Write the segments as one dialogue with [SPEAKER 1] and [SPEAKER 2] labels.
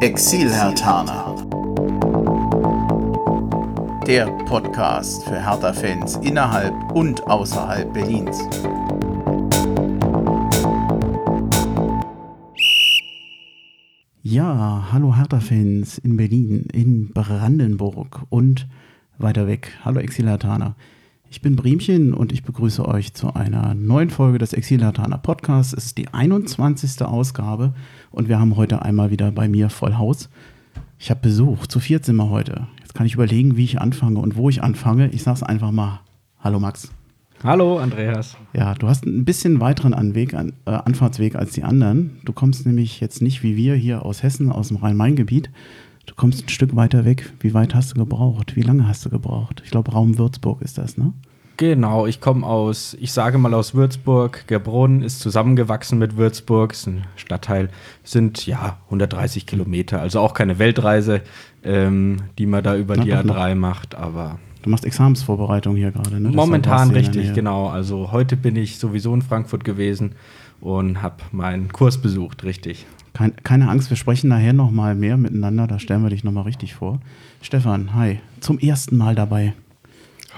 [SPEAKER 1] Exil-Hertaner. Der Podcast für Hertha-Fans innerhalb und außerhalb Berlins.
[SPEAKER 2] Ja, hallo Hertha-Fans in Berlin, in Brandenburg und weiter weg. Hallo Exil-Hertaner. Ich bin Bremchen und ich begrüße euch zu einer neuen Folge des Exil-Hertaner Podcasts. Es ist die 21. Ausgabe und wir haben heute einmal wieder bei mir voll Haus. Ich habe Besuch, zu viert sind wir heute. Jetzt kann ich überlegen, wie ich anfange und wo ich anfange. Ich sage es einfach mal. Hallo Max.
[SPEAKER 3] Hallo Andreas.
[SPEAKER 2] Ja, du hast ein bisschen weiteren Anweg, an, äh, Anfahrtsweg als die anderen. Du kommst nämlich jetzt nicht wie wir hier aus Hessen, aus dem Rhein-Main-Gebiet. Du kommst ein Stück weiter weg. Wie weit hast du gebraucht? Wie lange hast du gebraucht? Ich glaube, Raum Würzburg ist das, ne?
[SPEAKER 3] Genau, ich komme aus, ich sage mal aus Würzburg. Gerbrunn ist zusammengewachsen mit Würzburg, ist ein Stadtteil, sind ja 130 Kilometer, also auch keine Weltreise, ähm, die man da über
[SPEAKER 2] Na,
[SPEAKER 3] die
[SPEAKER 2] doch noch.
[SPEAKER 3] A3 macht, aber
[SPEAKER 2] Du machst Examensvorbereitung hier gerade, ne?
[SPEAKER 3] Momentan richtig, genau. Also heute bin ich sowieso in Frankfurt gewesen und habe meinen Kurs besucht, richtig.
[SPEAKER 2] Kein, keine Angst, wir sprechen nachher noch mal mehr miteinander. Da stellen wir dich noch mal richtig vor. Stefan, hi. Zum ersten Mal dabei.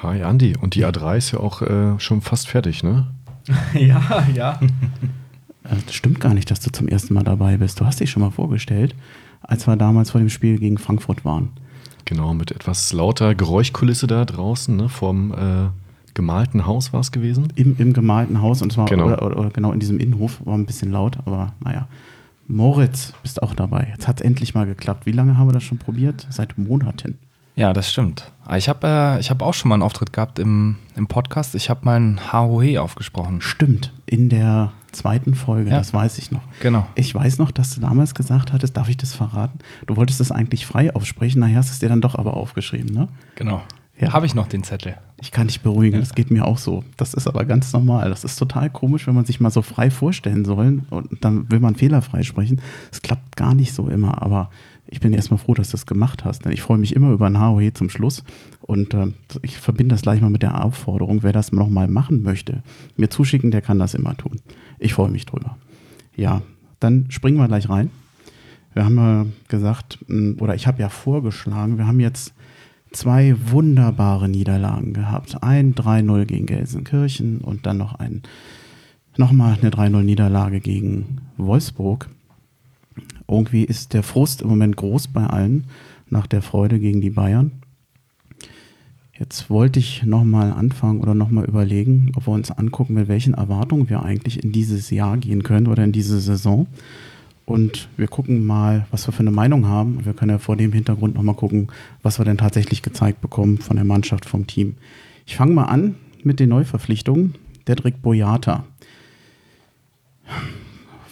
[SPEAKER 4] Hi Andi. Und die A3 ist ja auch äh, schon fast fertig, ne?
[SPEAKER 3] ja, ja.
[SPEAKER 2] Äh, Das stimmt gar nicht, dass du zum ersten Mal dabei bist. Du hast dich schon mal vorgestellt, als wir damals vor dem Spiel gegen Frankfurt waren.
[SPEAKER 4] Genau, mit etwas lauter Geräuschkulisse da draußen, ne? Vorm äh, gemalten Haus war es gewesen.
[SPEAKER 2] Im, im gemalten Haus und zwar
[SPEAKER 4] Genau.
[SPEAKER 2] oder, oder, oder genau in diesem Innenhof. War ein bisschen laut, aber naja. Moritz, bist auch dabei. Jetzt hat es endlich mal geklappt. Wie lange haben wir das schon probiert? Seit Monaten.
[SPEAKER 5] Ja, das stimmt. Aber Ich habe äh, ich hab auch schon mal einen Auftritt gehabt im, im Podcast. Ich habe meinen Haohe aufgesprochen.
[SPEAKER 2] Stimmt, in der zweiten Folge,
[SPEAKER 5] Ja.
[SPEAKER 2] das weiß ich noch.
[SPEAKER 5] Genau.
[SPEAKER 2] Ich weiß noch, dass du damals gesagt hattest, darf ich das verraten? Du wolltest das eigentlich frei aufsprechen, nachher hast du es dir dann doch aber aufgeschrieben, ne?
[SPEAKER 5] Genau.
[SPEAKER 2] Ja.
[SPEAKER 5] Habe ich noch den Zettel.
[SPEAKER 2] Ich kann dich beruhigen, das geht mir auch so. Das ist aber ganz normal. Das ist total komisch, wenn man sich mal so frei vorstellen soll und dann will man fehlerfrei sprechen. Es klappt gar nicht so immer, aber ich bin erstmal froh, dass du das gemacht hast. Denn ich freue mich immer über ein HOE zum Schluss und äh, ich verbinde das gleich mal mit der Aufforderung, wer das noch mal machen möchte, mir zuschicken, der kann das immer tun. Ich freue mich drüber. Ja, dann springen wir gleich rein. Wir haben ja gesagt, mh, oder ich habe ja vorgeschlagen, wir haben jetzt zwei wunderbare Niederlagen gehabt. Ein 3-0 gegen Gelsenkirchen und dann noch ein, nochmal eine 3-0-Niederlage gegen Wolfsburg. Irgendwie ist der Frust im Moment groß bei allen nach der Freude gegen die Bayern. Jetzt wollte ich nochmal anfangen oder nochmal überlegen, ob wir uns angucken, mit welchen Erwartungen wir eigentlich in dieses Jahr gehen können oder in diese Saison. Und wir gucken mal, was wir für eine Meinung haben. Wir können ja vor dem Hintergrund nochmal gucken, was wir denn tatsächlich gezeigt bekommen von der Mannschaft, vom Team. Ich fange mal an mit den Neuverpflichtungen. Dedrick Boyata.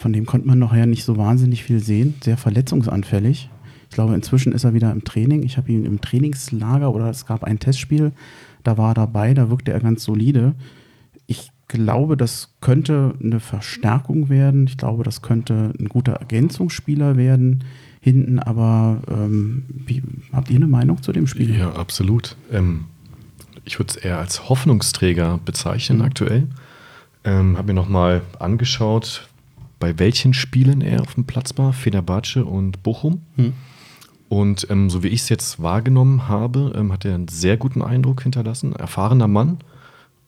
[SPEAKER 2] Von dem konnte man nachher nicht so wahnsinnig viel sehen. Sehr verletzungsanfällig. Ich glaube, inzwischen ist er wieder im Training. Ich habe ihn im Trainingslager oder es gab ein Testspiel. Da war er dabei, da wirkte er ganz solide. Ich glaube, das könnte eine Verstärkung werden. Ich glaube, das könnte ein guter Ergänzungsspieler werden hinten. Aber ähm, wie, habt ihr eine Meinung zu dem Spiel?
[SPEAKER 4] Ja, absolut. Ähm, ich würde es eher als Hoffnungsträger bezeichnen
[SPEAKER 2] Mhm.
[SPEAKER 4] aktuell. Ähm, habe mir nochmal angeschaut, bei welchen Spielen er auf dem Platz war, Fenerbahce und Bochum.
[SPEAKER 2] Hm.
[SPEAKER 4] Und ähm, so wie ich es jetzt wahrgenommen habe, ähm, hat er einen sehr guten Eindruck hinterlassen. Erfahrener Mann.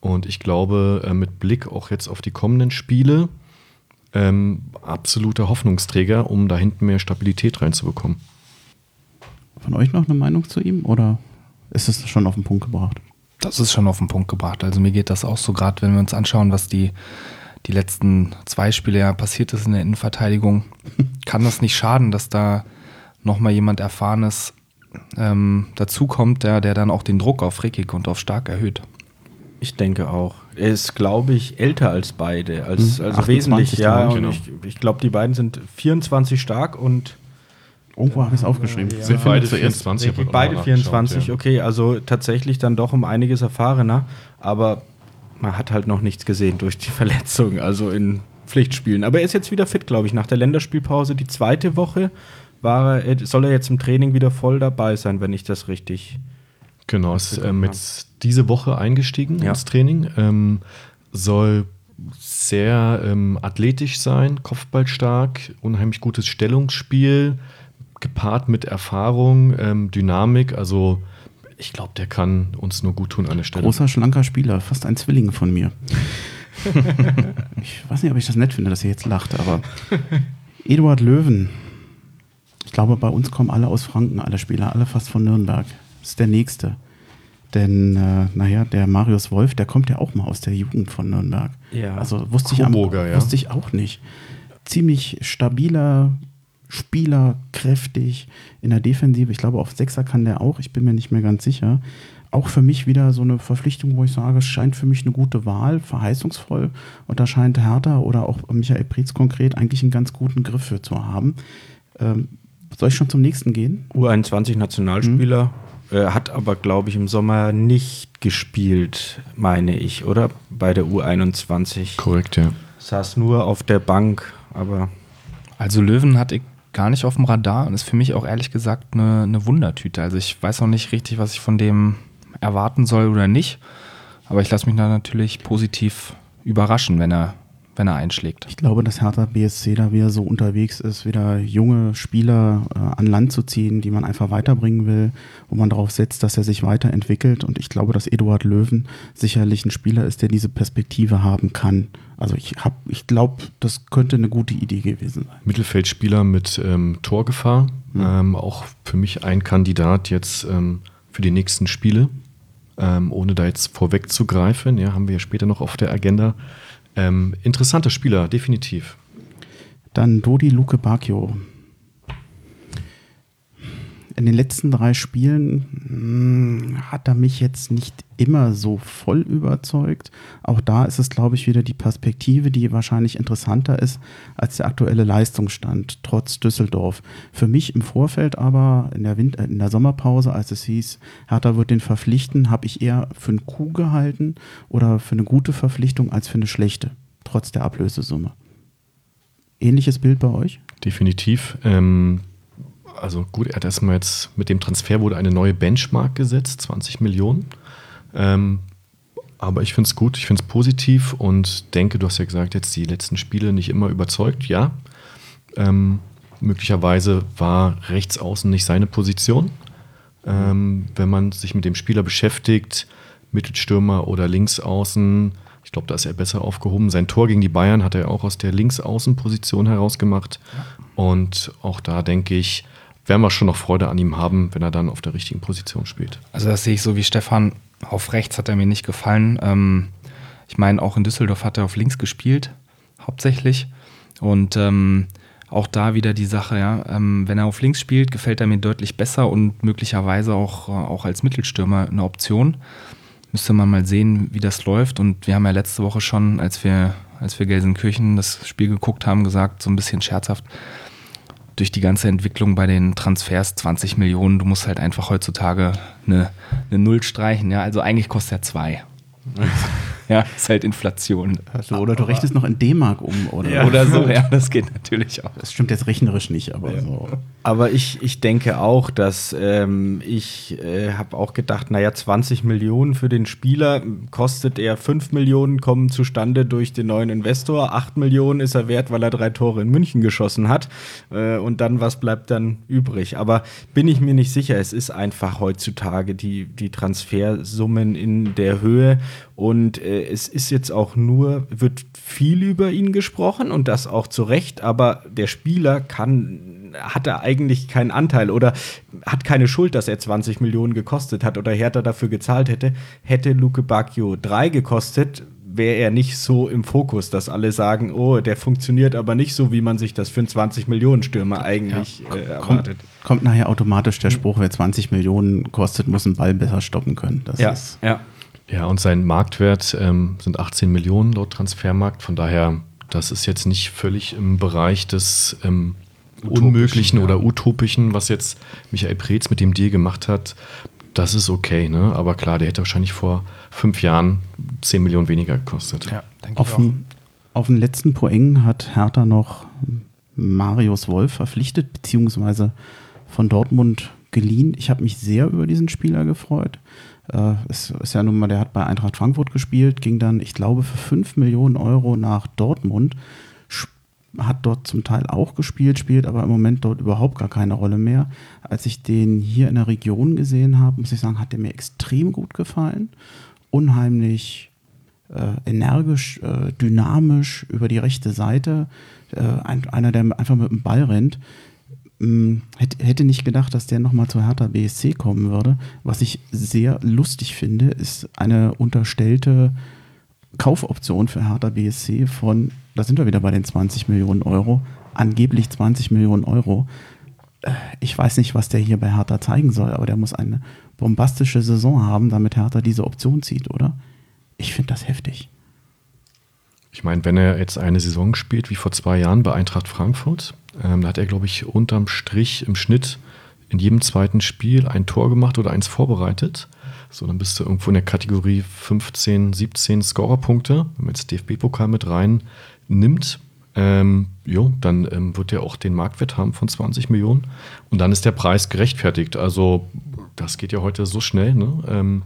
[SPEAKER 4] Und ich glaube, äh, mit Blick auch jetzt auf die kommenden Spiele, ähm, absoluter Hoffnungsträger, um da hinten mehr Stabilität reinzubekommen.
[SPEAKER 2] Von euch noch eine Meinung zu ihm oder ist es schon auf den Punkt gebracht?
[SPEAKER 5] Das ist schon auf den Punkt gebracht. Also mir geht das auch so, gerade wenn wir uns anschauen, was die, die letzten zwei Spiele ja passiert ist in der Innenverteidigung, kann das nicht schaden, dass da nochmal jemand Erfahrenes ähm, dazukommt, der, der dann auch den Druck auf Rekik und auf Stark erhöht.
[SPEAKER 3] Ich denke auch. Er ist, glaube ich, älter als beide. Als,
[SPEAKER 2] Hm,
[SPEAKER 3] also
[SPEAKER 2] 28,
[SPEAKER 3] wesentlich, ja.
[SPEAKER 2] glaube
[SPEAKER 3] Und
[SPEAKER 4] ich,
[SPEAKER 3] ich, glaube, die beiden sind 24 stark und
[SPEAKER 2] Irgendwo habe ich es aufgeschrieben.
[SPEAKER 3] Ja.
[SPEAKER 4] Sind beide
[SPEAKER 2] zuerst?
[SPEAKER 4] 24. Ich hab heute
[SPEAKER 3] beide
[SPEAKER 4] noch mal
[SPEAKER 3] 24,
[SPEAKER 4] nachgeschaut, ja.
[SPEAKER 3] okay, also tatsächlich dann doch um einiges erfahrener, aber man hat halt noch nichts gesehen durch die Verletzung, also in Pflichtspielen. Aber er ist jetzt wieder fit, glaube ich, nach der Länderspielpause. Die zweite Woche war er, soll er jetzt im Training wieder voll dabei sein, wenn ich das richtig.
[SPEAKER 4] Genau, ist ähm, jetzt diese Woche eingestiegen
[SPEAKER 3] Ja.
[SPEAKER 4] ins Training. Ähm, soll sehr ähm, athletisch sein, kopfballstark, unheimlich gutes Stellungsspiel, gepaart mit Erfahrung, ähm, Dynamik. Also ich glaube, der kann uns nur gut tun an der Stelle.
[SPEAKER 2] Großer, schlanker Spieler, fast ein Zwilling von mir. ich weiß nicht, ob ich das nett finde, dass ihr jetzt lacht, aber Eduard Löwen. Ich glaube, bei uns kommen alle aus Franken, alle Spieler, alle fast von Nürnberg. Das ist der Nächste. Denn, äh, naja, der Marius Wolf, der kommt ja auch mal aus der Jugend von Nürnberg.
[SPEAKER 3] Ja.
[SPEAKER 2] Also wusste ich, am,
[SPEAKER 4] ja.
[SPEAKER 2] wusste ich auch nicht. Ziemlich stabiler Spieler, kräftig in der Defensive. Ich glaube, auf Sechser kann der auch. Ich bin mir nicht mehr ganz sicher. Auch für mich wieder so eine Verpflichtung, wo ich sage, es scheint für mich eine gute Wahl, verheißungsvoll. Und da scheint Hertha oder auch Michael Prietz konkret eigentlich einen ganz guten Griff für zu haben. Ähm, soll ich schon zum nächsten gehen?
[SPEAKER 3] U21-Nationalspieler, äh, hat aber, glaube ich, im Sommer nicht gespielt, meine ich, oder? Bei der U21.
[SPEAKER 4] Korrekt, ja.
[SPEAKER 3] Saß nur auf der Bank, aber
[SPEAKER 5] Also Löwen hatte ich gar nicht auf dem Radar und ist für mich auch ehrlich gesagt eine, eine Wundertüte. Also ich weiß noch nicht richtig, was ich von dem erwarten soll oder nicht. Aber ich lasse mich da natürlich positiv überraschen, wenn er, wenn er einschlägt.
[SPEAKER 2] Ich glaube, dass Hertha BSC da wieder so unterwegs ist, wieder junge Spieler äh, an Land zu ziehen, die man einfach weiterbringen will, wo man darauf setzt, dass er sich weiterentwickelt. Und ich glaube, dass Eduard Löwen sicherlich ein Spieler ist, der diese Perspektive haben kann. Also ich habe, ich glaube, das könnte eine gute Idee gewesen sein.
[SPEAKER 4] Mittelfeldspieler mit ähm, Torgefahr. Ähm, auch für mich ein Kandidat jetzt ähm, für die nächsten Spiele. Ähm, ohne da jetzt vorwegzugreifen, ja, haben wir ja später noch auf der Agenda. Ähm, interessanter Spieler, definitiv.
[SPEAKER 2] Dann Dodi Luke Bacchio. In den letzten drei Spielen mh, hat er mich jetzt nicht immer so voll überzeugt. Auch da ist es, glaube ich, wieder die Perspektive, die wahrscheinlich interessanter ist als der aktuelle Leistungsstand, trotz Düsseldorf. Für mich im Vorfeld aber in der, Winter, in der Sommerpause, als es hieß, Hertha wird den verpflichten, habe ich eher für einen Coup gehalten oder für eine gute Verpflichtung als für eine schlechte, trotz der Ablösesumme. Ähnliches Bild bei euch?
[SPEAKER 4] Definitiv. Ähm, also gut, er hat erstmal jetzt mit dem Transfer wurde eine neue Benchmark gesetzt, 20 Millionen. Ähm, aber ich finde es gut, ich finde es positiv und denke, du hast ja gesagt, jetzt die letzten Spiele nicht immer überzeugt. Ja, ähm, möglicherweise war rechts außen nicht seine Position. Ähm, wenn man sich mit dem Spieler beschäftigt, Mittelstürmer oder Linksaußen, ich glaube, da ist er besser aufgehoben. Sein Tor gegen die Bayern hat er auch aus der Linksaußenposition heraus gemacht. Und auch da denke ich, werden wir schon noch Freude an ihm haben, wenn er dann auf der richtigen Position spielt.
[SPEAKER 5] Also das sehe ich so wie Stefan. Auf rechts hat er mir nicht gefallen. Ähm, ich meine, auch in Düsseldorf hat er auf links gespielt, hauptsächlich. Und ähm, auch da wieder die Sache, ja, ähm, wenn er auf links spielt, gefällt er mir deutlich besser und möglicherweise auch, äh, auch als Mittelstürmer eine Option. Müsste man mal sehen, wie das läuft. Und wir haben ja letzte Woche schon, als wir, als wir Gelsenkirchen das Spiel geguckt haben, gesagt, so ein bisschen scherzhaft, durch die ganze Entwicklung bei den Transfers 20 Millionen, du musst halt einfach heutzutage eine, eine Null streichen. Ja, also eigentlich kostet er zwei. ja, ist halt Inflation.
[SPEAKER 2] Also, oder du rechnest noch in D-Mark um, oder?
[SPEAKER 5] Oder so, ja, das geht natürlich auch.
[SPEAKER 2] Das stimmt jetzt rechnerisch nicht, aber so.
[SPEAKER 3] Aber ich, ich denke auch, dass ähm, ich äh, habe auch gedacht, naja, 20 Millionen für den Spieler kostet er 5 Millionen, kommen zustande durch den neuen Investor. 8 Millionen ist er wert, weil er drei Tore in München geschossen hat. Äh, und dann, was bleibt dann übrig? Aber bin ich mir nicht sicher. Es ist einfach heutzutage die, die Transfersummen in der Höhe. Und äh, es ist jetzt auch nur, wird viel über ihn gesprochen und das auch zu Recht, aber der Spieler kann, hat er eigentlich keinen Anteil oder hat keine Schuld, dass er 20 Millionen gekostet hat oder Hertha dafür gezahlt hätte. Hätte Luke Bacchio 3 gekostet, wäre er nicht so im Fokus, dass alle sagen, oh, der funktioniert aber nicht so, wie man sich das für einen 20 Millionen Stürmer eigentlich äh, erwartet.
[SPEAKER 2] Kommt, kommt nachher automatisch der Spruch, wer 20 Millionen kostet, muss einen Ball besser stoppen können. Das
[SPEAKER 3] Ja,
[SPEAKER 2] ist
[SPEAKER 3] ja.
[SPEAKER 4] Ja, und sein Marktwert ähm, sind 18 Millionen laut Transfermarkt. Von daher, das ist jetzt nicht völlig im Bereich des ähm, Unmöglichen
[SPEAKER 5] ja.
[SPEAKER 4] oder Utopischen, was jetzt Michael Preetz mit dem Deal gemacht hat. Das ist okay, ne? Aber klar, der hätte wahrscheinlich vor fünf Jahren 10 Millionen weniger gekostet.
[SPEAKER 5] Ja, denke ich
[SPEAKER 2] auf,
[SPEAKER 5] auch.
[SPEAKER 2] den, auf den letzten Poeng hat Hertha noch Marius Wolf verpflichtet, beziehungsweise von Dortmund geliehen. Ich habe mich sehr über diesen Spieler gefreut. Äh, es ist ja nun mal, der hat bei Eintracht Frankfurt gespielt, ging dann, ich glaube, für 5 Millionen Euro nach Dortmund. Hat dort zum Teil auch gespielt, spielt aber im Moment dort überhaupt gar keine Rolle mehr. Als ich den hier in der Region gesehen habe, muss ich sagen, hat der mir extrem gut gefallen. Unheimlich äh, energisch, äh, dynamisch über die rechte Seite. Äh, ein, einer, der einfach mit dem Ball rennt. Ähm, hätte, nicht gedacht, dass der nochmal zur Hertha BSC kommen würde. Was ich sehr lustig finde, ist eine unterstellte Kaufoption für Hertha BSC von, da sind wir wieder bei den 20 Millionen Euro, angeblich 20 Millionen Euro. Äh, ich weiß nicht, was der hier bei Hertha zeigen soll, aber der muss eine bombastische Saison haben, damit Hertha diese Option zieht, oder? Ich finde das heftig.
[SPEAKER 4] Ich meine, wenn er jetzt eine Saison spielt wie vor zwei Jahren bei Eintracht Frankfurt, ähm, da hat er, glaube ich, unterm Strich im Schnitt in jedem zweiten Spiel ein Tor gemacht oder eins vorbereitet. So, dann bist du irgendwo in der Kategorie 15, 17 Scorerpunkte. Wenn man jetzt DFB-Pokal mit rein nimmt, ähm, jo, dann ähm, wird er auch den Marktwert haben von 20 Millionen. Und dann ist der Preis gerechtfertigt. Also, das geht ja heute so schnell. Ne? Ähm, mhm.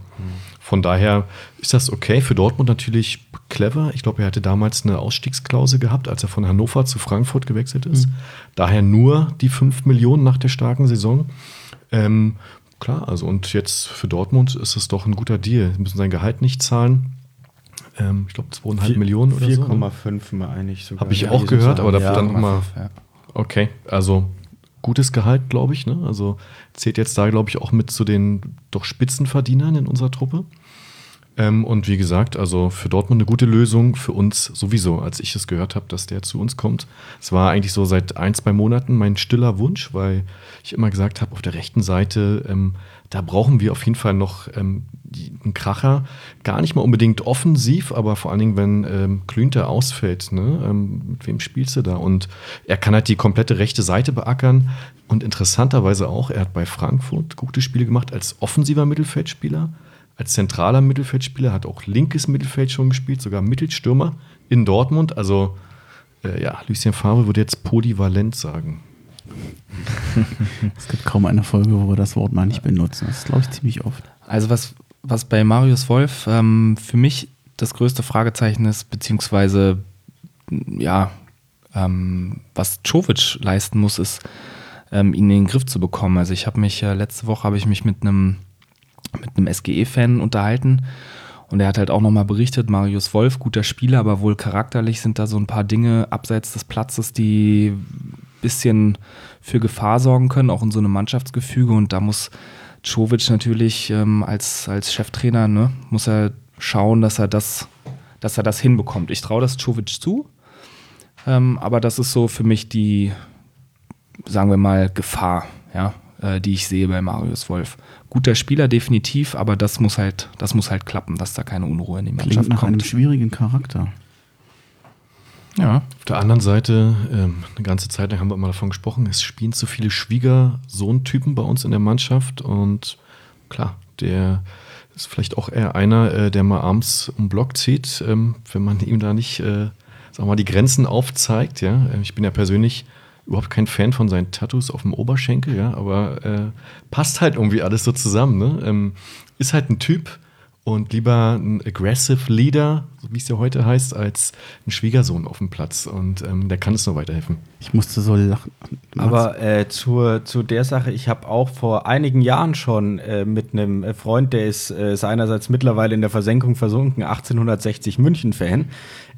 [SPEAKER 4] Von daher ist das okay. Für Dortmund natürlich clever. Ich glaube, er hatte damals eine Ausstiegsklausel gehabt, als er von Hannover zu Frankfurt gewechselt ist. Mhm. Daher nur die 5 Millionen nach der starken Saison. Ähm, Klar, also und jetzt für Dortmund ist es doch ein guter Deal. Sie müssen sein Gehalt nicht zahlen. Ähm, ich glaube 2,5 Millionen oder 4, so.
[SPEAKER 3] 4,5 ne? meine ich
[SPEAKER 4] sogar. Habe ich ja, auch gehört, aber dafür ja, dann nochmal. Ja. Okay, also gutes Gehalt, glaube ich. Ne? Also zählt jetzt da, glaube ich, auch mit zu den doch Spitzenverdienern in unserer Truppe. Ähm, und wie gesagt, also für Dortmund eine gute Lösung, für uns sowieso, als ich es gehört habe, dass der zu uns kommt. Es war eigentlich so seit ein, zwei Monaten mein stiller Wunsch, weil ich immer gesagt habe, auf der rechten Seite, ähm, da brauchen wir auf jeden Fall noch ähm, einen Kracher. Gar nicht mal unbedingt offensiv, aber vor allen Dingen, wenn ähm, Klünter ausfällt, ne? Ähm, mit wem spielst du da? Und er kann halt die komplette rechte Seite beackern. Und interessanterweise auch, er hat bei Frankfurt gute Spiele gemacht als offensiver Mittelfeldspieler als zentraler Mittelfeldspieler, hat auch linkes Mittelfeld schon gespielt, sogar Mittelstürmer in Dortmund. Also äh, ja, Lucien Favre würde jetzt polyvalent sagen.
[SPEAKER 2] es gibt kaum eine Folge, wo wir das Wort mal nicht benutzen. Das glaube ich ziemlich oft.
[SPEAKER 5] Also was, was bei Marius Wolf ähm, für mich das größte Fragezeichen ist, beziehungsweise ja, ähm, was Czovic leisten muss, ist, ähm, ihn in den Griff zu bekommen. Also ich habe mich äh, letzte Woche habe ich mich mit einem mit einem SGE-Fan unterhalten. Und er hat halt auch nochmal berichtet, Marius Wolf, guter Spieler, aber wohl charakterlich sind da so ein paar Dinge abseits des Platzes, die ein bisschen für Gefahr sorgen können, auch in so einem Mannschaftsgefüge. Und da muss Czovic natürlich ähm, als, als Cheftrainer, ne, muss er schauen, dass er das, dass er das hinbekommt. Ich traue das Czovic zu, ähm, aber das ist so für mich die, sagen wir mal, Gefahr, ja, äh, die ich sehe bei Marius Wolf guter Spieler definitiv, aber das muss halt, das muss halt klappen, dass da keine Unruhe in die Mannschaft
[SPEAKER 2] Klingt nach
[SPEAKER 5] kommt.
[SPEAKER 2] einem schwierigen Charakter.
[SPEAKER 4] Ja. Auf der anderen Seite, ähm, eine ganze Zeit lang haben wir immer davon gesprochen, es spielen zu viele Schwiegersohn-Typen bei uns in der Mannschaft und klar, der ist vielleicht auch eher einer, äh, der mal abends um Block zieht, ähm, wenn man ihm da nicht, äh, wir mal, die Grenzen aufzeigt. Ja? Ich bin ja persönlich überhaupt kein Fan von seinen Tattoos auf dem Oberschenkel, ja, aber äh, passt halt irgendwie alles so zusammen. Ne? Ähm, ist halt ein Typ und lieber ein aggressive Leader, so wie es ja heute heißt, als ein Schwiegersohn auf dem Platz. Und ähm, der kann es nur weiterhelfen.
[SPEAKER 2] Ich musste so lachen.
[SPEAKER 3] Aber äh, zur, zu der Sache, ich habe auch vor einigen Jahren schon äh, mit einem Freund, der ist äh, seinerseits mittlerweile in der Versenkung versunken, 1860 München-Fan,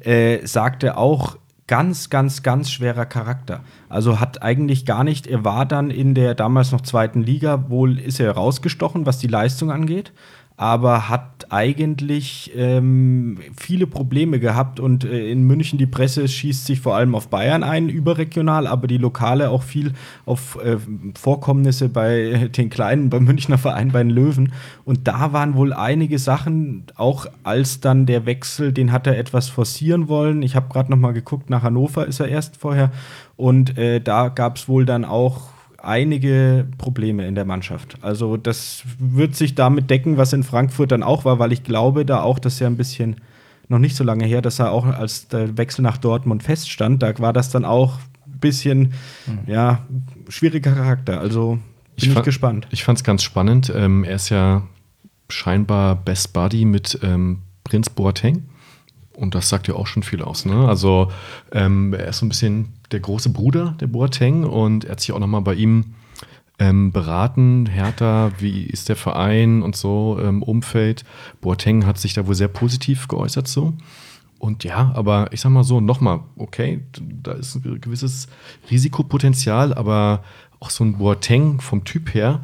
[SPEAKER 3] äh, sagte auch, ganz, ganz, ganz schwerer Charakter. Also hat eigentlich gar nicht, er war dann in der damals noch zweiten Liga, wohl ist er rausgestochen, was die Leistung angeht aber hat eigentlich ähm, viele Probleme gehabt und äh, in München die Presse schießt sich vor allem auf Bayern ein, überregional, aber die Lokale auch viel auf äh, Vorkommnisse bei den Kleinen, beim Münchner Verein, bei den Löwen. Und da waren wohl einige Sachen, auch als dann der Wechsel, den hat er etwas forcieren wollen. Ich habe gerade noch mal geguckt, nach Hannover ist er erst vorher und äh, da gab es wohl dann auch einige Probleme in der Mannschaft. Also das wird sich damit decken, was in Frankfurt dann auch war, weil ich glaube da auch, dass ja ein bisschen noch nicht so lange her, dass er auch als der Wechsel nach Dortmund feststand, da war das dann auch ein bisschen, mhm. ja, schwieriger Charakter. Also bin ich, ich gespannt.
[SPEAKER 4] Ich fand es ganz spannend. Ähm, er ist ja scheinbar Best Buddy mit ähm, Prinz Boateng. Und das sagt ja auch schon viel aus. Ne? Also ähm, er ist so ein bisschen der große Bruder der Boateng und er hat sich auch nochmal bei ihm ähm, beraten. Hertha, wie ist der Verein und so, ähm, Umfeld. Boateng hat sich da wohl sehr positiv geäußert so. Und ja, aber ich sag mal so, nochmal, okay, da ist ein gewisses Risikopotenzial, aber auch so ein Boateng vom Typ her,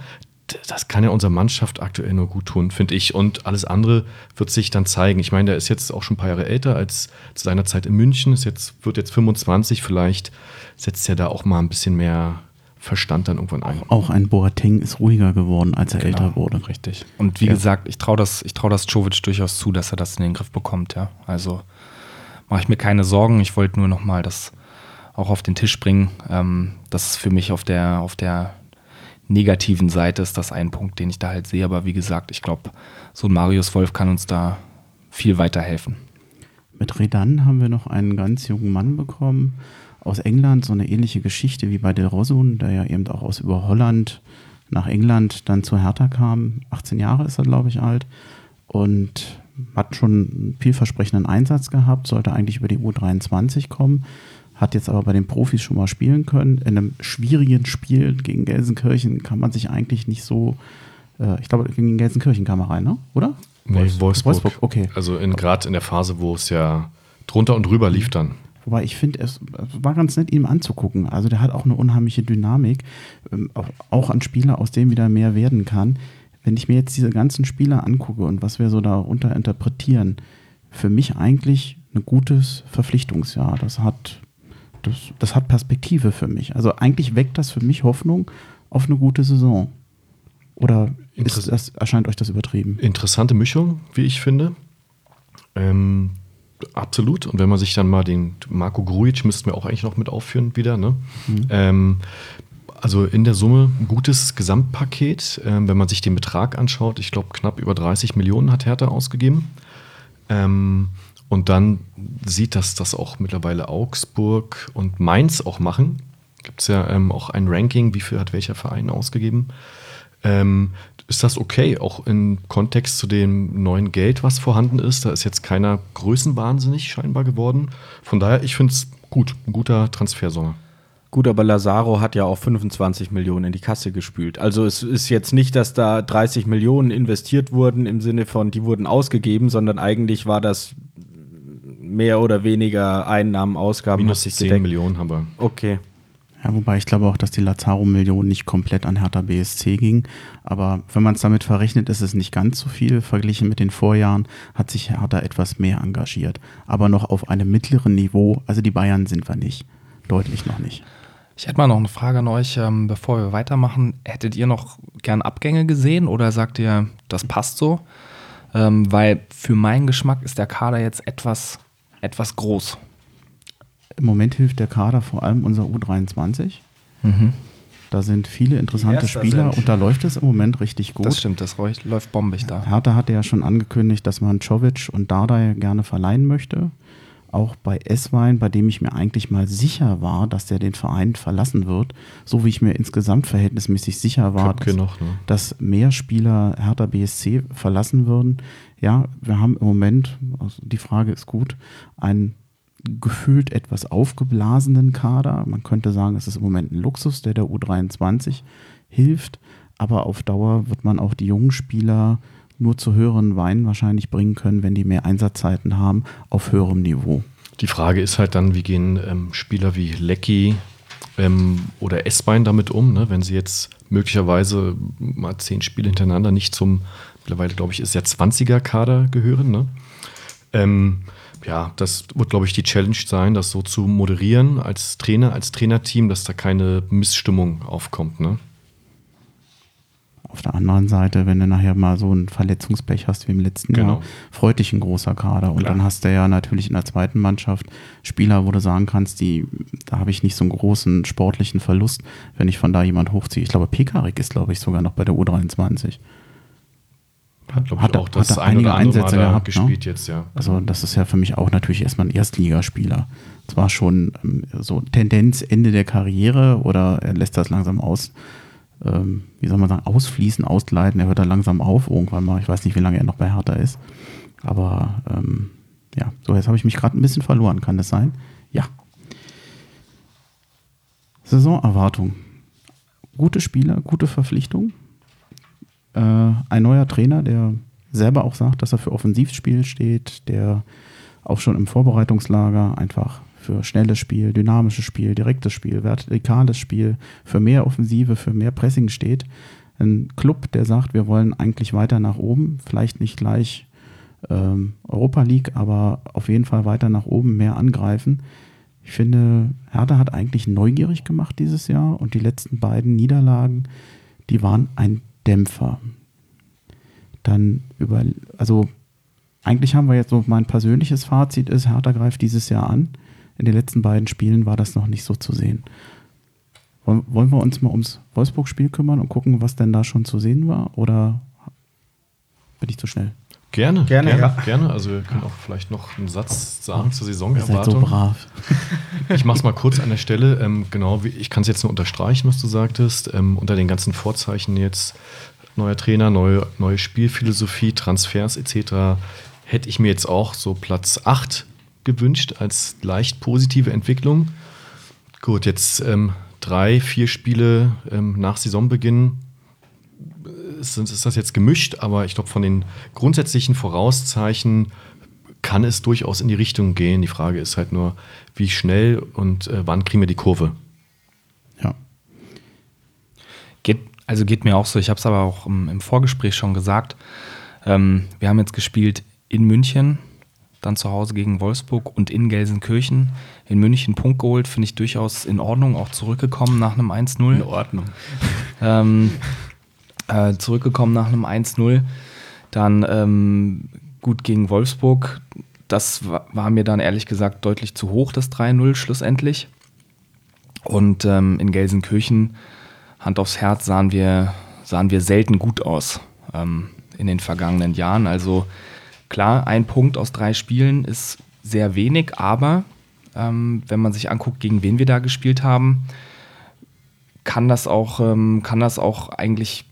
[SPEAKER 4] das kann ja unserer Mannschaft aktuell nur gut tun, finde ich. Und alles andere wird sich dann zeigen. Ich meine, der ist jetzt auch schon ein paar Jahre älter als zu seiner Zeit in München. Ist jetzt, wird jetzt 25. Vielleicht setzt er da auch mal ein bisschen mehr Verstand dann irgendwann ein.
[SPEAKER 2] Auch ein Boateng ist ruhiger geworden, als er
[SPEAKER 5] Genau,
[SPEAKER 2] älter wurde.
[SPEAKER 5] Richtig. Und wie
[SPEAKER 2] Ja.
[SPEAKER 5] gesagt, ich traue das, ich trau das Jovic durchaus zu, dass er das in den Griff bekommt, ja. Also mache ich mir keine Sorgen. Ich wollte nur nochmal das auch auf den Tisch bringen. Ähm, das ist für mich auf der, auf der negativen Seite ist das ein Punkt, den ich da halt sehe. Aber wie gesagt, ich glaube, so ein Marius Wolf kann uns da viel weiterhelfen.
[SPEAKER 2] Mit Redan haben wir noch einen ganz jungen Mann bekommen aus England, so eine ähnliche Geschichte wie bei Del Rosun, der ja eben auch aus über Holland nach England dann zu Hertha kam. 18 Jahre ist er, glaube ich, alt und hat schon einen vielversprechenden Einsatz gehabt, sollte eigentlich über die U23 kommen, hat jetzt aber bei den Profis schon mal spielen können. In einem schwierigen Spiel gegen Gelsenkirchen kann man sich eigentlich nicht so, äh, ich glaube, gegen Gelsenkirchen kam er rein, ne? oder?
[SPEAKER 4] Nee, Wolfsburg.
[SPEAKER 2] Wolfsburg, okay.
[SPEAKER 4] Also in, gerade in der Phase, wo es ja drunter und drüber lief dann.
[SPEAKER 2] Wobei ich finde, es war ganz nett, ihm anzugucken. Also der hat auch eine unheimliche Dynamik, ähm, auch- auch an Spieler, aus dem wieder mehr werden kann. Wenn ich mir jetzt diese ganzen Spieler angucke und was wir so darunter interpretieren, für mich eigentlich ein gutes Verpflichtungsjahr. Das hat, das, das hat Perspektive für mich. Also eigentlich weckt das für mich Hoffnung auf eine gute Saison. Oder ist das, erscheint euch das übertrieben?
[SPEAKER 4] Interessante Mischung, wie ich finde. Ähm, absolut. Und wenn man sich dann mal den Marco Grujic müssten wir auch eigentlich noch mit aufführen wieder. Ne? Ähm, also in der Summe ein gutes Gesamtpaket. Ähm, wenn man sich den Betrag anschaut, ich glaube knapp über 30 Millionen hat Hertha ausgegeben. Ähm, und dann sieht, dass das auch mittlerweile Augsburg und Mainz auch machen. Gibt es ja ähm, auch ein Ranking, wie viel hat welcher Verein ausgegeben. Ähm, ist das okay, auch im Kontext zu dem neuen Geld, was vorhanden ist? Da ist jetzt keiner größenwahnsinnig scheinbar geworden. Von daher, ich finde es gut, ein guter Transfersommer.
[SPEAKER 3] Gut, aber Lazaro hat ja auch 25 Millionen in die Kasse gespült. Also es ist jetzt nicht, dass da 30 Millionen investiert wurden im Sinne von, die wurden ausgegeben, sondern eigentlich war das mehr oder weniger Einnahmen, Ausgaben.
[SPEAKER 4] Minus
[SPEAKER 3] hat sich
[SPEAKER 4] 10
[SPEAKER 3] gedeckt.
[SPEAKER 4] Millionen haben wir.
[SPEAKER 3] Okay.
[SPEAKER 2] Ja, wobei ich glaube auch, dass die Lazaro-Million nicht komplett an Hertha BSC ging. Aber wenn man es damit verrechnet, ist es nicht ganz so viel. Verglichen mit den Vorjahren hat sich Hertha etwas mehr engagiert. Aber noch auf einem mittleren Niveau. Also die Bayern sind wir nicht. Deutlich noch nicht.
[SPEAKER 5] Ich hätte mal noch eine Frage an euch, ähm, bevor wir weitermachen. Hättet ihr noch gern Abgänge gesehen oder sagt ihr, das passt so? Ähm, weil für meinen Geschmack ist der Kader jetzt etwas, etwas groß.
[SPEAKER 2] Im Moment hilft der Kader vor allem unser U23. Da sind viele interessante Spieler
[SPEAKER 3] sind.
[SPEAKER 2] und da läuft es im Moment richtig gut.
[SPEAKER 5] Das stimmt, das läuft läuft bombig da.
[SPEAKER 2] Hertha hatte ja schon angekündigt, dass man Czovic und Dardai gerne verleihen möchte. Auch bei Esswein, bei dem ich mir eigentlich mal sicher war, dass der den Verein verlassen wird, so wie ich mir insgesamt verhältnismäßig sicher war, dass,
[SPEAKER 4] noch, ne?
[SPEAKER 2] dass mehr Spieler Hertha BSC verlassen würden. Ja, wir haben im Moment, also die Frage ist gut, einen gefühlt etwas aufgeblasenen Kader. Man könnte sagen, es ist im Moment ein Luxus, der der U23 hilft. Aber auf Dauer wird man auch die jungen Spieler nur zu höheren Weinen wahrscheinlich bringen können, wenn die mehr Einsatzzeiten haben, auf höherem Niveau.
[SPEAKER 4] Die Frage ist halt dann, wie gehen ähm, Spieler wie Lecky ähm, oder Essbein damit um, ne? wenn sie jetzt möglicherweise mal zehn Spiele hintereinander nicht zum, mittlerweile glaube ich, ist ja 20er-Kader gehören. Ne? Ähm, ja, das wird, glaube ich, die Challenge sein, das so zu moderieren als Trainer, als Trainerteam, dass da keine Missstimmung aufkommt. Ne?
[SPEAKER 2] Auf der anderen Seite, wenn du nachher mal so ein Verletzungspech hast wie im letzten
[SPEAKER 4] Genau.
[SPEAKER 2] Jahr, freut dich ein großer Kader. Und
[SPEAKER 4] Klar.
[SPEAKER 2] dann hast du ja natürlich in der zweiten Mannschaft Spieler, wo du sagen kannst, die, da habe ich nicht so einen großen sportlichen Verlust, wenn ich von da jemand hochziehe. Ich glaube, Pekarik ist, glaube ich, sogar noch bei der U23.
[SPEAKER 4] Hat, glaube ich,
[SPEAKER 2] Hat
[SPEAKER 4] auch das
[SPEAKER 2] hat
[SPEAKER 4] ein
[SPEAKER 2] einige
[SPEAKER 4] oder
[SPEAKER 2] Einsätze
[SPEAKER 4] da
[SPEAKER 2] gehabt, ne?
[SPEAKER 4] gespielt jetzt, ja.
[SPEAKER 2] Also das ist ja für mich auch natürlich erstmal ein Erstligaspieler. Zwar schon ähm, so Tendenz Ende der Karriere oder er lässt das langsam aus, ähm, wie soll man sagen, ausfließen, ausgleiten. Er hört dann langsam auf irgendwann mal. Ich weiß nicht, wie lange er noch bei Hertha ist. Aber ähm, Ja, so, jetzt habe ich mich gerade ein bisschen verloren, kann das sein? Ja. Saisonerwartung. Gute Spieler, gute Verpflichtung. Äh, ein neuer Trainer, der selber auch sagt, dass er für Offensivspiel steht, der auch schon im Vorbereitungslager einfach für schnelles Spiel, dynamisches Spiel, direktes Spiel, vertikales Spiel, für mehr Offensive, für mehr Pressing steht. Ein Club, der sagt, wir wollen eigentlich weiter nach oben, vielleicht nicht gleich ähm, Europa League, aber auf jeden Fall weiter nach oben, mehr angreifen. Ich finde, Hertha hat eigentlich neugierig gemacht dieses Jahr und die letzten beiden Niederlagen, die waren ein Dämpfer. Dann über, also eigentlich haben wir jetzt so mein persönliches Fazit ist, Hertha greift dieses Jahr an. In den letzten beiden Spielen war das noch nicht so zu sehen. Wollen wir uns mal ums Wolfsburg-Spiel kümmern und gucken, was denn da schon zu sehen war? Oder bin ich zu schnell?
[SPEAKER 4] Gerne,
[SPEAKER 3] Gerne,
[SPEAKER 4] gerne,
[SPEAKER 3] ja.
[SPEAKER 4] gerne. Also wir können auch vielleicht noch einen Satz sagen zur
[SPEAKER 2] Ihr seid so
[SPEAKER 4] Saisonerwartung.
[SPEAKER 2] brav.
[SPEAKER 4] Ich mache es mal kurz an der Stelle. Ähm, genau, wie- ich kann es jetzt nur unterstreichen, was du sagtest. Ähm, unter den ganzen Vorzeichen jetzt neuer Trainer, neue, neue Spielphilosophie, Transfers etc. hätte ich mir jetzt auch so Platz 8 gewünscht als leicht positive Entwicklung. Gut, jetzt ähm, drei, vier Spiele ähm, nach Saisonbeginn ist, ist das jetzt gemischt, aber ich glaube, von den grundsätzlichen Vorauszeichen kann es durchaus in die Richtung gehen. Die Frage ist halt nur, wie schnell und äh, wann kriegen wir die Kurve?
[SPEAKER 2] Ja.
[SPEAKER 5] Geht, also geht mir auch so. Ich habe es aber auch im, im Vorgespräch schon gesagt. Ähm, wir haben jetzt gespielt in München, dann zu Hause gegen Wolfsburg und in Gelsenkirchen. In München Punkt geholt, finde ich durchaus in Ordnung, auch zurückgekommen nach einem 1-0.
[SPEAKER 3] Ordnung.
[SPEAKER 5] ähm, äh, zurückgekommen nach einem 1-0. Dann ähm, gut gegen Wolfsburg. Das wa- war mir dann ehrlich gesagt deutlich zu hoch, das 3-0 schlussendlich. Und ähm, in Gelsenkirchen, Hand aufs Herz, sahen wir, sahen wir selten gut aus ähm, in den vergangenen Jahren. Also klar, ein Punkt aus drei Spielen ist sehr wenig, aber ähm, wenn man sich anguckt, gegen wen wir da gespielt haben, kann das auch, ähm, kann das auch eigentlich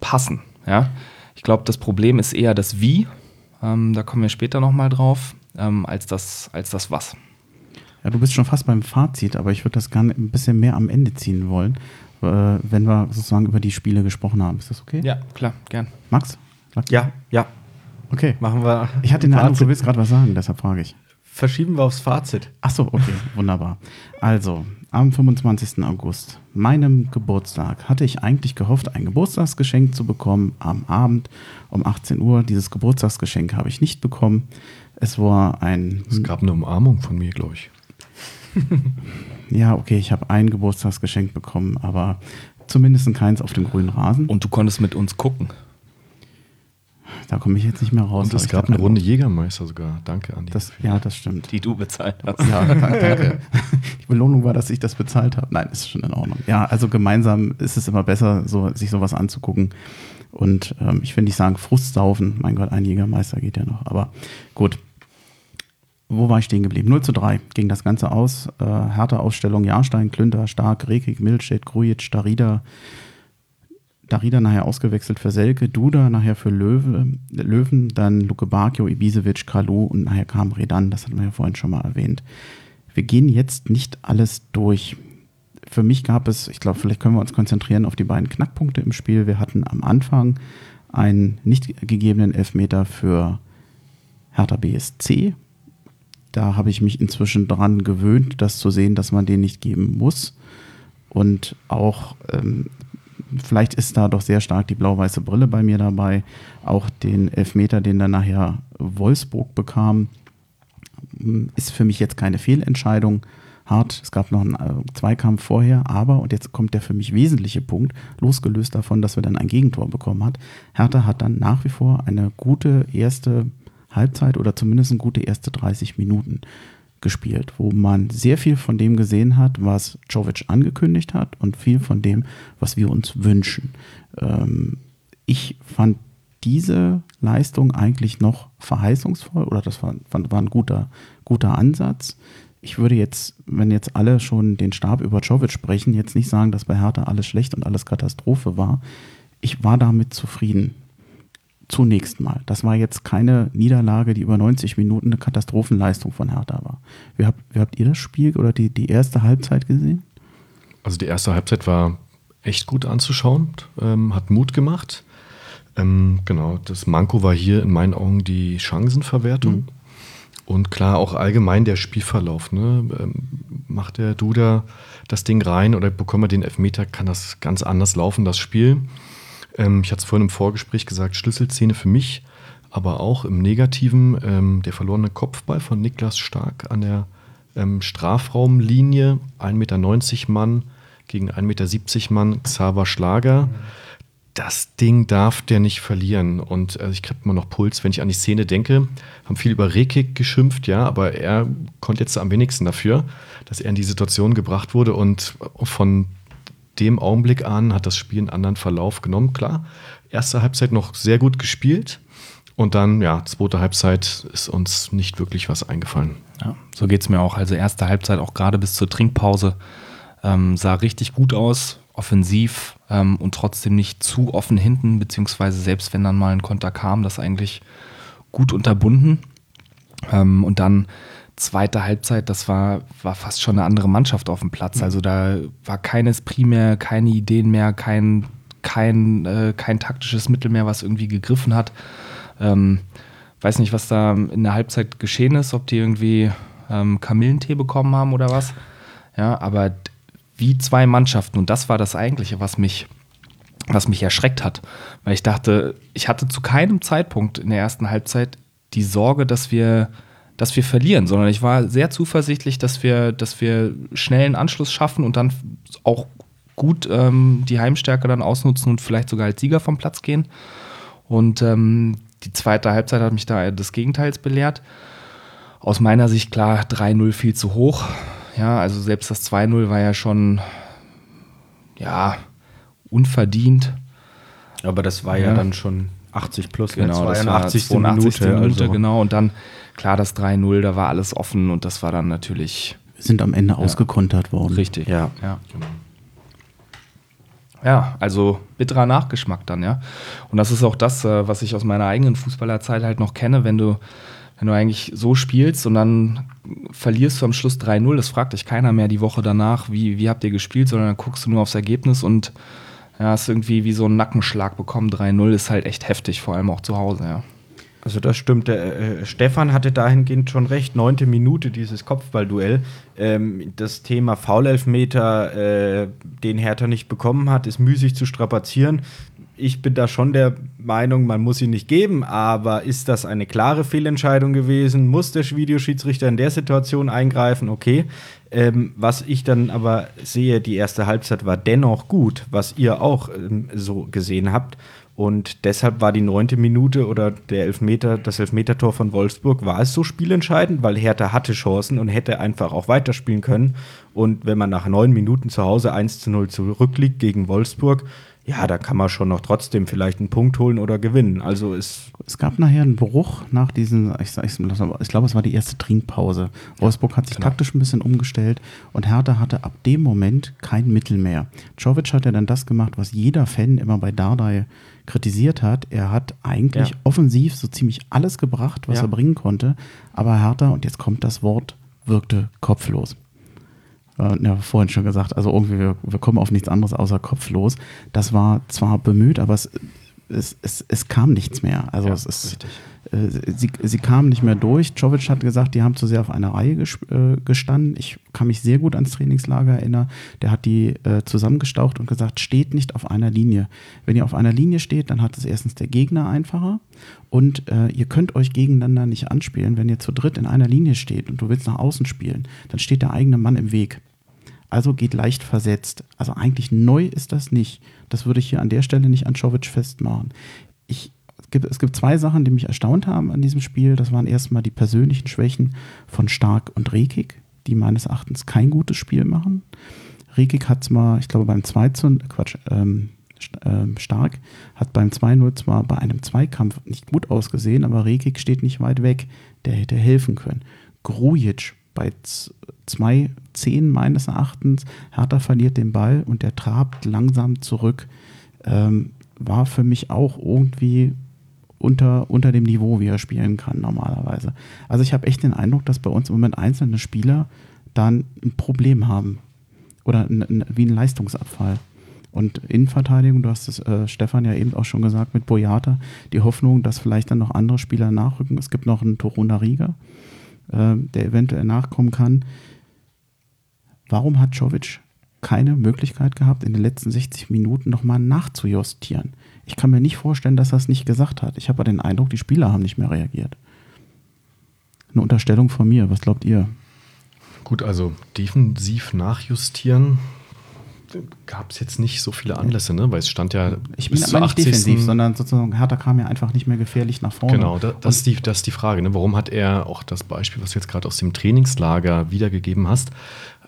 [SPEAKER 5] passen. Ja? Ich glaube, das Problem ist eher das Wie, ähm, da kommen wir später nochmal drauf, ähm, als, das, als das Was.
[SPEAKER 2] Ja, du bist schon fast beim Fazit, aber ich würde das gerne ein bisschen mehr am Ende ziehen wollen, äh, wenn wir sozusagen über die Spiele gesprochen haben. Ist das okay?
[SPEAKER 5] Ja, klar, gern.
[SPEAKER 2] Max?
[SPEAKER 3] Ja, ja.
[SPEAKER 2] Okay.
[SPEAKER 3] Machen wir.
[SPEAKER 2] Ich hatte den Eindruck, du willst gerade was sagen, deshalb frage ich.
[SPEAKER 3] Verschieben wir aufs Fazit.
[SPEAKER 2] Ach so, okay, wunderbar. Also, am 25. August, meinem Geburtstag, hatte ich eigentlich gehofft, ein Geburtstagsgeschenk zu bekommen am Abend um 18 Uhr. Dieses Geburtstagsgeschenk habe ich nicht bekommen. Es war ein.
[SPEAKER 4] Es gab eine Umarmung von mir, glaube ich.
[SPEAKER 2] Ja, okay, ich habe ein Geburtstagsgeschenk bekommen, aber zumindest keins auf dem grünen Rasen.
[SPEAKER 5] Und du konntest mit uns gucken.
[SPEAKER 2] Da komme ich jetzt nicht mehr raus.
[SPEAKER 4] Und es gab eine
[SPEAKER 2] einfach-
[SPEAKER 4] Runde Jägermeister sogar. Danke, Andi.
[SPEAKER 2] Das, ja, das stimmt.
[SPEAKER 5] Die du bezahlt hast.
[SPEAKER 2] Ja, danke. Die Belohnung war, dass ich das bezahlt habe. Nein, ist schon in Ordnung. Ja, also gemeinsam ist es immer besser, so, sich sowas anzugucken. Und ähm, ich will nicht sagen Frustsaufen. Mein Gott, ein Jägermeister geht ja noch. Aber gut. Wo war ich stehen geblieben? 0 zu 3 ging das Ganze aus. Äh, harte Ausstellung Jahrstein, Klünter, Stark, Rekik, Milstedt, Grujic, Darida. Darida nachher ausgewechselt für Selke, Duda nachher für Löwe, Löwen, dann Luke Bakio, Ibisevic, Kalu und nachher kam Redan, das hatten wir ja vorhin schon mal erwähnt. Wir gehen jetzt nicht alles durch. Für mich gab es, ich glaube, vielleicht können wir uns konzentrieren auf die beiden Knackpunkte im Spiel. Wir hatten am Anfang einen nicht gegebenen Elfmeter für Hertha BSC. Da habe ich mich inzwischen dran gewöhnt, das zu sehen, dass man den nicht geben muss. Und auch, ähm, vielleicht ist da doch sehr stark die blau-weiße Brille bei mir dabei. Auch den Elfmeter, den dann nachher Wolfsburg bekam, ist für mich jetzt keine Fehlentscheidung. Hart, es gab noch einen äh, Zweikampf vorher, aber, und jetzt kommt der für mich wesentliche Punkt, losgelöst davon, dass wir dann ein Gegentor bekommen hat. Hertha hat dann nach wie vor eine gute erste Halbzeit oder zumindest eine gute erste 30 Minuten gespielt, wo man sehr viel von dem gesehen hat, was Jovic angekündigt hat und viel von dem, was wir uns wünschen. Ähm, ich fand diese Leistung eigentlich noch verheißungsvoll oder das war, war ein guter, guter Ansatz. Ich würde jetzt, wenn jetzt alle schon den Stab über Jovic sprechen, jetzt nicht sagen, dass bei Hertha alles schlecht und alles Katastrophe war. Ich war damit zufrieden. Zunächst mal. Das war jetzt keine Niederlage, die über 90 Minuten eine Katastrophenleistung von Hertha war. Wie habt, wie habt ihr das Spiel oder die, die erste Halbzeit gesehen?
[SPEAKER 4] Also die erste Halbzeit war echt gut anzuschauen, ähm, hat Mut gemacht. Ähm, genau, das Manko war hier in meinen Augen die Chancenverwertung. Mhm. Und klar, auch allgemein der Spielverlauf. Ne? Ähm, macht der Duda das Ding rein oder bekommt er den Elfmeter, kann das ganz anders laufen, das Spiel. Ähm, ich hatte es vorhin im Vorgespräch gesagt, Schlüsselszene für mich, aber auch im Negativen ähm, der verlorene Kopfball von Niklas Stark an der ähm, Strafraumlinie, 1,90 Meter Mann gegen 1,70 Meter Mann, Xaver Schlager. Mhm. Das Ding darf der nicht verlieren. Und äh, ich kriege immer noch Puls, wenn ich an die Szene denke. Haben viel über Rekik geschimpft, ja, aber er konnte jetzt am wenigsten dafür, dass er in die Situation gebracht wurde. Und von dem Augenblick an hat das Spiel einen anderen Verlauf genommen. Klar, erste Halbzeit noch sehr gut gespielt. Und dann, ja, zweite Halbzeit ist uns nicht wirklich was eingefallen.
[SPEAKER 5] Ja, so geht es mir auch. Also erste Halbzeit auch gerade bis zur Trinkpause ähm, sah richtig gut aus, offensiv ähm, und trotzdem nicht zu offen hinten, beziehungsweise selbst wenn dann mal ein Konter kam, das eigentlich gut unterbunden. Ähm, und dann zweite Halbzeit, das war, war fast schon eine andere Mannschaft auf dem Platz. Also da war keines primär, keine Ideen mehr, kein, kein, äh, kein taktisches Mittel mehr, was irgendwie gegriffen hat. Ähm, weiß nicht, was da in der Halbzeit geschehen ist, ob die irgendwie ähm, Kamillentee bekommen haben oder was. Ja, aber wie zwei Mannschaften, und das war das Eigentliche, was mich, was mich erschreckt hat. Weil ich dachte, ich hatte zu keinem Zeitpunkt in der ersten Halbzeit die Sorge, dass wir dass wir verlieren, sondern ich war sehr zuversichtlich, dass wir, dass wir schnell einen Anschluss schaffen und dann auch gut ähm, die Heimstärke dann ausnutzen und vielleicht sogar als Sieger vom Platz gehen. Und ähm, die zweite Halbzeit hat mich da des Gegenteils belehrt. Aus meiner Sicht klar 3-0 viel zu hoch. Ja, also selbst das 2-0 war ja schon ja unverdient.
[SPEAKER 3] Aber das war ja, ja dann schon 80 plus,
[SPEAKER 5] ne? genau, ne? 82. 82. Minute, Minute also. genau. Und dann klar das 3-0, da war alles offen und das war dann natürlich.
[SPEAKER 2] Wir sind am Ende ja. ausgekontert worden.
[SPEAKER 5] Richtig, ja. ja. Ja, also bitterer Nachgeschmack dann, ja. Und das ist auch das, äh, was ich aus meiner eigenen Fußballerzeit halt noch kenne, wenn du, wenn du eigentlich so spielst und dann verlierst du am Schluss 3-0, das fragt dich keiner mehr die Woche danach, wie, wie habt ihr gespielt, sondern dann guckst du nur aufs Ergebnis und ja, hast irgendwie wie so einen Nackenschlag bekommen. 3-0 ist halt echt heftig, vor allem auch zu Hause, ja.
[SPEAKER 3] Also das stimmt. Der, äh, Stefan hatte dahingehend schon recht. Neunte Minute dieses Kopfballduell. Ähm, das Thema Foulelfmeter, äh, den Hertha nicht bekommen hat, ist müßig zu strapazieren. Ich bin da schon der Meinung, man muss ihn nicht geben, aber ist das eine klare Fehlentscheidung gewesen? Muss der Videoschiedsrichter in der Situation eingreifen? Okay. Ähm, was ich dann aber sehe, die erste Halbzeit war dennoch gut, was ihr auch ähm, so gesehen habt. Und deshalb war die neunte Minute oder der Elfmeter, das Elfmetertor von Wolfsburg, war es so spielentscheidend, weil Hertha hatte Chancen und hätte einfach auch weiterspielen können. Und wenn man nach neun Minuten zu Hause 1 zu 0 zurückliegt gegen Wolfsburg, ja, da kann man schon noch trotzdem vielleicht einen Punkt holen oder gewinnen. Also es,
[SPEAKER 2] es gab nachher einen Bruch nach diesen, ich, ich, ich glaube, es war die erste Trinkpause. Wolfsburg hat sich genau. taktisch ein bisschen umgestellt und Hertha hatte ab dem Moment kein Mittel mehr. Czovic hat ja dann das gemacht, was jeder Fan immer bei Dardai kritisiert hat. Er hat eigentlich ja. offensiv so ziemlich alles gebracht, was ja. er bringen konnte, aber Hertha, und jetzt kommt das Wort, wirkte kopflos äh, ja, vorhin schon gesagt, also irgendwie, wir, wir, kommen auf nichts anderes außer kopflos. Das war zwar bemüht, aber es, es, es, es kam nichts mehr. Also ja, es ist, äh, sie, sie kamen nicht mehr durch. Jovic hat gesagt, die haben zu sehr auf einer Reihe äh, gestanden. Ich kann mich sehr gut ans Trainingslager erinnern. Der hat die äh, zusammengestaucht und gesagt, steht nicht auf einer Linie. Wenn ihr auf einer Linie steht, dann hat es erstens der Gegner einfacher und äh, ihr könnt euch gegeneinander nicht anspielen. Wenn ihr zu dritt in einer Linie steht und du willst nach außen spielen, dann steht der eigene Mann im Weg. Also geht leicht versetzt. Also eigentlich neu ist das nicht. Das würde ich hier an der Stelle nicht an Czovic festmachen. Ich, gibt, es gibt zwei Sachen, die mich erstaunt haben an diesem Spiel. Das waren erstmal die persönlichen Schwächen von Stark und Rekik, die meines Erachtens kein gutes Spiel machen. Rekik hat zwar, ich glaube, beim 2 zu, Quatsch, ähm, ähm, Stark hat beim 2-0 zwar bei einem Zweikampf nicht gut ausgesehen, aber Rekik steht nicht weit weg. Der hätte helfen können. Grujic bei 2-10 meines Erachtens. Hertha verliert den Ball und der trabt langsam zurück. Ähm, war für mich auch irgendwie unter, unter dem Niveau, wie er spielen kann normalerweise. Also ich habe echt den Eindruck, dass bei uns im Moment einzelne Spieler dann ein Problem haben. Oder ein, ein, wie ein Leistungsabfall. Und Innenverteidigung, du hast es äh, Stefan ja eben auch schon gesagt mit Boyata, die Hoffnung, dass vielleicht dann noch andere Spieler nachrücken. Es gibt noch einen Toruna Riga, äh, der eventuell nachkommen kann. Warum hat Jovic keine Möglichkeit gehabt, in den letzten 60 Minuten nochmal nachzujustieren? Ich kann mir nicht vorstellen, dass er es nicht gesagt hat. Ich habe den Eindruck, die Spieler haben nicht mehr reagiert. Eine Unterstellung von mir. Was glaubt ihr?
[SPEAKER 4] Gut, also defensiv nachjustieren gab es jetzt nicht so viele Anlässe, ne? weil es stand ja
[SPEAKER 2] ich bin aber nicht defensiv, sondern sozusagen Hertha kam ja einfach nicht mehr gefährlich nach vorne.
[SPEAKER 4] Genau, da, das, ist die, das ist die Frage. Ne? Warum hat er auch das Beispiel, was du jetzt gerade aus dem Trainingslager wiedergegeben hast,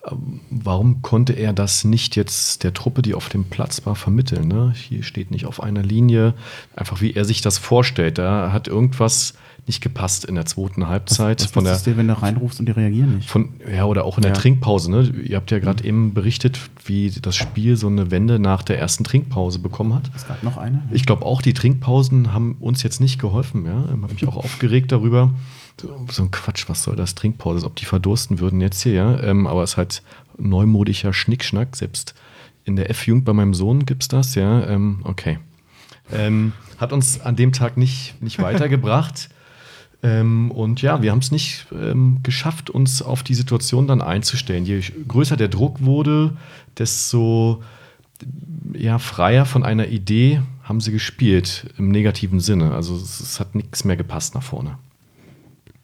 [SPEAKER 4] ähm, warum konnte er das nicht jetzt der Truppe, die auf dem Platz war, vermitteln? Ne? Hier steht nicht auf einer Linie, einfach wie er sich das vorstellt. Da hat irgendwas nicht gepasst in der zweiten Halbzeit.
[SPEAKER 2] Was, was von der, dir, wenn du reinrufst und die reagieren nicht?
[SPEAKER 4] Von, ja, oder auch in der ja. Trinkpause. Ne? Ihr habt ja gerade mhm. eben berichtet, wie das Spiel so eine Wende nach der ersten Trinkpause bekommen hat.
[SPEAKER 2] Es gab noch eine.
[SPEAKER 4] Ich glaube auch, die Trinkpausen haben uns jetzt nicht geholfen. Ja? Ich habe mich auch aufgeregt darüber. So ein Quatsch, was soll das Trinkpause? Ob die verdursten würden jetzt hier, ja. Ähm, aber es ist halt neumodischer Schnickschnack. Selbst in der F-Jugend bei meinem Sohn gibt es das, ja. Ähm, okay. Ähm, hat uns an dem Tag nicht, nicht weitergebracht. Ähm, und ja, wir haben es nicht ähm, geschafft, uns auf die Situation dann einzustellen. Je größer der Druck wurde, desto ja, freier von einer Idee haben sie gespielt, im negativen Sinne. Also es, es hat nichts mehr gepasst nach vorne.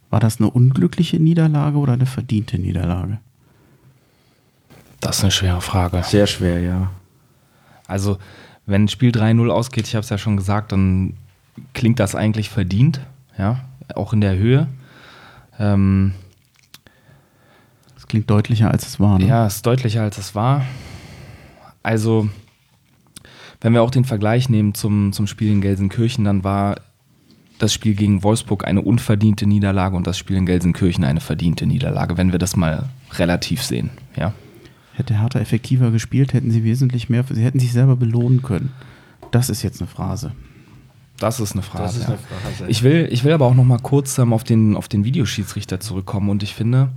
[SPEAKER 2] War das eine unglückliche Niederlage oder eine verdiente Niederlage?
[SPEAKER 5] Das ist eine schwere Frage.
[SPEAKER 3] Sehr schwer, ja.
[SPEAKER 5] Also, wenn Spiel 3-0 ausgeht, ich habe es ja schon gesagt, dann klingt das eigentlich verdient, ja auch in der Höhe. Ähm,
[SPEAKER 2] das klingt deutlicher, als es war.
[SPEAKER 5] Ne? Ja, es ist deutlicher, als es war. Also, wenn wir auch den Vergleich nehmen zum, zum Spiel in Gelsenkirchen, dann war das Spiel gegen Wolfsburg eine unverdiente Niederlage und das Spiel in Gelsenkirchen eine verdiente Niederlage, wenn wir das mal relativ sehen. Ja?
[SPEAKER 2] Hätte Hertha effektiver gespielt, hätten sie wesentlich mehr, sie hätten sich selber belohnen können. Das ist jetzt eine Phrase.
[SPEAKER 5] Das ist eine Frage. Das ist eine Frage. Ich, will, ich will aber auch noch mal kurz ähm, auf, den, auf den Videoschiedsrichter zurückkommen. Und ich finde,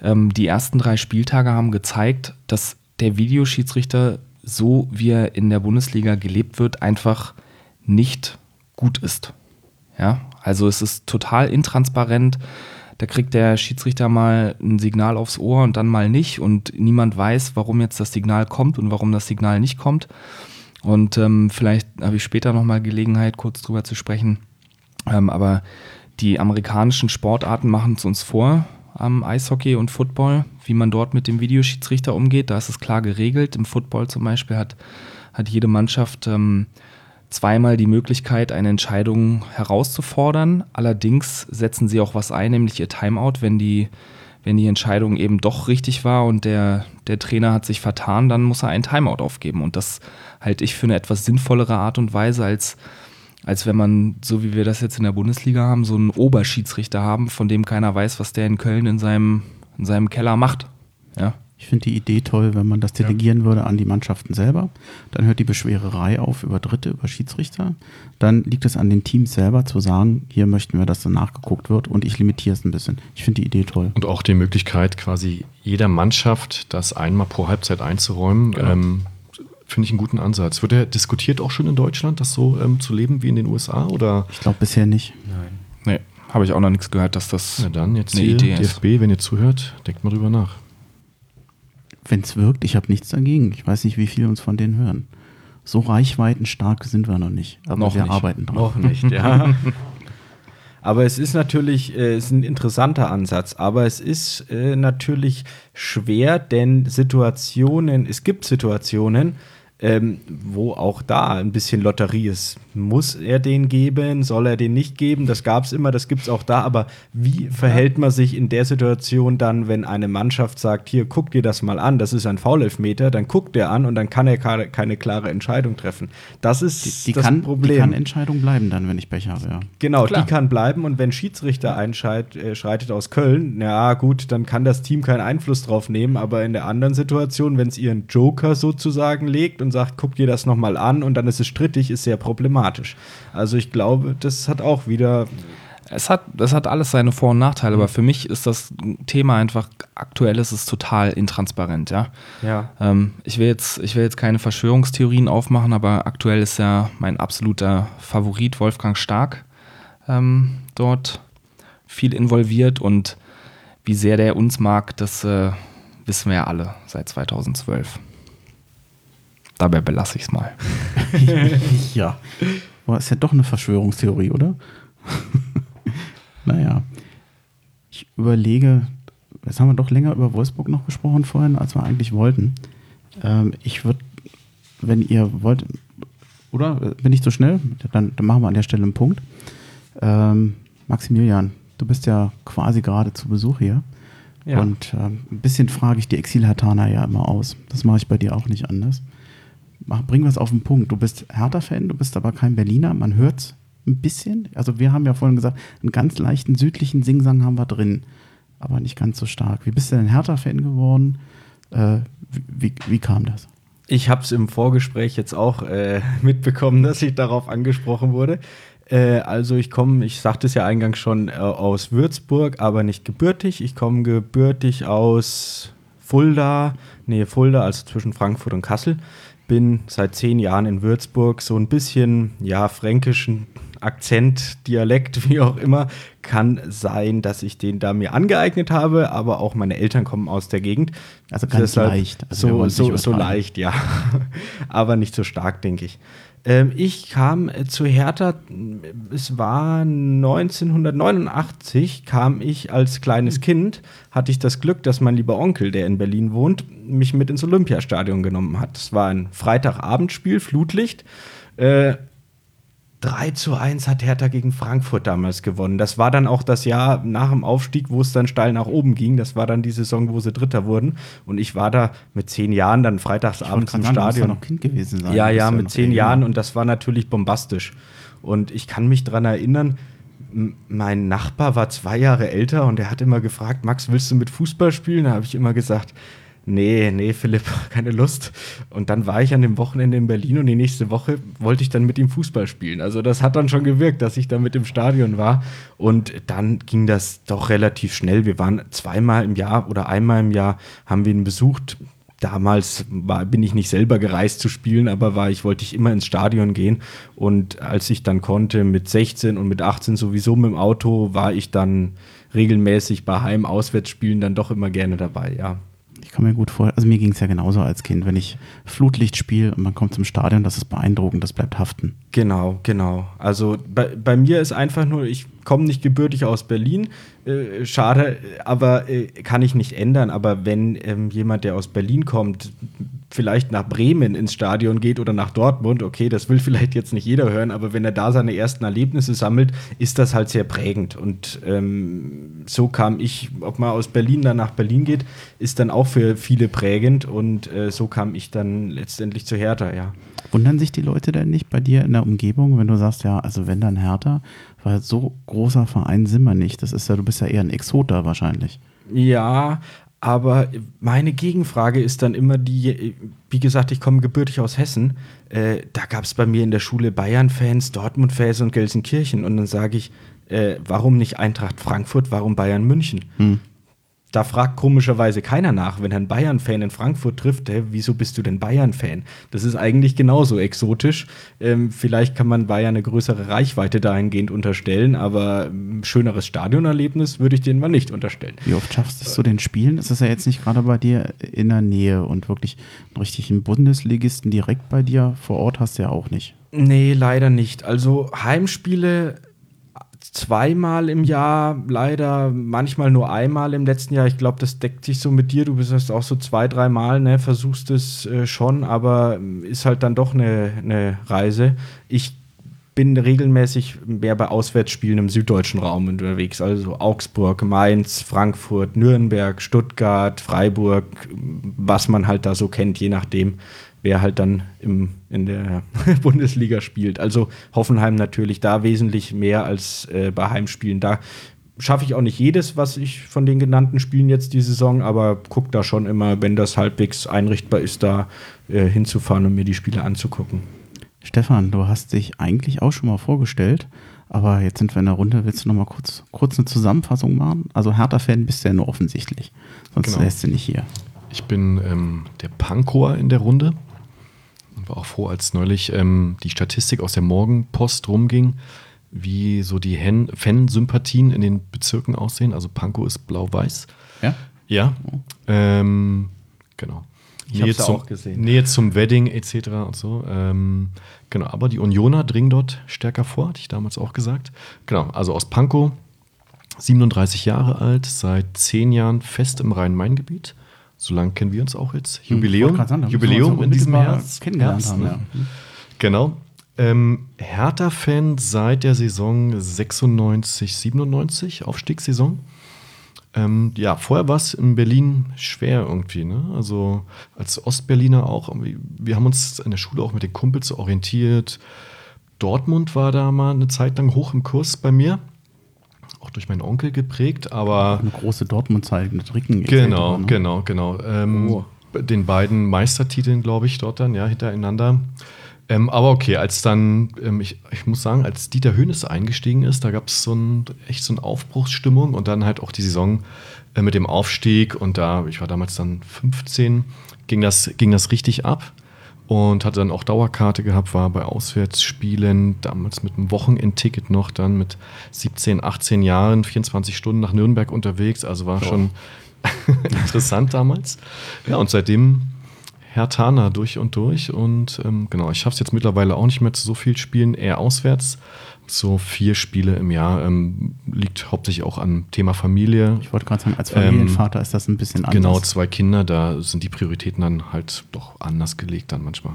[SPEAKER 5] ähm, die ersten drei Spieltage haben gezeigt, dass der Videoschiedsrichter, so wie er in der Bundesliga gelebt wird, einfach nicht gut ist. Ja, also es ist total intransparent. Da kriegt der Schiedsrichter mal ein Signal aufs Ohr und dann mal nicht. Und niemand weiß, warum jetzt das Signal kommt und warum das Signal nicht kommt. Und ähm, vielleicht habe ich später nochmal Gelegenheit, kurz drüber zu sprechen. Ähm, aber die amerikanischen Sportarten machen es uns vor, am Eishockey und Football, wie man dort mit dem Videoschiedsrichter umgeht. Da ist es klar geregelt. Im Football zum Beispiel hat, hat jede Mannschaft ähm, zweimal die Möglichkeit, eine Entscheidung herauszufordern. Allerdings setzen sie auch was ein, nämlich ihr Timeout, wenn die wenn die Entscheidung eben doch richtig war und der, der Trainer hat sich vertan, dann muss er ein Timeout aufgeben. Und das halte ich für eine etwas sinnvollere Art und Weise, als, als wenn man, so wie wir das jetzt in der Bundesliga haben, so einen Oberschiedsrichter haben, von dem keiner weiß, was der in Köln in seinem, in seinem Keller macht. Ja.
[SPEAKER 2] Ich finde die Idee toll, wenn man das delegieren ja. würde an die Mannschaften selber. Dann hört die Beschwererei auf über Dritte, über Schiedsrichter. Dann liegt es an den Teams selber zu sagen, hier möchten wir, dass dann nachgeguckt wird und ich limitiere es ein bisschen. Ich finde die Idee toll.
[SPEAKER 4] Und auch die Möglichkeit, quasi jeder Mannschaft das einmal pro Halbzeit einzuräumen. Genau. Ähm, Finde ich einen guten Ansatz. Wird er diskutiert auch schon in Deutschland, das so ähm, zu leben wie in den USA? Oder?
[SPEAKER 2] Ich glaube bisher nicht.
[SPEAKER 5] Nein. Nee, habe ich auch noch nichts gehört, dass das
[SPEAKER 4] Na dann jetzt eine hier, Idee DFB, ist. wenn ihr zuhört, denkt mal drüber nach
[SPEAKER 2] wenn es wirkt, ich habe nichts dagegen. Ich weiß nicht, wie viele uns von denen hören. So reichweitenstark sind wir noch nicht.
[SPEAKER 3] Aber noch wir nicht. arbeiten dran. Noch nicht, ja. aber es ist natürlich äh, ist ein interessanter Ansatz. Aber es ist äh, natürlich schwer, denn Situationen, es gibt Situationen, ähm, wo auch da ein bisschen Lotterie ist. Muss er den geben? Soll er den nicht geben? Das gab es immer, das gibt es auch da. Aber wie verhält man sich in der Situation dann, wenn eine Mannschaft sagt, hier, guck dir das mal an, das ist ein Foulelfmeter, dann guckt er an und dann kann er keine klare Entscheidung treffen. Das ist
[SPEAKER 2] die, die das kann, Problem. Die kann Entscheidung bleiben dann, wenn ich Pech habe, ja.
[SPEAKER 3] Genau, Klar. die kann bleiben und wenn Schiedsrichter einschreitet äh, aus Köln, ja gut, dann kann das Team keinen Einfluss drauf nehmen, aber in der anderen Situation, wenn es ihren Joker sozusagen legt und sagt, guck dir das nochmal an und dann ist es strittig, ist sehr problematisch. Also ich glaube, das hat auch wieder
[SPEAKER 5] Es hat, es hat alles seine Vor- und Nachteile, aber für mich ist das Thema einfach, aktuell ist es total intransparent, ja.
[SPEAKER 3] ja.
[SPEAKER 5] Ähm, ich, will jetzt, ich will jetzt keine Verschwörungstheorien aufmachen, aber aktuell ist ja mein absoluter Favorit Wolfgang Stark ähm, dort viel involviert und wie sehr der uns mag, das äh, wissen wir ja alle seit 2012. Dabei belasse ich es mal.
[SPEAKER 2] ja. Aber ist ja doch eine Verschwörungstheorie, oder? naja. Ich überlege, jetzt haben wir doch länger über Wolfsburg noch gesprochen vorhin, als wir eigentlich wollten. Ähm, ich würde, wenn ihr wollt, oder bin ich zu schnell? Dann, dann machen wir an der Stelle einen Punkt. Ähm, Maximilian, du bist ja quasi gerade zu Besuch hier.
[SPEAKER 3] Ja.
[SPEAKER 2] Und ähm, ein bisschen frage ich die Exilhartaner ja immer aus. Das mache ich bei dir auch nicht anders. Mach, bring was auf den Punkt. Du bist Hertha-Fan, du bist aber kein Berliner. Man hört ein bisschen. Also wir haben ja vorhin gesagt, einen ganz leichten südlichen Singsang haben wir drin, aber nicht ganz so stark. Wie bist du denn Hertha-Fan geworden? Äh, wie, wie, kam das?
[SPEAKER 3] Ich habe es im Vorgespräch jetzt auch äh, mitbekommen, dass ich darauf angesprochen wurde. Äh, also ich komme, ich sagte es ja eingangs schon, äh, aus Würzburg, aber nicht gebürtig. Ich komme gebürtig aus Fulda, Nähe Fulda, also zwischen Frankfurt und Kassel. Bin seit zehn Jahren in Würzburg, so ein bisschen, ja, fränkischen Akzent, Dialekt, wie auch immer. Kann sein, dass ich den da mir angeeignet habe, aber auch meine Eltern kommen aus der Gegend.
[SPEAKER 2] Also ganz leicht. Also
[SPEAKER 3] so so, so leicht, ja. aber nicht so stark, denke ich. Ähm, ich kam äh, zu Hertha, es war 1989, kam ich als kleines Kind, hatte ich das Glück, dass mein lieber Onkel, der in Berlin wohnt, mich mit ins Olympiastadion genommen hat. Es war ein Freitagabendspiel, Flutlicht. Äh, 3 zu 1 hat Hertha gegen Frankfurt damals gewonnen. Das war dann auch das Jahr nach dem Aufstieg, wo es dann steil nach oben ging. Das war dann die Saison, wo sie Dritter wurden. Und ich war da mit zehn Jahren dann freitagsabends im
[SPEAKER 2] du
[SPEAKER 3] Stadion.
[SPEAKER 2] ja noch Kind gewesen sein.
[SPEAKER 3] Ja,
[SPEAKER 2] Du
[SPEAKER 3] ja, mit zehn Jahren und das war natürlich bombastisch. Und ich kann mich daran erinnern, mein Nachbar war zwei Jahre älter und er hat immer gefragt, Max, willst du mit Fußball spielen? Da habe ich immer gesagt, nee, nee, Philipp, keine Lust. Und dann war ich an dem Wochenende in Berlin und die nächste Woche wollte ich dann mit ihm Fußball spielen. Also das hat dann schon gewirkt, dass ich da mit im Stadion war. Und dann ging das doch relativ schnell. Wir waren zweimal im Jahr oder einmal im Jahr haben wir ihn besucht. Damals war, bin ich nicht selber gereist zu spielen, aber war ich wollte ich immer ins Stadion gehen und als ich dann konnte mit 16 und mit 18 sowieso mit dem Auto, war ich dann regelmäßig bei Heim-Auswärtsspielen dann doch immer gerne dabei, ja.
[SPEAKER 2] Ich kann mir gut vorstellen, also mir ging es ja genauso als Kind, wenn ich Flutlicht spiele und man kommt zum Stadion, das ist beeindruckend, das bleibt haften.
[SPEAKER 3] Genau, genau. Also bei, bei mir ist einfach nur, ich komme nicht gebürtig aus Berlin, äh, schade, aber äh, kann ich nicht ändern. Aber wenn ähm, jemand, der aus Berlin kommt, vielleicht nach Bremen ins Stadion geht oder nach Dortmund, okay, das will vielleicht jetzt nicht jeder hören, aber wenn er da seine ersten Erlebnisse sammelt, ist das halt sehr prägend. Und ähm, so kam ich, ob man aus Berlin dann nach Berlin geht, ist dann auch für viele prägend und äh, so kam ich dann letztendlich zu Hertha, ja.
[SPEAKER 2] Wundern sich die Leute denn nicht bei dir in der Umgebung, wenn du sagst, ja, also wenn dann Hertha, weil so großer Verein sind wir nicht. Das ist ja, du bist ja eher ein Exot da wahrscheinlich.
[SPEAKER 3] Ja, aber meine Gegenfrage ist dann immer die, wie gesagt, ich komme gebürtig aus Hessen. Äh, da gab es bei mir in der Schule Bayern-Fans, Dortmund-Fans und Gelsenkirchen. Und dann sage ich, äh, warum nicht Eintracht Frankfurt, warum Bayern München?
[SPEAKER 2] Hm.
[SPEAKER 3] Da fragt komischerweise keiner nach, wenn ein Bayern-Fan in Frankfurt trifft, hä, wieso bist du denn Bayern-Fan? Das ist eigentlich genauso exotisch. Ähm, vielleicht kann man Bayern eine größere Reichweite dahingehend unterstellen, aber ein schöneres Stadionerlebnis würde ich denen mal nicht unterstellen.
[SPEAKER 2] Wie oft schaffst du es zu den Spielen? Das ist ja jetzt nicht gerade bei dir in der Nähe und wirklich einen richtigen Bundesligisten direkt bei dir vor Ort hast du ja auch nicht.
[SPEAKER 3] Nee, leider nicht. Also Heimspiele zweimal im Jahr, leider manchmal nur einmal im letzten Jahr. Ich glaube, das deckt sich so mit dir. Du bist das auch so zwei, dreimal, ne, versuchst es äh, schon, aber ist halt dann doch eine, eine Reise. Ich bin regelmäßig mehr bei Auswärtsspielen im süddeutschen Raum unterwegs, also Augsburg, Mainz, Frankfurt, Nürnberg, Stuttgart, Freiburg, was man halt da so kennt, je nachdem, wer halt dann im, in der Bundesliga spielt. Also Hoffenheim natürlich da wesentlich mehr als äh, bei Heimspielen. Da schaffe ich auch nicht jedes, was ich von den genannten Spielen jetzt die Saison, aber gucke da schon immer, wenn das halbwegs einrichtbar ist, da äh, hinzufahren und mir die Spiele anzugucken.
[SPEAKER 2] Stefan, du hast dich eigentlich auch schon mal vorgestellt, aber jetzt sind wir in der Runde. Willst du noch mal kurz, kurz eine Zusammenfassung machen? Also Hertha-Fan bist du ja nur offensichtlich, sonst
[SPEAKER 4] Genau.
[SPEAKER 2] lässt du nicht hier.
[SPEAKER 4] Ich bin ähm, der Pankower in der Runde. War auch froh, als neulich ähm, die Statistik aus der Morgenpost rumging, wie so die Fansympathien in den Bezirken aussehen. Also Pankow ist blau-weiß.
[SPEAKER 2] Ja?
[SPEAKER 4] Ja. Ähm, genau.
[SPEAKER 3] Ich ja
[SPEAKER 4] zum,
[SPEAKER 3] auch gesehen.
[SPEAKER 4] Nähe zum Wedding etc. und so. Ähm, genau, aber die Unioner dringen dort stärker vor, hatte ich damals auch gesagt. Genau, also aus Pankow, 37 Jahre alt, seit 10 Jahren fest im Rhein-Main-Gebiet. So lange kennen wir uns auch jetzt.
[SPEAKER 2] Hm,
[SPEAKER 4] Jubiläum,
[SPEAKER 2] grad sagen,
[SPEAKER 4] Jubiläum in diesem Herbst.
[SPEAKER 2] kennengelernt haben, ja.
[SPEAKER 4] Genau. Ähm, Hertha-Fan seit der Saison 96, 97, Aufstiegssaison. Ähm, ja, vorher war es in Berlin schwer irgendwie. Ne? Also als Ostberliner auch. Wir haben uns in der Schule auch mit den Kumpels orientiert. Dortmund war da mal eine Zeit lang hoch im Kurs bei mir. Auch durch meinen Onkel geprägt, aber.
[SPEAKER 2] Eine große Dortmund-Zeit mit Ricken.
[SPEAKER 4] Genau,
[SPEAKER 2] ne?
[SPEAKER 4] genau, genau. Ähm,
[SPEAKER 3] Oh.
[SPEAKER 4] Den beiden Meistertiteln, glaube ich, dort dann, ja, hintereinander. Ähm, aber okay, als dann, ähm, ich, ich muss sagen, als Dieter Hönes eingestiegen ist, da gab es so ein, echt so eine Aufbruchsstimmung und dann halt auch die Saison äh, mit dem Aufstieg und da, ich war damals dann 15, ging das, ging das richtig ab und hatte dann auch Dauerkarte gehabt, war bei Auswärtsspielen, damals mit einem Wochenendticket noch, dann mit 17, 18 Jahren, 24 Stunden nach Nürnberg unterwegs, also war schon interessant damals. Ja, und seitdem Herr Tana durch und durch und ähm, genau, ich schaffe es jetzt mittlerweile auch nicht mehr zu so viel Spielen, eher auswärts. So vier Spiele im Jahr ähm, liegt hauptsächlich auch am Thema Familie.
[SPEAKER 2] Ich wollte gerade sagen, als Familienvater ist das ein bisschen anders.
[SPEAKER 4] Genau, zwei Kinder, da sind die Prioritäten dann halt doch anders gelegt dann manchmal.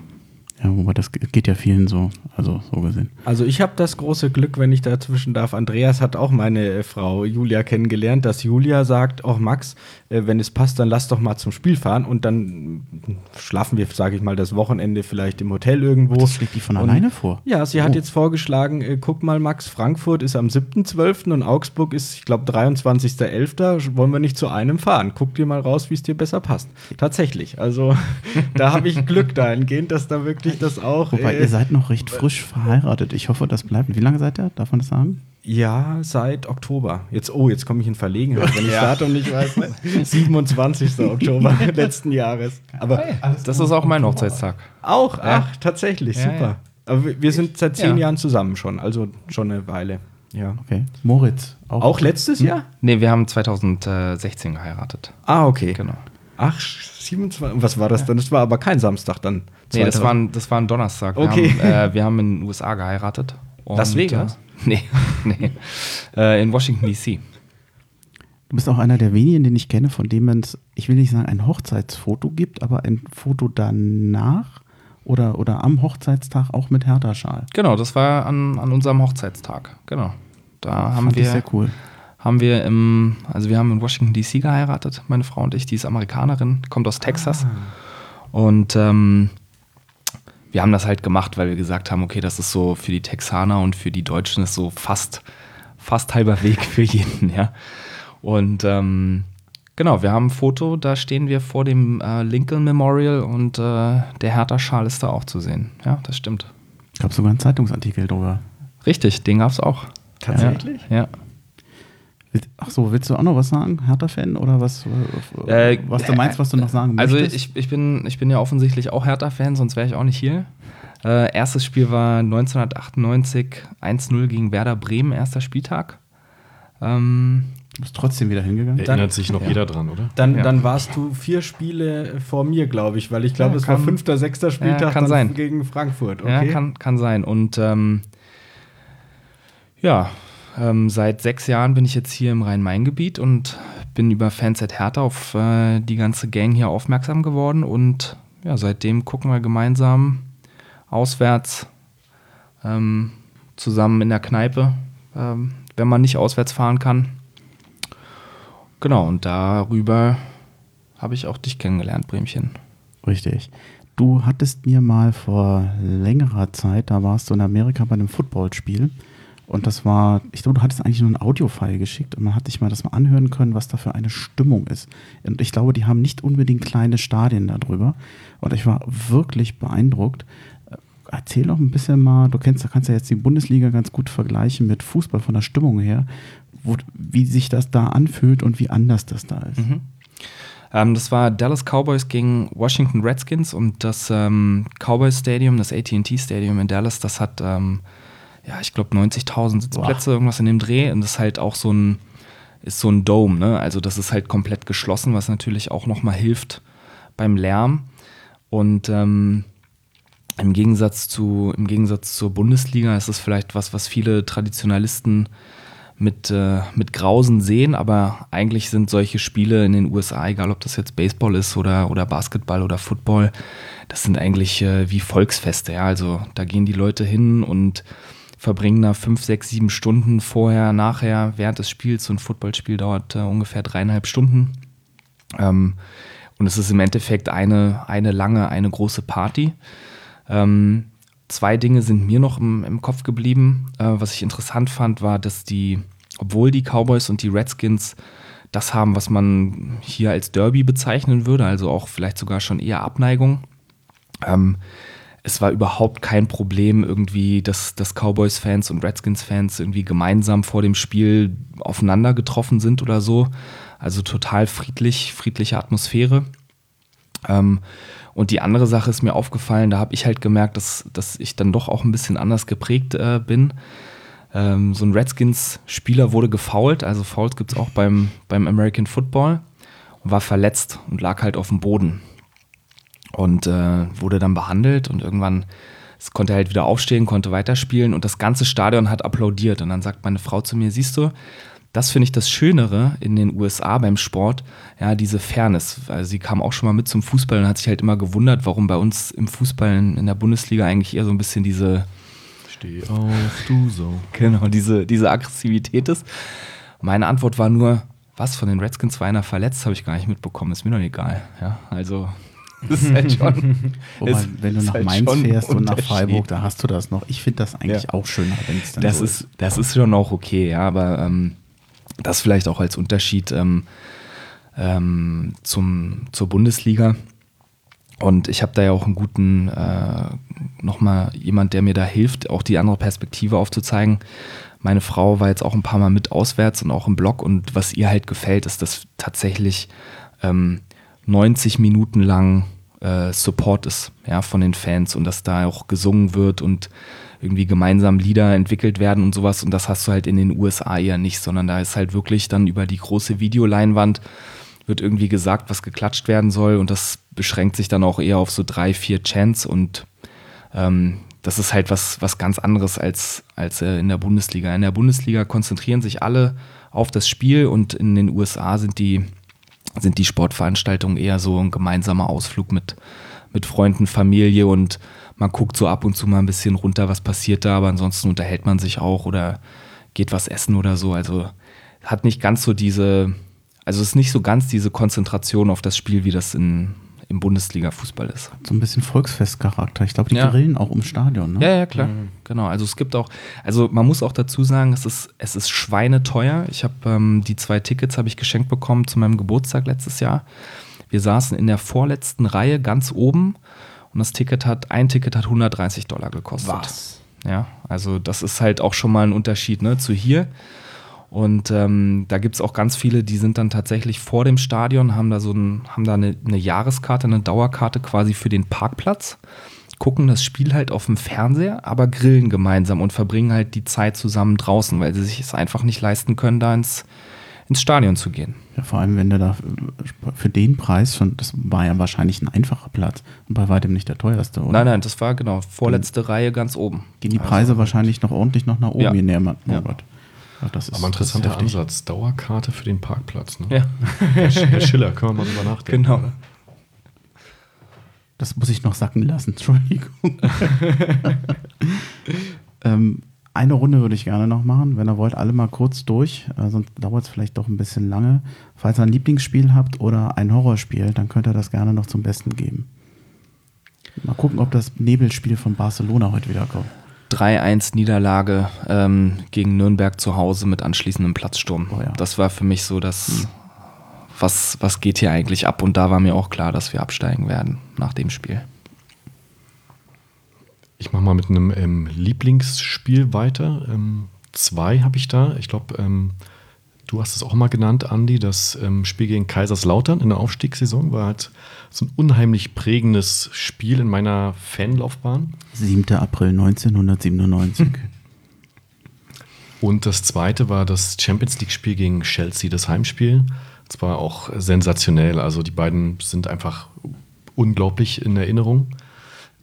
[SPEAKER 2] Ja, wobei das geht ja vielen so, also so gesehen.
[SPEAKER 3] Also ich habe das große Glück, wenn ich dazwischen darf. Andreas hat auch meine äh, Frau Julia kennengelernt, dass Julia sagt, oh Max, äh, wenn es passt, dann lass doch mal zum Spiel fahren und dann schlafen wir, sage ich mal, das Wochenende vielleicht im Hotel irgendwo.
[SPEAKER 2] Das schlägt die von
[SPEAKER 3] Und-
[SPEAKER 2] alleine vor.
[SPEAKER 3] Ja, sie hat
[SPEAKER 2] Oh.
[SPEAKER 3] jetzt vorgeschlagen, äh, guck mal Max, Frankfurt ist am 7.12. und Augsburg ist, ich glaube, 23.11. Wollen wir nicht zu einem fahren? Guck dir mal raus, wie es dir besser passt. Tatsächlich, also da habe ich Glück dahingehend, dass da wirklich das auch...
[SPEAKER 2] Wobei,
[SPEAKER 3] äh,
[SPEAKER 2] ihr seid noch recht frisch verheiratet. Ich hoffe, das bleibt. Wie lange seid ihr? Darf man das sagen?
[SPEAKER 3] Ja, seit Oktober. Jetzt, oh, jetzt komme ich in Verlegenheit, wenn ich das Datum nicht weiß. Ne? 27. Oktober letzten Jahres. Aber
[SPEAKER 5] Das ist auch mein Hochzeitstag.
[SPEAKER 3] auch, ach, tatsächlich,
[SPEAKER 5] Ja,
[SPEAKER 3] super.
[SPEAKER 5] ja.
[SPEAKER 3] Aber wir- wir sind seit zehn
[SPEAKER 5] Ja.
[SPEAKER 3] Jahren zusammen schon, also schon eine Weile. Ja.
[SPEAKER 2] Okay. Moritz.
[SPEAKER 3] Auch letztes Jahr?
[SPEAKER 5] Nee, wir haben 2016 geheiratet.
[SPEAKER 3] Ah, okay.
[SPEAKER 5] Genau.
[SPEAKER 3] Ach, 27. Was war das dann? Das war aber kein Samstag dann.
[SPEAKER 5] Nee, das
[SPEAKER 3] 2000.
[SPEAKER 5] war, ein, das war ein Donnerstag. Wir,
[SPEAKER 3] Okay.
[SPEAKER 5] haben, äh, wir haben in den USA geheiratet.
[SPEAKER 3] Las Vegas?
[SPEAKER 5] Äh, nee, nee. Äh, in Washington, D.C.
[SPEAKER 2] Du bist auch einer der wenigen, den ich kenne, von dem es, ich will nicht sagen, ein Hochzeitsfoto gibt, aber ein Foto danach oder, oder am Hochzeitstag auch mit Hertha-Schal.
[SPEAKER 5] Genau, das war an, an unserem Hochzeitstag. Genau. Da haben
[SPEAKER 2] Fand ich
[SPEAKER 5] wir,
[SPEAKER 2] sehr cool.
[SPEAKER 5] haben wir im, also wir haben in Washington D.C. geheiratet, meine Frau und ich, die ist Amerikanerin, kommt aus Texas. Und ähm, wir haben das halt gemacht, weil wir gesagt haben, okay, das ist so für die Texaner und für die Deutschen ist so fast, fast halber Weg für jeden, ja. Und ähm, genau, wir haben ein Foto, da stehen wir vor dem äh, Lincoln Memorial und äh, der Hertha-Schal ist da auch zu sehen. Ja, das stimmt.
[SPEAKER 2] Gab sogar einen Zeitungsartikel drüber.
[SPEAKER 5] Richtig, den gab es auch.
[SPEAKER 3] Tatsächlich?
[SPEAKER 5] Ja.
[SPEAKER 2] Will- Ach so, willst du auch noch was sagen, Hertha-Fan oder was, äh, was du meinst, was du noch sagen
[SPEAKER 5] Also
[SPEAKER 2] möchtest?
[SPEAKER 5] ich, ich, bin, ich bin ja offensichtlich auch Hertha-Fan, sonst wäre ich auch nicht hier. Äh, erstes Spiel war 1998 1-0 gegen Werder Bremen, erster Spieltag. Ähm,
[SPEAKER 2] du bist trotzdem wieder hingegangen.
[SPEAKER 4] Erinnert sich noch
[SPEAKER 5] ja.
[SPEAKER 4] jeder dran, oder?
[SPEAKER 3] Dann,
[SPEAKER 5] Ja.
[SPEAKER 3] dann warst du vier Spiele vor mir, glaube ich, weil ich glaube,
[SPEAKER 5] Ja,
[SPEAKER 3] es war fünfter, sechster Spieltag
[SPEAKER 5] kann
[SPEAKER 3] dann
[SPEAKER 5] sein.
[SPEAKER 3] gegen Frankfurt.
[SPEAKER 5] Ja,
[SPEAKER 3] Okay.
[SPEAKER 5] kann, kann sein. Und ähm, ja, ähm, seit sechs Jahren bin ich jetzt hier im Rhein-Main-Gebiet und bin über Fans at Hertha auf äh, die ganze Gang hier aufmerksam geworden. Und ja, seitdem gucken wir gemeinsam auswärts ähm, zusammen in der Kneipe, ähm, wenn man nicht auswärts fahren kann. Genau, und darüber habe ich auch dich kennengelernt, Bremchen.
[SPEAKER 2] Richtig. Du hattest mir mal vor längerer Zeit, da warst du in Amerika bei einem Footballspiel Und das war, ich glaube, du hattest eigentlich nur ein Audio-File geschickt und man hat dich mal das mal anhören können, was da für eine Stimmung ist. Und ich glaube, die haben nicht unbedingt kleine Stadien darüber. Und ich war wirklich beeindruckt. Äh, Erzähl doch ein bisschen mal, du kennst, kannst ja jetzt die Bundesliga ganz gut vergleichen mit Fußball von der Stimmung her, wo, wie sich das da anfühlt und wie anders das da ist.
[SPEAKER 5] Mhm. Ähm, das war Dallas Cowboys gegen Washington Redskins und das ähm, Cowboys Stadium, das AT&T Stadium in Dallas, das hat, ähm, ja, ich glaube 90.000 Sitzplätze, Boah. irgendwas in dem Dreh und das ist halt auch so ein, ist so ein Dome, ne? Also das ist halt komplett geschlossen, was natürlich auch nochmal hilft beim Lärm und ähm, im Gegensatz zu, im Gegensatz zur Bundesliga ist es vielleicht was, was viele Traditionalisten mit, äh, mit Grausen sehen, aber eigentlich sind solche Spiele in den USA, egal ob das jetzt Baseball ist oder, oder Basketball oder Football, das sind eigentlich äh, wie Volksfeste. Ja? Also da gehen die Leute hin und verbringen da fünf, sechs, sieben Stunden vorher, nachher, während des Spiels. So ein Footballspiel dauert äh, ungefähr dreieinhalb Stunden. Ähm, und es ist im Endeffekt eine, eine lange, eine große Party. Ähm, zwei Dinge sind mir noch im, im Kopf geblieben. Äh, was ich interessant fand, war, dass die, obwohl die Cowboys und die Redskins das haben, was man hier als Derby bezeichnen würde, also auch vielleicht sogar schon eher Abneigung. Ähm, es war überhaupt kein Problem, irgendwie, dass, dass Cowboys-Fans und Redskins-Fans irgendwie gemeinsam vor dem Spiel aufeinander getroffen sind oder so. Also total friedlich, friedliche Atmosphäre. Ähm, und die andere Sache ist mir aufgefallen, da habe ich halt gemerkt, dass, dass ich dann doch auch ein bisschen anders geprägt äh, bin. Ähm, so ein Redskins-Spieler wurde gefoult, also Fouls gibt es auch beim, beim American Football und war verletzt und lag halt auf dem Boden. Und äh, wurde dann behandelt und irgendwann konnte er halt wieder aufstehen, konnte weiterspielen und das ganze Stadion hat applaudiert. Und dann sagt meine Frau zu mir, siehst du, das finde ich das Schönere in den USA beim Sport, ja, diese Fairness. Also sie kam auch schon mal mit zum Fußball und hat sich halt immer gewundert, warum bei uns im Fußball in der Bundesliga eigentlich eher so ein bisschen diese
[SPEAKER 4] Steh auf, du so.
[SPEAKER 5] Genau, diese, diese Aggressivität ist. Meine Antwort war nur, was, von den Redskins war einer verletzt, habe ich gar nicht mitbekommen, ist mir doch egal. Ja, also das ist halt
[SPEAKER 2] schon. Wobei, wenn du nach halt Mainz fährst und nach Freiburg, da hast du das noch. Ich finde das eigentlich ja. auch schöner, wenn es
[SPEAKER 5] dann das so ist. Das ist schon auch okay, ja, aber ähm, das vielleicht auch als Unterschied ähm, ähm, zum, zur Bundesliga. Und ich habe da ja auch einen guten, äh, nochmal jemand, der mir da hilft, auch die andere Perspektive aufzuzeigen. Meine Frau war jetzt auch ein paar Mal mit auswärts und auch im Blog und was ihr halt gefällt, ist, dass tatsächlich ähm, 90 Minuten lang äh, Support ist ja, von den Fans und dass da auch gesungen wird und irgendwie gemeinsam Lieder entwickelt werden und sowas. Und das hast du halt in den USA eher nicht, sondern da ist halt wirklich dann über die große Videoleinwand wird irgendwie gesagt, was geklatscht werden soll. Und das beschränkt sich dann auch eher auf so drei, vier Chants und ähm, das ist halt was, was ganz anderes als, als äh, in der Bundesliga. In der Bundesliga konzentrieren sich alle auf das Spiel und in den USA sind die, sind die Sportveranstaltungen eher so ein gemeinsamer Ausflug mit, mit Freunden, Familie und man guckt so ab und zu mal ein bisschen runter, was passiert da, aber ansonsten unterhält man sich auch oder geht was essen oder so. Also hat nicht ganz so diese, also es ist nicht so ganz diese Konzentration auf das Spiel, wie das in, im Bundesliga-Fußball ist.
[SPEAKER 2] So ein bisschen Volksfestcharakter. Ich glaube, die ja. grillen auch im Stadion, ne?
[SPEAKER 5] Ja, ja, klar. Mhm. Genau. Also es gibt auch, also man muss auch dazu sagen, es ist, es ist schweineteuer. Ich habe ähm, die zwei Tickets habe ich geschenkt bekommen zu meinem Geburtstag letztes Jahr. Wir saßen in der vorletzten Reihe ganz oben und das Ticket hat, ein Ticket hat 130 Dollar gekostet.
[SPEAKER 2] Was?
[SPEAKER 5] Ja, also das ist halt auch schon mal ein Unterschied ne, zu hier. Und ähm, da gibt es auch ganz viele, die sind dann tatsächlich vor dem Stadion, haben da so ein, haben da eine, eine Jahreskarte, eine Dauerkarte quasi für den Parkplatz, gucken das Spiel halt auf dem Fernseher, aber grillen gemeinsam und verbringen halt die Zeit zusammen draußen, weil sie sich es einfach nicht leisten können, da ins, ins Stadion zu gehen.
[SPEAKER 2] Ja, vor allem, wenn du da für den Preis schon, das war ja wahrscheinlich ein einfacher Platz und bei weitem nicht der teuerste, oder?
[SPEAKER 5] Nein, nein, das war genau vorletzte Dann Reihe ganz oben.
[SPEAKER 2] Gehen die Preise also, wahrscheinlich noch ordentlich noch nach oben,
[SPEAKER 5] ja.
[SPEAKER 2] je näher man.
[SPEAKER 5] Ja.
[SPEAKER 4] Ja, das ist, Aber interessanter Ansatz. Dauerkarte für den Parkplatz. Ne?
[SPEAKER 5] Ja.
[SPEAKER 4] Herr Schiller, können wir mal drüber nachdenken.
[SPEAKER 5] Genau.
[SPEAKER 2] Das muss ich noch sacken lassen, Entschuldigung. ähm, eine Runde würde ich gerne noch machen, wenn ihr wollt, alle mal kurz durch, äh, sonst dauert es vielleicht doch ein bisschen lange. Falls ihr ein Lieblingsspiel habt oder ein Horrorspiel, dann könnt ihr das gerne noch zum Besten geben. Mal gucken, ob das Nebelspiel von Barcelona heute wieder kommt.
[SPEAKER 5] 3-1-Niederlage ähm, gegen Nürnberg zu Hause mit anschließendem Platzsturm.
[SPEAKER 2] Oh ja.
[SPEAKER 5] Das war für mich so das, was, was geht hier eigentlich ab? Und da war mir auch klar, dass wir absteigen werden nach dem Spiel.
[SPEAKER 4] Ich mache mal mit einem ähm, Lieblingsspiel weiter. Ähm, zwei habe ich da. Ich glaube, ähm, du hast es auch mal genannt, Andi. Das ähm, Spiel gegen Kaiserslautern in der Aufstiegssaison war halt so ein unheimlich prägendes Spiel in meiner Fanlaufbahn.
[SPEAKER 2] 7. April 1997.
[SPEAKER 4] Und das zweite war das Champions League-Spiel gegen Chelsea, das Heimspiel. Das war auch sensationell. Also die beiden sind einfach unglaublich in Erinnerung.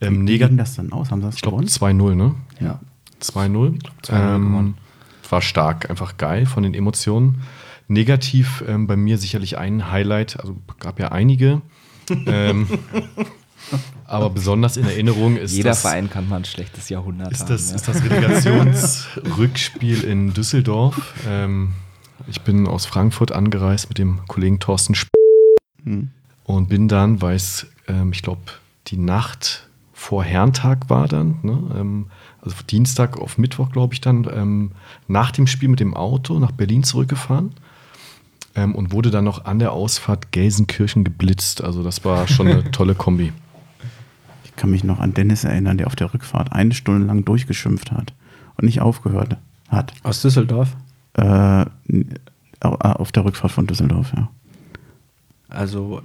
[SPEAKER 4] Ähm,
[SPEAKER 2] Wie ging das dann aus? Haben sie das
[SPEAKER 4] ich glaube
[SPEAKER 2] gewonnen?
[SPEAKER 4] 2-0, ne?
[SPEAKER 2] Ja.
[SPEAKER 4] 2-0.
[SPEAKER 5] 2-0
[SPEAKER 4] Ähm,
[SPEAKER 5] gewonnen.
[SPEAKER 4] war stark, einfach geil von den Emotionen. Negativ ähm, bei mir sicherlich ein Highlight, also gab ja einige. ähm, aber besonders in Erinnerung ist
[SPEAKER 5] Jeder
[SPEAKER 4] das,
[SPEAKER 5] Verein kann mal ein schlechtes Jahrhundert
[SPEAKER 4] ist
[SPEAKER 5] haben.
[SPEAKER 4] das,
[SPEAKER 5] ja.
[SPEAKER 4] ist das Relegationsrückspiel in Düsseldorf. Ähm, ich bin aus Frankfurt angereist mit dem Kollegen Thorsten Sp
[SPEAKER 2] Hm.
[SPEAKER 4] und bin dann, weil es, ähm, ich glaube, die Nacht vor Herrentag war dann, ne? ähm, also Dienstag auf Mittwoch, glaube ich, dann ähm, nach dem Spiel mit dem Auto nach Berlin zurückgefahren ähm, und wurde dann noch an der Ausfahrt Gelsenkirchen geblitzt. Also das war schon eine tolle Kombi.
[SPEAKER 2] Ich kann mich noch an Dennis erinnern, der auf der Rückfahrt eine Stunde lang durchgeschimpft hat und nicht aufgehört hat.
[SPEAKER 3] Aus Düsseldorf.
[SPEAKER 2] Äh, auf der Rückfahrt von Düsseldorf, ja.
[SPEAKER 3] Also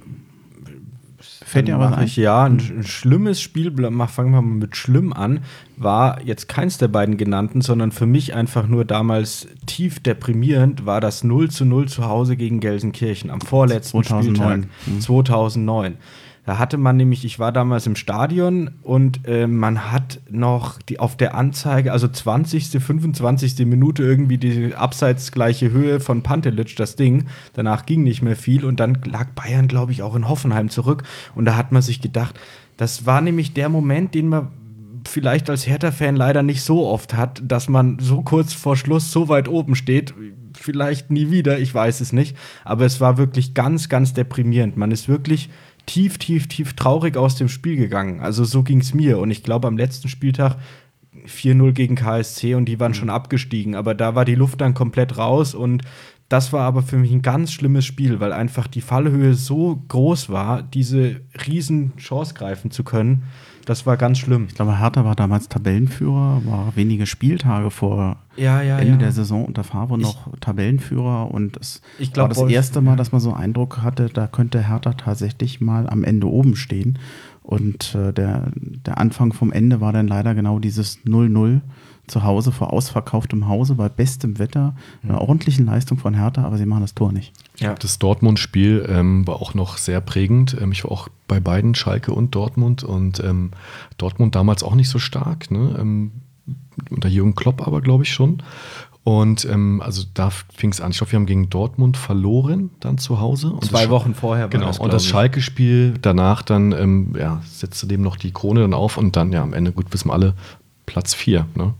[SPEAKER 2] Fällt dir was ein?
[SPEAKER 3] Ich, ja, ein, sch- ein schlimmes Spiel, mach- fangen wir mal mit schlimm an, war jetzt keins der beiden genannten, sondern für mich einfach nur damals tief deprimierend, war das 0 zu 0 zu Hause gegen Gelsenkirchen am vorletzten
[SPEAKER 2] 2009.
[SPEAKER 3] Spieltag.
[SPEAKER 2] Mhm.
[SPEAKER 3] 2009. Da hatte man nämlich, ich war damals im Stadion und äh, man hat noch die, auf der Anzeige, also 20., 25. Minute irgendwie die abseits gleiche Höhe von Pantelic, das Ding. Danach ging nicht mehr viel und dann lag Bayern, glaube ich, auch in Hoffenheim zurück. Und da hat man sich gedacht, das war nämlich der Moment, den man vielleicht als Hertha-Fan leider nicht so oft hat, dass man so kurz vor Schluss so weit oben steht. Vielleicht nie wieder, ich weiß es nicht. Aber es war wirklich ganz, ganz deprimierend. Man ist wirklich tief, tief, tief traurig aus dem Spiel gegangen. Also so ging es mir. Und ich glaube, am letzten Spieltag 4-0 gegen KSC und die waren schon abgestiegen. Aber da war die Luft dann komplett raus und das war aber für mich ein ganz schlimmes Spiel, weil einfach die Fallhöhe so groß war, diese riesen Chance greifen zu können. Das war ganz schlimm.
[SPEAKER 2] Ich glaube, Hertha war damals Tabellenführer, war wenige Spieltage vor
[SPEAKER 3] Ja, ja,
[SPEAKER 2] Ende
[SPEAKER 3] ja.
[SPEAKER 2] der Saison unter Favre
[SPEAKER 3] Ich-
[SPEAKER 2] noch Tabellenführer und es
[SPEAKER 3] Ich glaub,
[SPEAKER 2] war das
[SPEAKER 3] Wolf-
[SPEAKER 2] erste Mal, dass man so Eindruck hatte, da könnte Hertha tatsächlich mal am Ende oben stehen. Und äh, der, der Anfang vom Ende war dann leider genau dieses 0-0 zu Hause vor ausverkauftem Hause bei bestem Wetter, einer ordentlichen Leistung von Hertha, aber sie machen das Tor nicht.
[SPEAKER 3] Ja.
[SPEAKER 4] Das Dortmund-Spiel ähm, war auch noch sehr prägend. Ähm, ich war auch bei beiden, Schalke und Dortmund. Und ähm, Dortmund damals auch nicht so stark. Ne? Ähm, unter Jürgen Klopp aber, glaube ich, schon. Und ähm, also da fing es an. Ich glaube, wir haben gegen Dortmund verloren, dann zu Hause. Und
[SPEAKER 3] Zwei Wochen vorher war
[SPEAKER 4] Genau,
[SPEAKER 3] das,
[SPEAKER 4] und das. Schalke-Spiel danach dann, ähm, ja, setzte dem noch die Krone dann auf und dann, ja, am Ende, gut, wissen wir alle, Platz 4. Ne?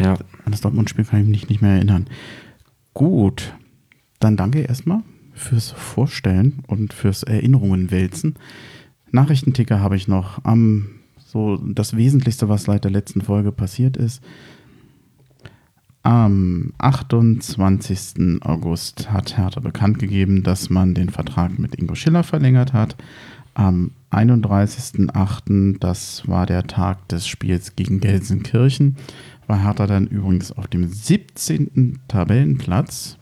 [SPEAKER 3] Ja.
[SPEAKER 2] An das Dortmund-Spiel kann ich mich nicht mehr erinnern. Gut, dann danke erstmal fürs Vorstellen und fürs Erinnerungen wälzen. Nachrichtenticker habe ich noch. Am so das Wesentlichste, was seit der letzten Folge passiert ist. Am 28. August hat Hertha bekannt gegeben, dass man den Vertrag mit Ingo Schiller verlängert hat. Am 31.08., das war der Tag des Spiels gegen Gelsenkirchen, war Hertha dann übrigens auf dem 17. Tabellenplatz.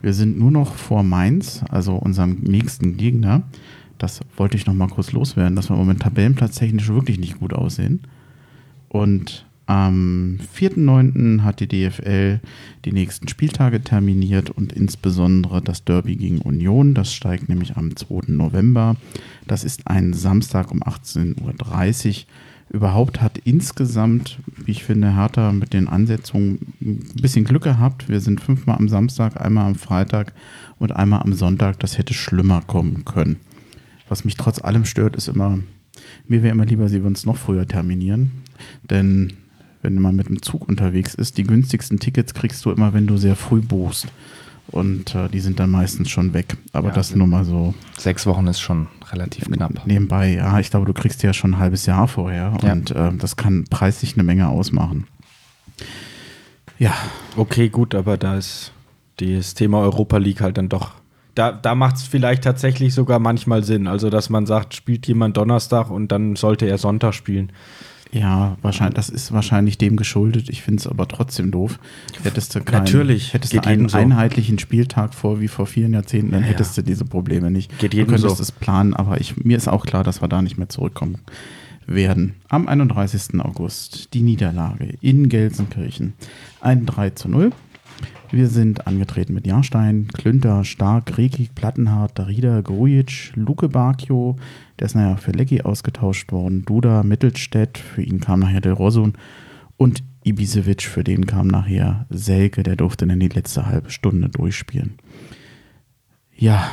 [SPEAKER 2] Wir sind nur noch vor Mainz, also unserem nächsten Gegner. Das wollte ich noch mal kurz loswerden, dass wir im Moment tabellenplatztechnisch wirklich nicht gut aussehen. Und am 4.9. hat die DFL die nächsten Spieltage terminiert und insbesondere das Derby gegen Union. Das steigt nämlich am 2. November. Das ist ein Samstag um 18.30 Uhr. Überhaupt hat insgesamt, wie ich finde, Hertha mit den Ansetzungen ein bisschen Glück gehabt. Wir sind fünfmal am Samstag, einmal am Freitag und einmal am Sonntag. Das hätte schlimmer kommen können. Was mich trotz allem stört, ist immer, mir wäre immer lieber, sie würden es noch früher terminieren. Denn wenn man mit dem Zug unterwegs ist, die günstigsten Tickets kriegst du immer, wenn du sehr früh buchst. Und äh, die sind dann meistens schon weg. Aber
[SPEAKER 5] Ja,
[SPEAKER 2] das nur mal so
[SPEAKER 5] Sechs Wochen ist schon relativ knapp.
[SPEAKER 2] nebenbei. Ja, ich glaube, du kriegst die ja schon ein halbes Jahr vorher.
[SPEAKER 5] Ja.
[SPEAKER 2] Und äh, das kann preislich eine Menge ausmachen. Ja,
[SPEAKER 3] Okay, gut, aber da ist das Thema Europa League halt dann doch. Da, da macht es vielleicht tatsächlich sogar manchmal Sinn. Also, dass man sagt, spielt jemand Donnerstag und dann sollte er Sonntag spielen.
[SPEAKER 2] Ja, wahrscheinlich, das ist wahrscheinlich dem geschuldet. Ich finde es aber trotzdem doof. Hättest du keinen,
[SPEAKER 3] Natürlich,
[SPEAKER 2] hättest du einen
[SPEAKER 3] so.
[SPEAKER 2] einheitlichen Spieltag vor wie vor vielen Jahrzehnten, dann
[SPEAKER 3] Ja,
[SPEAKER 2] hättest du diese Probleme nicht.
[SPEAKER 3] Geht
[SPEAKER 2] du
[SPEAKER 3] jedem
[SPEAKER 2] könntest
[SPEAKER 3] so.
[SPEAKER 2] es planen, aber ich, mir ist auch klar, dass wir da nicht mehr zurückkommen werden. Am 31. August die Niederlage in Gelsenkirchen. Ein 3 zu 0. Wir sind angetreten mit Jahrstein, Klünter, Stark, Rekik, Plattenhardt, Darida, Grujic, Luke Bakio, der ist nachher für Lecky ausgetauscht worden, Duda, Mittelstädt, für ihn kam nachher Del Rosun und Ibisevic, für den kam nachher Selke, der durfte dann die letzte halbe Stunde durchspielen. Ja,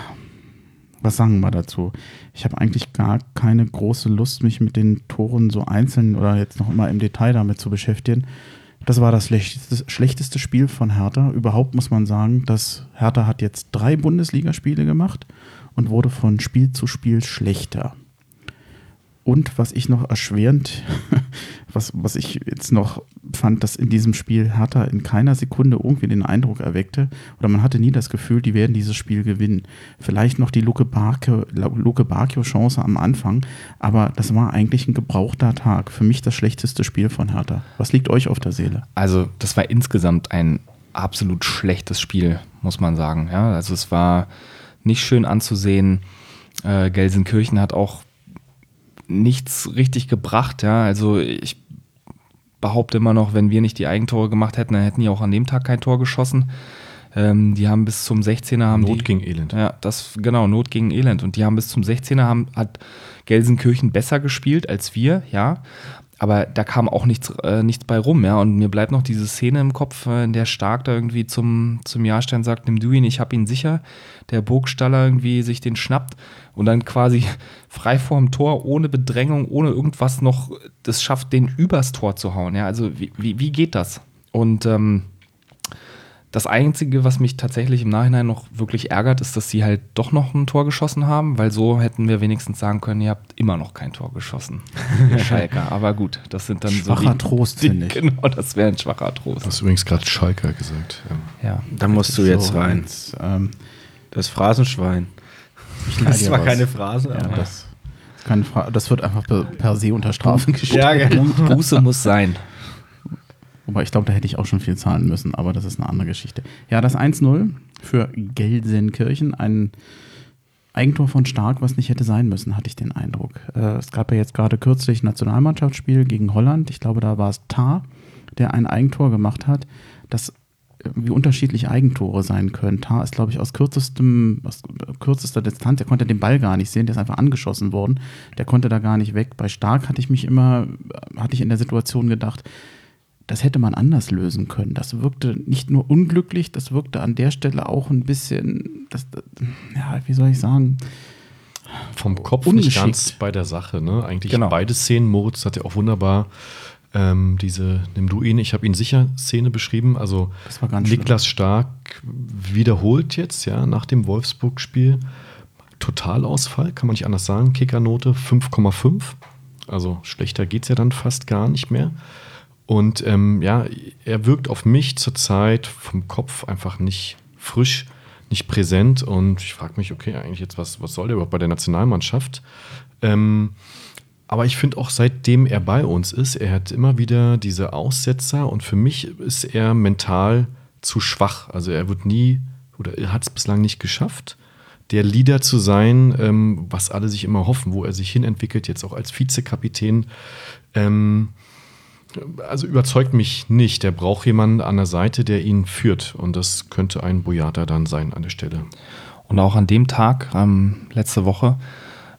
[SPEAKER 2] was sagen wir dazu? Ich habe eigentlich gar keine große Lust, mich mit den Toren so einzeln oder jetzt noch immer im Detail damit zu beschäftigen. Das war das schlechteste, Spiel von Hertha. Überhaupt muss man sagen, dass Hertha hat jetzt drei Bundesligaspiele gemacht und wurde von Spiel zu Spiel schlechter. Und was ich noch erschwerend, was, was ich jetzt noch fand, dass in diesem Spiel Hertha in keiner Sekunde irgendwie den Eindruck erweckte, oder man hatte nie das Gefühl, die werden dieses Spiel gewinnen. Vielleicht noch die Luke Bakio, Luke Bakio Chance am Anfang, aber das war eigentlich ein gebrauchter Tag. Für mich das schlechteste Spiel von Hertha. Was liegt euch auf der Seele?
[SPEAKER 5] Also, das war insgesamt ein absolut schlechtes Spiel, muss man sagen. Ja, also es war nicht schön anzusehen. Äh, Gelsenkirchen hat auch nichts richtig gebracht. Ja, also ich behaupte immer noch, wenn wir nicht die Eigentore gemacht hätten, dann hätten die auch an dem Tag kein Tor geschossen. Ähm, die haben bis zum 16er haben
[SPEAKER 4] Not
[SPEAKER 5] die,
[SPEAKER 4] gegen Elend.
[SPEAKER 5] Ja, das genau, Not gegen Elend. Und die haben bis zum 16er haben, hat Gelsenkirchen besser gespielt als wir, ja. Aber da kam auch nichts, äh, nichts bei rum, ja. Und mir bleibt noch diese Szene im Kopf, äh, in der Stark da irgendwie zum, zum Jahrstein sagt, nimm du ihn, ich hab ihn sicher. Der Burgstaller irgendwie sich den schnappt und dann quasi frei vorm Tor, ohne Bedrängung, ohne irgendwas noch das schafft, den übers Tor zu hauen. Ja, also wie, wie, wie geht das? Und ähm, das Einzige, was mich tatsächlich im Nachhinein noch wirklich ärgert, ist, dass sie halt doch noch ein Tor geschossen haben, weil so hätten wir wenigstens sagen können, ihr habt immer noch kein Tor geschossen. ihr Schalker. Aber gut, das sind dann
[SPEAKER 2] Schwacher
[SPEAKER 5] so.
[SPEAKER 2] Trost,
[SPEAKER 5] die,
[SPEAKER 2] finde ich.
[SPEAKER 5] Genau, das wäre ein schwacher
[SPEAKER 4] Du
[SPEAKER 5] Trost.
[SPEAKER 4] hast übrigens gerade Schalker gesagt. Ähm,
[SPEAKER 5] Ja.
[SPEAKER 3] Da musst du jetzt
[SPEAKER 2] So,
[SPEAKER 3] rein.
[SPEAKER 2] ähm,
[SPEAKER 3] Das Phrasenschwein. Das zwar
[SPEAKER 2] was.
[SPEAKER 3] keine Phrase,
[SPEAKER 2] Ja,
[SPEAKER 3] aber.
[SPEAKER 2] das, ist keine Fra das wird einfach per, per se unter Strafen gestellt.
[SPEAKER 3] Ja, genau.
[SPEAKER 5] Buße muss sein.
[SPEAKER 2] Wobei ich glaube, da hätte ich auch schon viel zahlen müssen, aber das ist eine andere Geschichte. Ja, das 1-0 für Gelsenkirchen, ein Eigentor von Stark, was nicht hätte sein müssen, hatte ich den Eindruck. Äh, es gab ja jetzt gerade kürzlich ein Nationalmannschaftsspiel gegen Holland. Ich glaube, da war es Tar, der ein Eigentor gemacht hat, das wie unterschiedlich Eigentore sein können. Tar ist, glaube ich, aus kürzestem, aus kürzester Distanz, der konnte den Ball gar nicht sehen, der ist einfach angeschossen worden. Der konnte da gar nicht weg. Bei Stark hatte ich mich immer, hatte ich in der Situation gedacht, das hätte man anders lösen können. Das wirkte nicht nur unglücklich, das wirkte an der Stelle auch ein bisschen, das, das, ja, wie soll ich sagen,
[SPEAKER 4] vom Kopf
[SPEAKER 2] Ungeschickt.
[SPEAKER 4] nicht ganz bei der Sache. Ne? Eigentlich
[SPEAKER 5] Genau.
[SPEAKER 4] beide Szenen. Moritz hat ja auch wunderbar ähm, diese Nimm du ihn, ich habe ihn sicher Szene beschrieben. Also Niklas Stark wiederholt jetzt, ja, nach dem Wolfsburg-Spiel. Totalausfall, kann man nicht anders sagen. Kickernote 5,5. Also schlechter geht es ja dann fast gar nicht mehr. Und ähm, ja, er wirkt auf mich zurzeit vom Kopf einfach nicht frisch, nicht präsent. Und ich frage mich, okay, eigentlich jetzt, was, was soll der überhaupt bei der Nationalmannschaft? Ähm, aber ich finde auch, seitdem er bei uns ist, er hat immer wieder diese Aussetzer und für mich ist er mental zu schwach. Also er wird nie oder er hat es bislang nicht geschafft, der Leader zu sein, ähm, was alle sich immer hoffen, wo er sich hinentwickelt, jetzt auch als Vizekapitän. Ähm, also überzeugt mich nicht. Der braucht jemanden an der Seite, der ihn führt. Und das könnte ein Boyata dann sein an der Stelle.
[SPEAKER 5] Und auch an dem Tag, ähm, letzte Woche,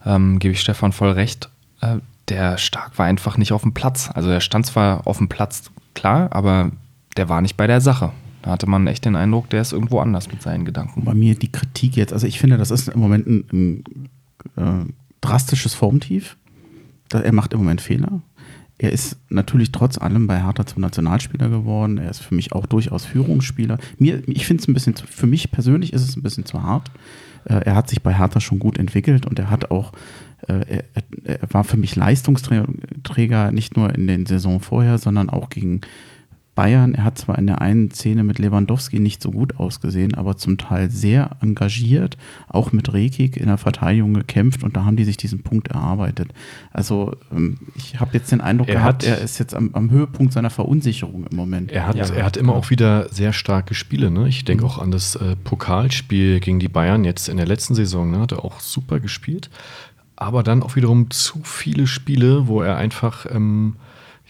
[SPEAKER 5] ähm, gebe ich Stefan voll recht, äh, der Stark war einfach nicht auf dem Platz. Also er stand zwar auf dem Platz, klar, aber der war nicht bei der Sache. Da hatte man echt den Eindruck, der ist irgendwo anders mit seinen Gedanken.
[SPEAKER 2] bei mir die Kritik jetzt, also ich finde, das ist im Moment ein, ein äh, drastisches Formtief. Er macht im Moment Fehler. Er ist natürlich trotz allem bei Hertha zum Nationalspieler geworden. Er ist für mich auch durchaus Führungsspieler. Mir, ich finde es ein bisschen, zu, für mich persönlich ist es ein bisschen zu hart. Äh, er hat sich bei Hertha schon gut entwickelt und er hat auch, er, er war für mich Leistungsträger nicht nur in den Saison vorher, sondern auch gegen Bayern, er hat zwar in der einen Szene mit Lewandowski nicht so gut ausgesehen, aber zum Teil sehr engagiert, auch mit Rekik in der Verteidigung gekämpft und da haben die sich diesen Punkt erarbeitet. Also ähm, ich habe jetzt den Eindruck
[SPEAKER 4] Er
[SPEAKER 2] gehabt,
[SPEAKER 4] hat-
[SPEAKER 2] er ist jetzt am, am Höhepunkt seiner Verunsicherung im Moment.
[SPEAKER 4] Er hat,
[SPEAKER 3] Ja,
[SPEAKER 4] er hat immer auch wieder sehr starke Spiele. Ne? Ich denke auch an das äh, Pokalspiel gegen die Bayern jetzt in der letzten Saison. Ne? Hat er auch super gespielt. Aber dann auch wiederum zu viele Spiele, wo er einfach ähm,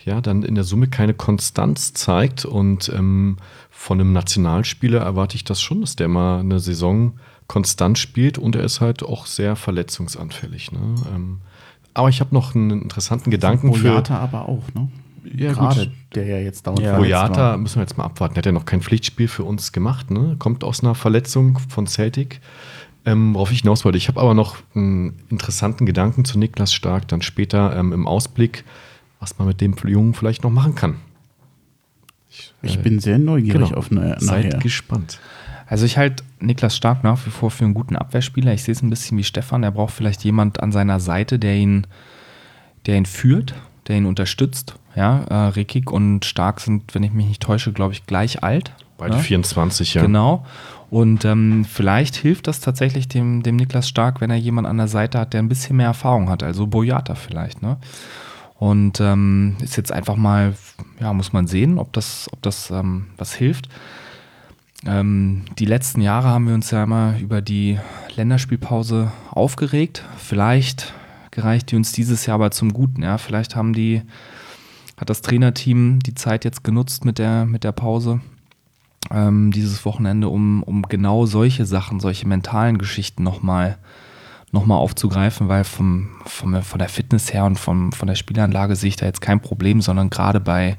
[SPEAKER 4] ja, dann in der Summe keine Konstanz zeigt. Und ähm, von einem Nationalspieler erwarte ich das schon, dass der mal eine Saison konstant spielt und er ist halt auch sehr verletzungsanfällig. Ne? Ähm, aber ich habe noch einen interessanten Gedanken für.
[SPEAKER 2] Boyata aber auch, ne?
[SPEAKER 4] Ja,
[SPEAKER 2] Gerade
[SPEAKER 4] gut.
[SPEAKER 2] der ja jetzt dauernd
[SPEAKER 3] Ja.
[SPEAKER 4] Boyata müssen wir jetzt mal abwarten. Der hat ja noch kein Pflichtspiel für uns gemacht. Ne? Kommt aus einer Verletzung von Celtic. Ähm, worauf ich hinaus wollte. Ich habe aber noch einen interessanten Gedanken zu Niklas Stark, dann später ähm, im Ausblick, was man mit dem Jungen vielleicht noch machen kann.
[SPEAKER 2] Ich bin sehr neugierig
[SPEAKER 4] Genau.
[SPEAKER 2] auf ne,
[SPEAKER 4] Seid
[SPEAKER 2] nachher.
[SPEAKER 4] gespannt.
[SPEAKER 5] Also ich halte Niklas Stark nach wie vor für einen guten Abwehrspieler. Ich sehe es ein bisschen wie Stefan. Er braucht vielleicht jemand an seiner Seite, der ihn, der ihn führt, der ihn unterstützt. Ja, äh, Rekik und Stark sind, wenn ich mich nicht täusche, glaube ich, gleich alt.
[SPEAKER 4] Beide
[SPEAKER 5] Ja?
[SPEAKER 4] 24, ja.
[SPEAKER 5] Genau. Und ähm, vielleicht hilft das tatsächlich dem, dem Niklas Stark, wenn er jemand an der Seite hat, der ein bisschen mehr Erfahrung hat. Also Boyata vielleicht. Ne? Und ähm, ist jetzt einfach mal, ja, muss man sehen, ob das, ob das ähm, was hilft. Ähm, die letzten Jahre haben wir uns ja immer über die Länderspielpause aufgeregt. Vielleicht gereicht die uns dieses Jahr aber zum Guten. Ja? Vielleicht haben die, hat das Trainerteam die Zeit jetzt genutzt mit der, mit der Pause ähm, dieses Wochenende, um, um genau solche Sachen, solche mentalen Geschichten nochmal noch mal aufzugreifen, weil vom, vom, von der Fitness her und vom, von der Spielanlage sehe ich da jetzt kein Problem, sondern gerade bei,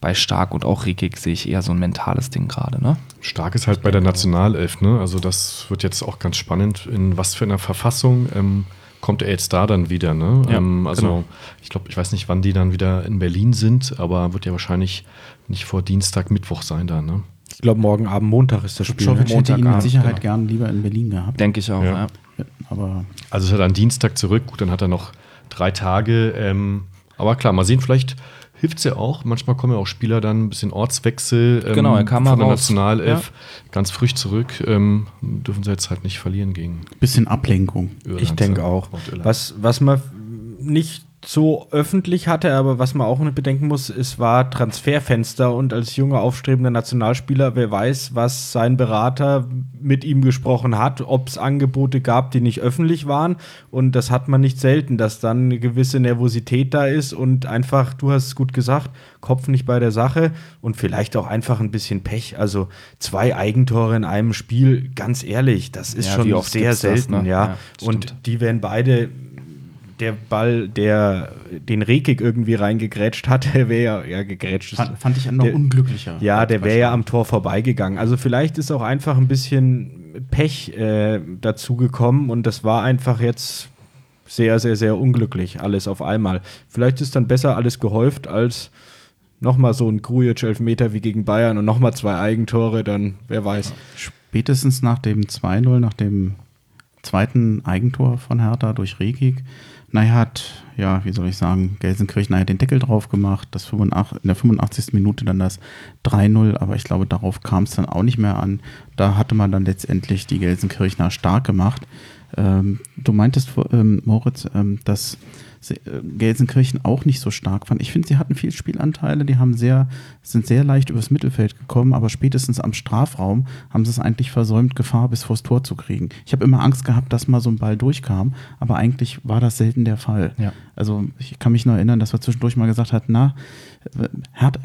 [SPEAKER 5] bei Stark und auch Rekik sehe ich eher so ein mentales Ding gerade. Ne?
[SPEAKER 4] Stark ist halt bei der Nationalelf, ne? Also das wird jetzt auch ganz spannend, in was für einer Verfassung ähm, kommt er jetzt da dann wieder, ne?
[SPEAKER 5] Ja,
[SPEAKER 4] ähm, also
[SPEAKER 5] genau.
[SPEAKER 4] ich glaube, ich weiß nicht, wann die dann wieder in Berlin sind, aber wird ja wahrscheinlich nicht vor Dienstag, Mittwoch sein da, ne?
[SPEAKER 3] Ich glaube, morgen Abend, Montag ist das Spiel.
[SPEAKER 2] Schowitsch
[SPEAKER 3] Ne?
[SPEAKER 2] hätte ihn mit Sicherheit
[SPEAKER 5] genau.
[SPEAKER 2] gern lieber in Berlin gehabt.
[SPEAKER 5] Denke ich auch,
[SPEAKER 4] Ja.
[SPEAKER 5] ja.
[SPEAKER 2] Aber
[SPEAKER 4] Also ist er dann Dienstag zurück, gut, dann hat er noch drei Tage. Ähm, aber klar, mal sehen, vielleicht hilft es ja auch. Manchmal kommen ja auch Spieler dann ein bisschen Ortswechsel ähm,
[SPEAKER 5] Genau, er kam
[SPEAKER 4] von der
[SPEAKER 5] raus.
[SPEAKER 4] Nationalelf ganz frisch zurück. Ähm, dürfen sie jetzt halt nicht verlieren gegen
[SPEAKER 2] bisschen Ablenkung.
[SPEAKER 4] Irland.
[SPEAKER 3] Ich denke auch. Was, was man nicht so öffentlich hatte, aber was man auch nicht bedenken muss, es war Transferfenster und als junger aufstrebender Nationalspieler, wer weiß, was sein Berater mit ihm gesprochen hat, ob es Angebote gab, die nicht öffentlich waren und das hat man nicht selten, dass dann eine gewisse Nervosität da ist und einfach, du hast es gut gesagt, Kopf nicht bei der Sache und vielleicht auch einfach ein bisschen Pech. Also zwei Eigentore in einem Spiel, ganz ehrlich, das ist
[SPEAKER 5] Ja,
[SPEAKER 3] schon sehr
[SPEAKER 5] gibt's das,
[SPEAKER 3] selten,
[SPEAKER 5] ne?
[SPEAKER 3] ja.
[SPEAKER 5] Ja,
[SPEAKER 3] und die werden beide der Ball, der den Rekik irgendwie reingegrätscht hat, der wäre ja, ja gegrätscht.
[SPEAKER 2] Fand, fand ich noch
[SPEAKER 3] der-
[SPEAKER 2] unglücklicher.
[SPEAKER 3] ja, der wäre ja am Tor vorbeigegangen. Also vielleicht ist auch einfach ein bisschen Pech äh, dazugekommen und das war einfach jetzt sehr, sehr, sehr unglücklich, alles auf einmal. Vielleicht ist dann besser alles gehäuft als nochmal so ein Grujic-Elfmeter wie gegen Bayern und nochmal zwei Eigentore, dann wer weiß.
[SPEAKER 2] Spätestens nach dem 2-0, nach dem zweiten Eigentor von Hertha durch Rekik, naja, hat, ja, wie soll ich sagen, Gelsenkirchen naja den Deckel drauf gemacht, das 85, in der 85. Minute dann das 3-0, aber ich glaube, darauf kam es dann auch nicht mehr an. Da hatte man dann letztendlich die Gelsenkirchner stark gemacht. Ähm, du meintest, ähm, Moritz, ähm, dass Gelsenkirchen auch nicht so stark fand. Ich finde, sie hatten viel Spielanteile, die haben sehr, sind sehr leicht übers Mittelfeld gekommen, aber spätestens am Strafraum haben sie es eigentlich versäumt, Gefahr bis vors Tor zu kriegen. Ich habe immer Angst gehabt, dass mal so ein Ball durchkam, aber eigentlich war das selten der Fall.
[SPEAKER 5] Ja.
[SPEAKER 2] Also ich kann mich noch erinnern, dass wir zwischendurch mal gesagt hatten, na, äh, Hertha,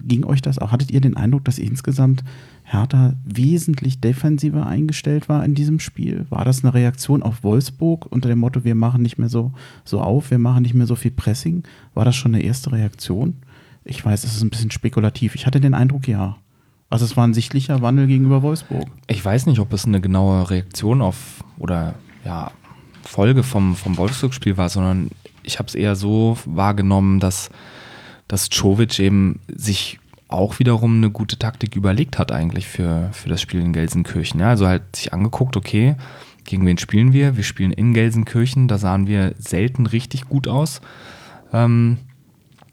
[SPEAKER 2] ging euch das auch? Hattet ihr den Eindruck, dass insgesamt Hertha wesentlich defensiver eingestellt war in diesem Spiel? War das eine Reaktion auf Wolfsburg unter dem Motto, wir machen nicht mehr so, so auf, wir machen nicht mehr so viel Pressing? War das schon eine erste Reaktion? Ich weiß, es ist ein bisschen spekulativ. Ich hatte den Eindruck, ja. Also es war ein sichtlicher Wandel gegenüber Wolfsburg.
[SPEAKER 5] Ich weiß nicht, ob es eine genaue Reaktion auf oder ja, Folge vom, vom Wolfsburg-Spiel war, sondern ich habe es eher so wahrgenommen, dass, dass Czovic eben sich auch wiederum eine gute Taktik überlegt hat eigentlich für, für das Spiel in Gelsenkirchen. Ja, also halt sich angeguckt, okay, gegen wen spielen wir? Wir spielen in Gelsenkirchen, da sahen wir selten richtig gut aus. Ähm,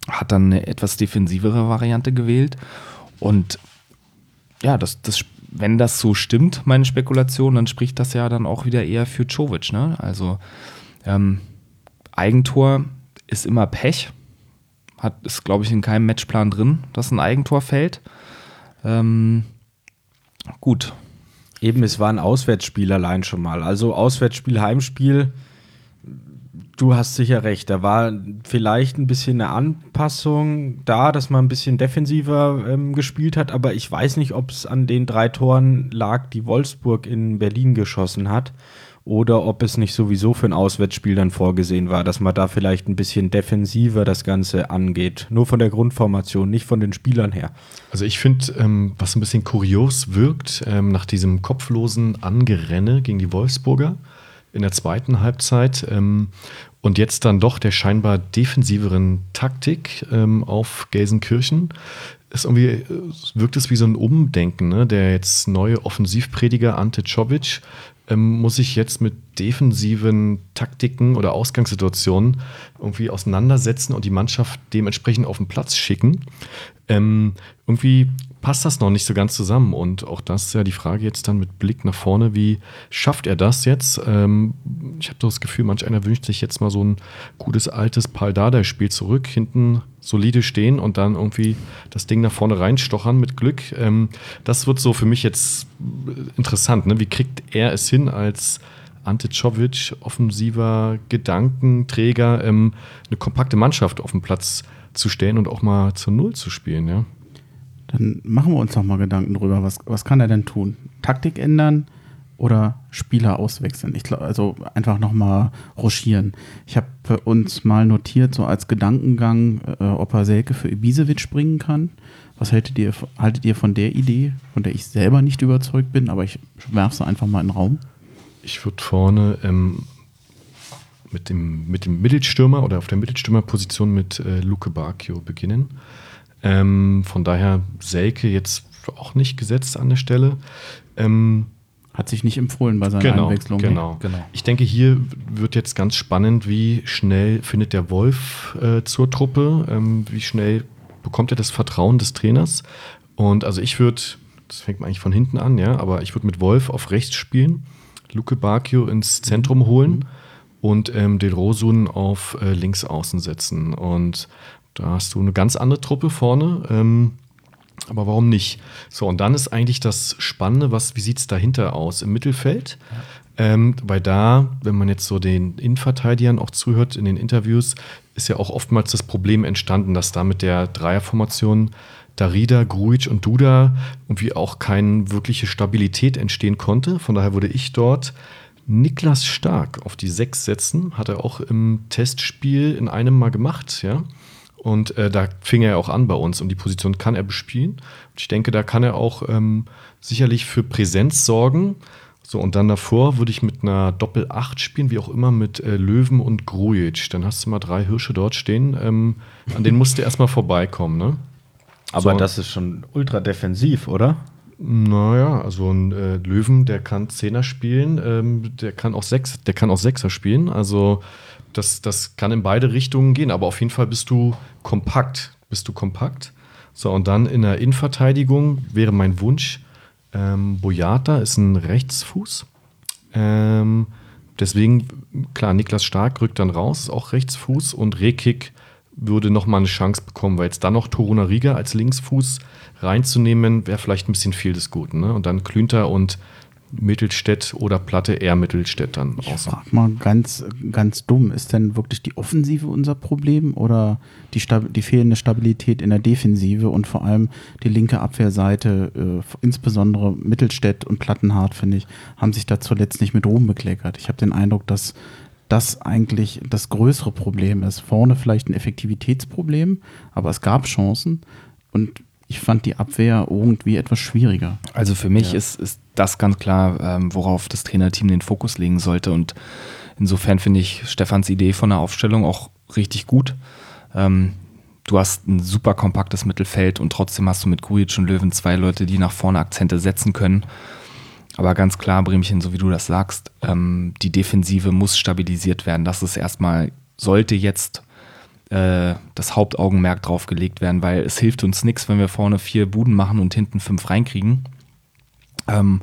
[SPEAKER 5] hat dann eine etwas defensivere Variante gewählt Und ja, das, das, wenn das so stimmt, meine Spekulation, dann spricht das ja dann auch wieder eher für Czovic. Ne? Also ähm, Eigentor ist immer Pech. Hat, ist, glaube ich, in keinem Matchplan drin, dass ein Eigentor fällt. Ähm, gut.
[SPEAKER 3] Eben, es war ein Auswärtsspiel allein schon mal. Also Auswärtsspiel, Heimspiel. Du hast sicher recht. Da war vielleicht ein bisschen eine Anpassung da, dass man ein bisschen defensiver ähm, gespielt hat. Aber ich weiß nicht, ob es an den drei Toren lag, die Wolfsburg in Berlin geschossen hat oder ob es nicht sowieso für ein Auswärtsspiel dann vorgesehen war, dass man da vielleicht ein bisschen defensiver das Ganze angeht. Nur von der Grundformation, nicht von den Spielern her.
[SPEAKER 4] Also ich finde, ähm, was ein bisschen kurios wirkt, ähm, nach diesem kopflosen Angerenne gegen die Wolfsburger in der zweiten Halbzeit ähm, und jetzt dann doch der scheinbar defensiveren Taktik ähm, auf Gelsenkirchen, ist irgendwie, äh, wirkt es wie so ein Umdenken. Ne? Der jetzt neue Offensivprediger Ante Czovic ähm, muss ich jetzt mit defensiven Taktiken oder Ausgangssituationen irgendwie auseinandersetzen und die Mannschaft dementsprechend auf den Platz schicken. Ähm, irgendwie passt das noch nicht so ganz zusammen. Und auch das ist ja die Frage jetzt dann mit Blick nach vorne, wie schafft er das jetzt? Ähm, ich habe das Gefühl, manch einer wünscht sich jetzt mal so ein gutes altes Paldada-Spiel zurück, hinten solide stehen und dann irgendwie das Ding nach vorne reinstochern mit Glück. Ähm, das wird so für mich jetzt interessant. Ne? Wie kriegt er es hin als Ante Czovic, offensiver Gedankenträger, ähm, eine kompakte Mannschaft auf den Platz zu stellen und auch mal zur Null zu spielen, ja?
[SPEAKER 2] Dann machen wir uns noch mal Gedanken drüber. Was, was kann er denn tun? Taktik ändern oder Spieler auswechseln? Ich glaub, also einfach noch mal ruschieren. Ich habe uns mal notiert, so als Gedankengang, äh, ob er Selke für Ibisevic bringen kann. Was haltet ihr, haltet ihr von der Idee, von der ich selber nicht überzeugt bin, aber ich werfe sie einfach mal in den Raum?
[SPEAKER 4] Ich würde vorne ähm, mit, dem, mit dem Mittelstürmer oder auf der Mittelstürmerposition mit äh, Luke Bacchio beginnen. Ähm, von daher Selke jetzt auch nicht gesetzt an der Stelle. Ähm,
[SPEAKER 2] Hat sich nicht empfohlen bei seiner
[SPEAKER 4] genau,
[SPEAKER 2] Einwechslung.
[SPEAKER 4] Genau.
[SPEAKER 5] Genau.
[SPEAKER 4] Ich denke, hier wird jetzt ganz spannend, wie schnell findet der Wolf äh, zur Truppe, ähm, wie schnell bekommt er das Vertrauen des Trainers. Und also ich würde, das fängt man eigentlich von hinten an, ja, aber ich würde mit Wolf auf rechts spielen, Luke Bacchio ins Zentrum holen und ähm, den Rosun auf äh, links außen setzen. Und da hast du eine ganz andere Truppe vorne. Ähm, aber warum nicht? So, und dann ist eigentlich das Spannende, was, wie sieht es dahinter aus? Im Mittelfeld? Ähm, weil da, wenn man jetzt so den Innenverteidigern auch zuhört in den Interviews, ist ja auch oftmals das Problem entstanden, dass da mit der Dreierformation Darida, Grujic und Duda irgendwie auch keine wirkliche Stabilität entstehen konnte. Von daher würde ich dort Niklas Stark auf die Sechs setzen. Hat er auch im Testspiel in einem Mal gemacht, ja. Und äh, da fing er ja auch an bei uns und die Position kann er bespielen. Und ich denke, da kann er auch ähm, sicherlich für Präsenz sorgen. So, und dann davor würde ich mit einer Doppel-8 spielen, wie auch immer, mit äh, Löwen und Grujic. Dann hast du mal drei Hirsche dort stehen. Ähm, an denen musst du erstmal vorbeikommen, ne?
[SPEAKER 3] Aber
[SPEAKER 4] So.
[SPEAKER 3] das ist schon ultra defensiv, oder?
[SPEAKER 4] Naja, also ein äh, Löwen, der kann Zehner spielen, ähm, der kann auch Sechs, der kann auch Sechser spielen. Also das, das kann in beide Richtungen gehen, aber auf jeden Fall bist du kompakt. Bist du kompakt. So, und dann in der Innenverteidigung wäre mein Wunsch, ähm, Boyata ist ein Rechtsfuß. Ähm, deswegen, klar, Niklas Stark rückt dann raus, ist auch Rechtsfuß und Rekik würde nochmal eine Chance bekommen, weil jetzt dann noch Toruna Riga als Linksfuß reinzunehmen, wäre vielleicht ein bisschen viel des Guten. Ne? Und dann Klünter und Mittelstädt oder Platte eher Mittelstädt dann
[SPEAKER 2] Ich
[SPEAKER 4] außen.
[SPEAKER 2] frag mal ganz, ganz dumm, ist denn wirklich die Offensive unser Problem oder die, die fehlende Stabilität in der Defensive und vor allem die linke Abwehrseite, äh, insbesondere Mittelstädt und Plattenhardt, finde ich, haben sich da zuletzt nicht mit Ruhm bekleckert. Ich habe den Eindruck, dass das eigentlich das größere Problem ist. Vorne vielleicht ein Effektivitätsproblem, aber es gab Chancen und ich fand die Abwehr irgendwie etwas schwieriger.
[SPEAKER 5] Also für mich ist, ist das ganz klar, ähm, worauf das Trainerteam den Fokus legen sollte. Und insofern finde ich Stefans Idee von der Aufstellung auch richtig gut. Ähm, du hast ein super kompaktes Mittelfeld und trotzdem hast du mit Grujic und Löwen zwei Leute, die nach vorne Akzente setzen können. Aber ganz klar, Bremchen, so wie du das sagst, ähm, die Defensive muss stabilisiert werden. Das ist erstmal, sollte jetzt äh, das Hauptaugenmerk drauf gelegt werden, weil es hilft uns nichts, wenn wir vorne vier Buden machen und hinten fünf reinkriegen. Ähm,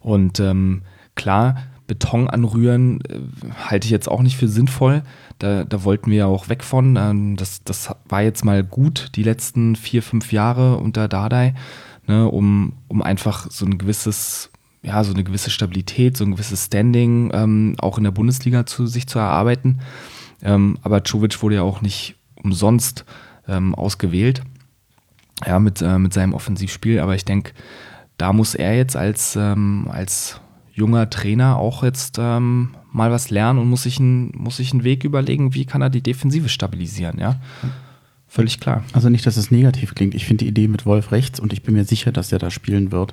[SPEAKER 5] und ähm, klar, Beton anrühren äh, halte ich jetzt auch nicht für sinnvoll. Da, da wollten wir ja auch weg von. Ähm, das, das war jetzt mal gut, die letzten vier, fünf Jahre unter Dardai, ne, um, um einfach so ein gewisses, ja, so eine gewisse Stabilität, so ein gewisses Standing ähm, auch in der Bundesliga zu sich zu erarbeiten. Ähm, aber Czovic wurde ja auch nicht umsonst ähm, ausgewählt, ja, mit, äh, mit seinem Offensivspiel. Aber ich denke, da muss er jetzt als, ähm, als junger Trainer auch jetzt ähm, mal was lernen und muss sich, ein, muss sich einen Weg überlegen, wie kann er die Defensive stabilisieren, ja. Völlig klar.
[SPEAKER 2] Also nicht, dass es negativ klingt. Ich finde die Idee mit Wolf rechts und ich bin mir sicher, dass er da spielen wird,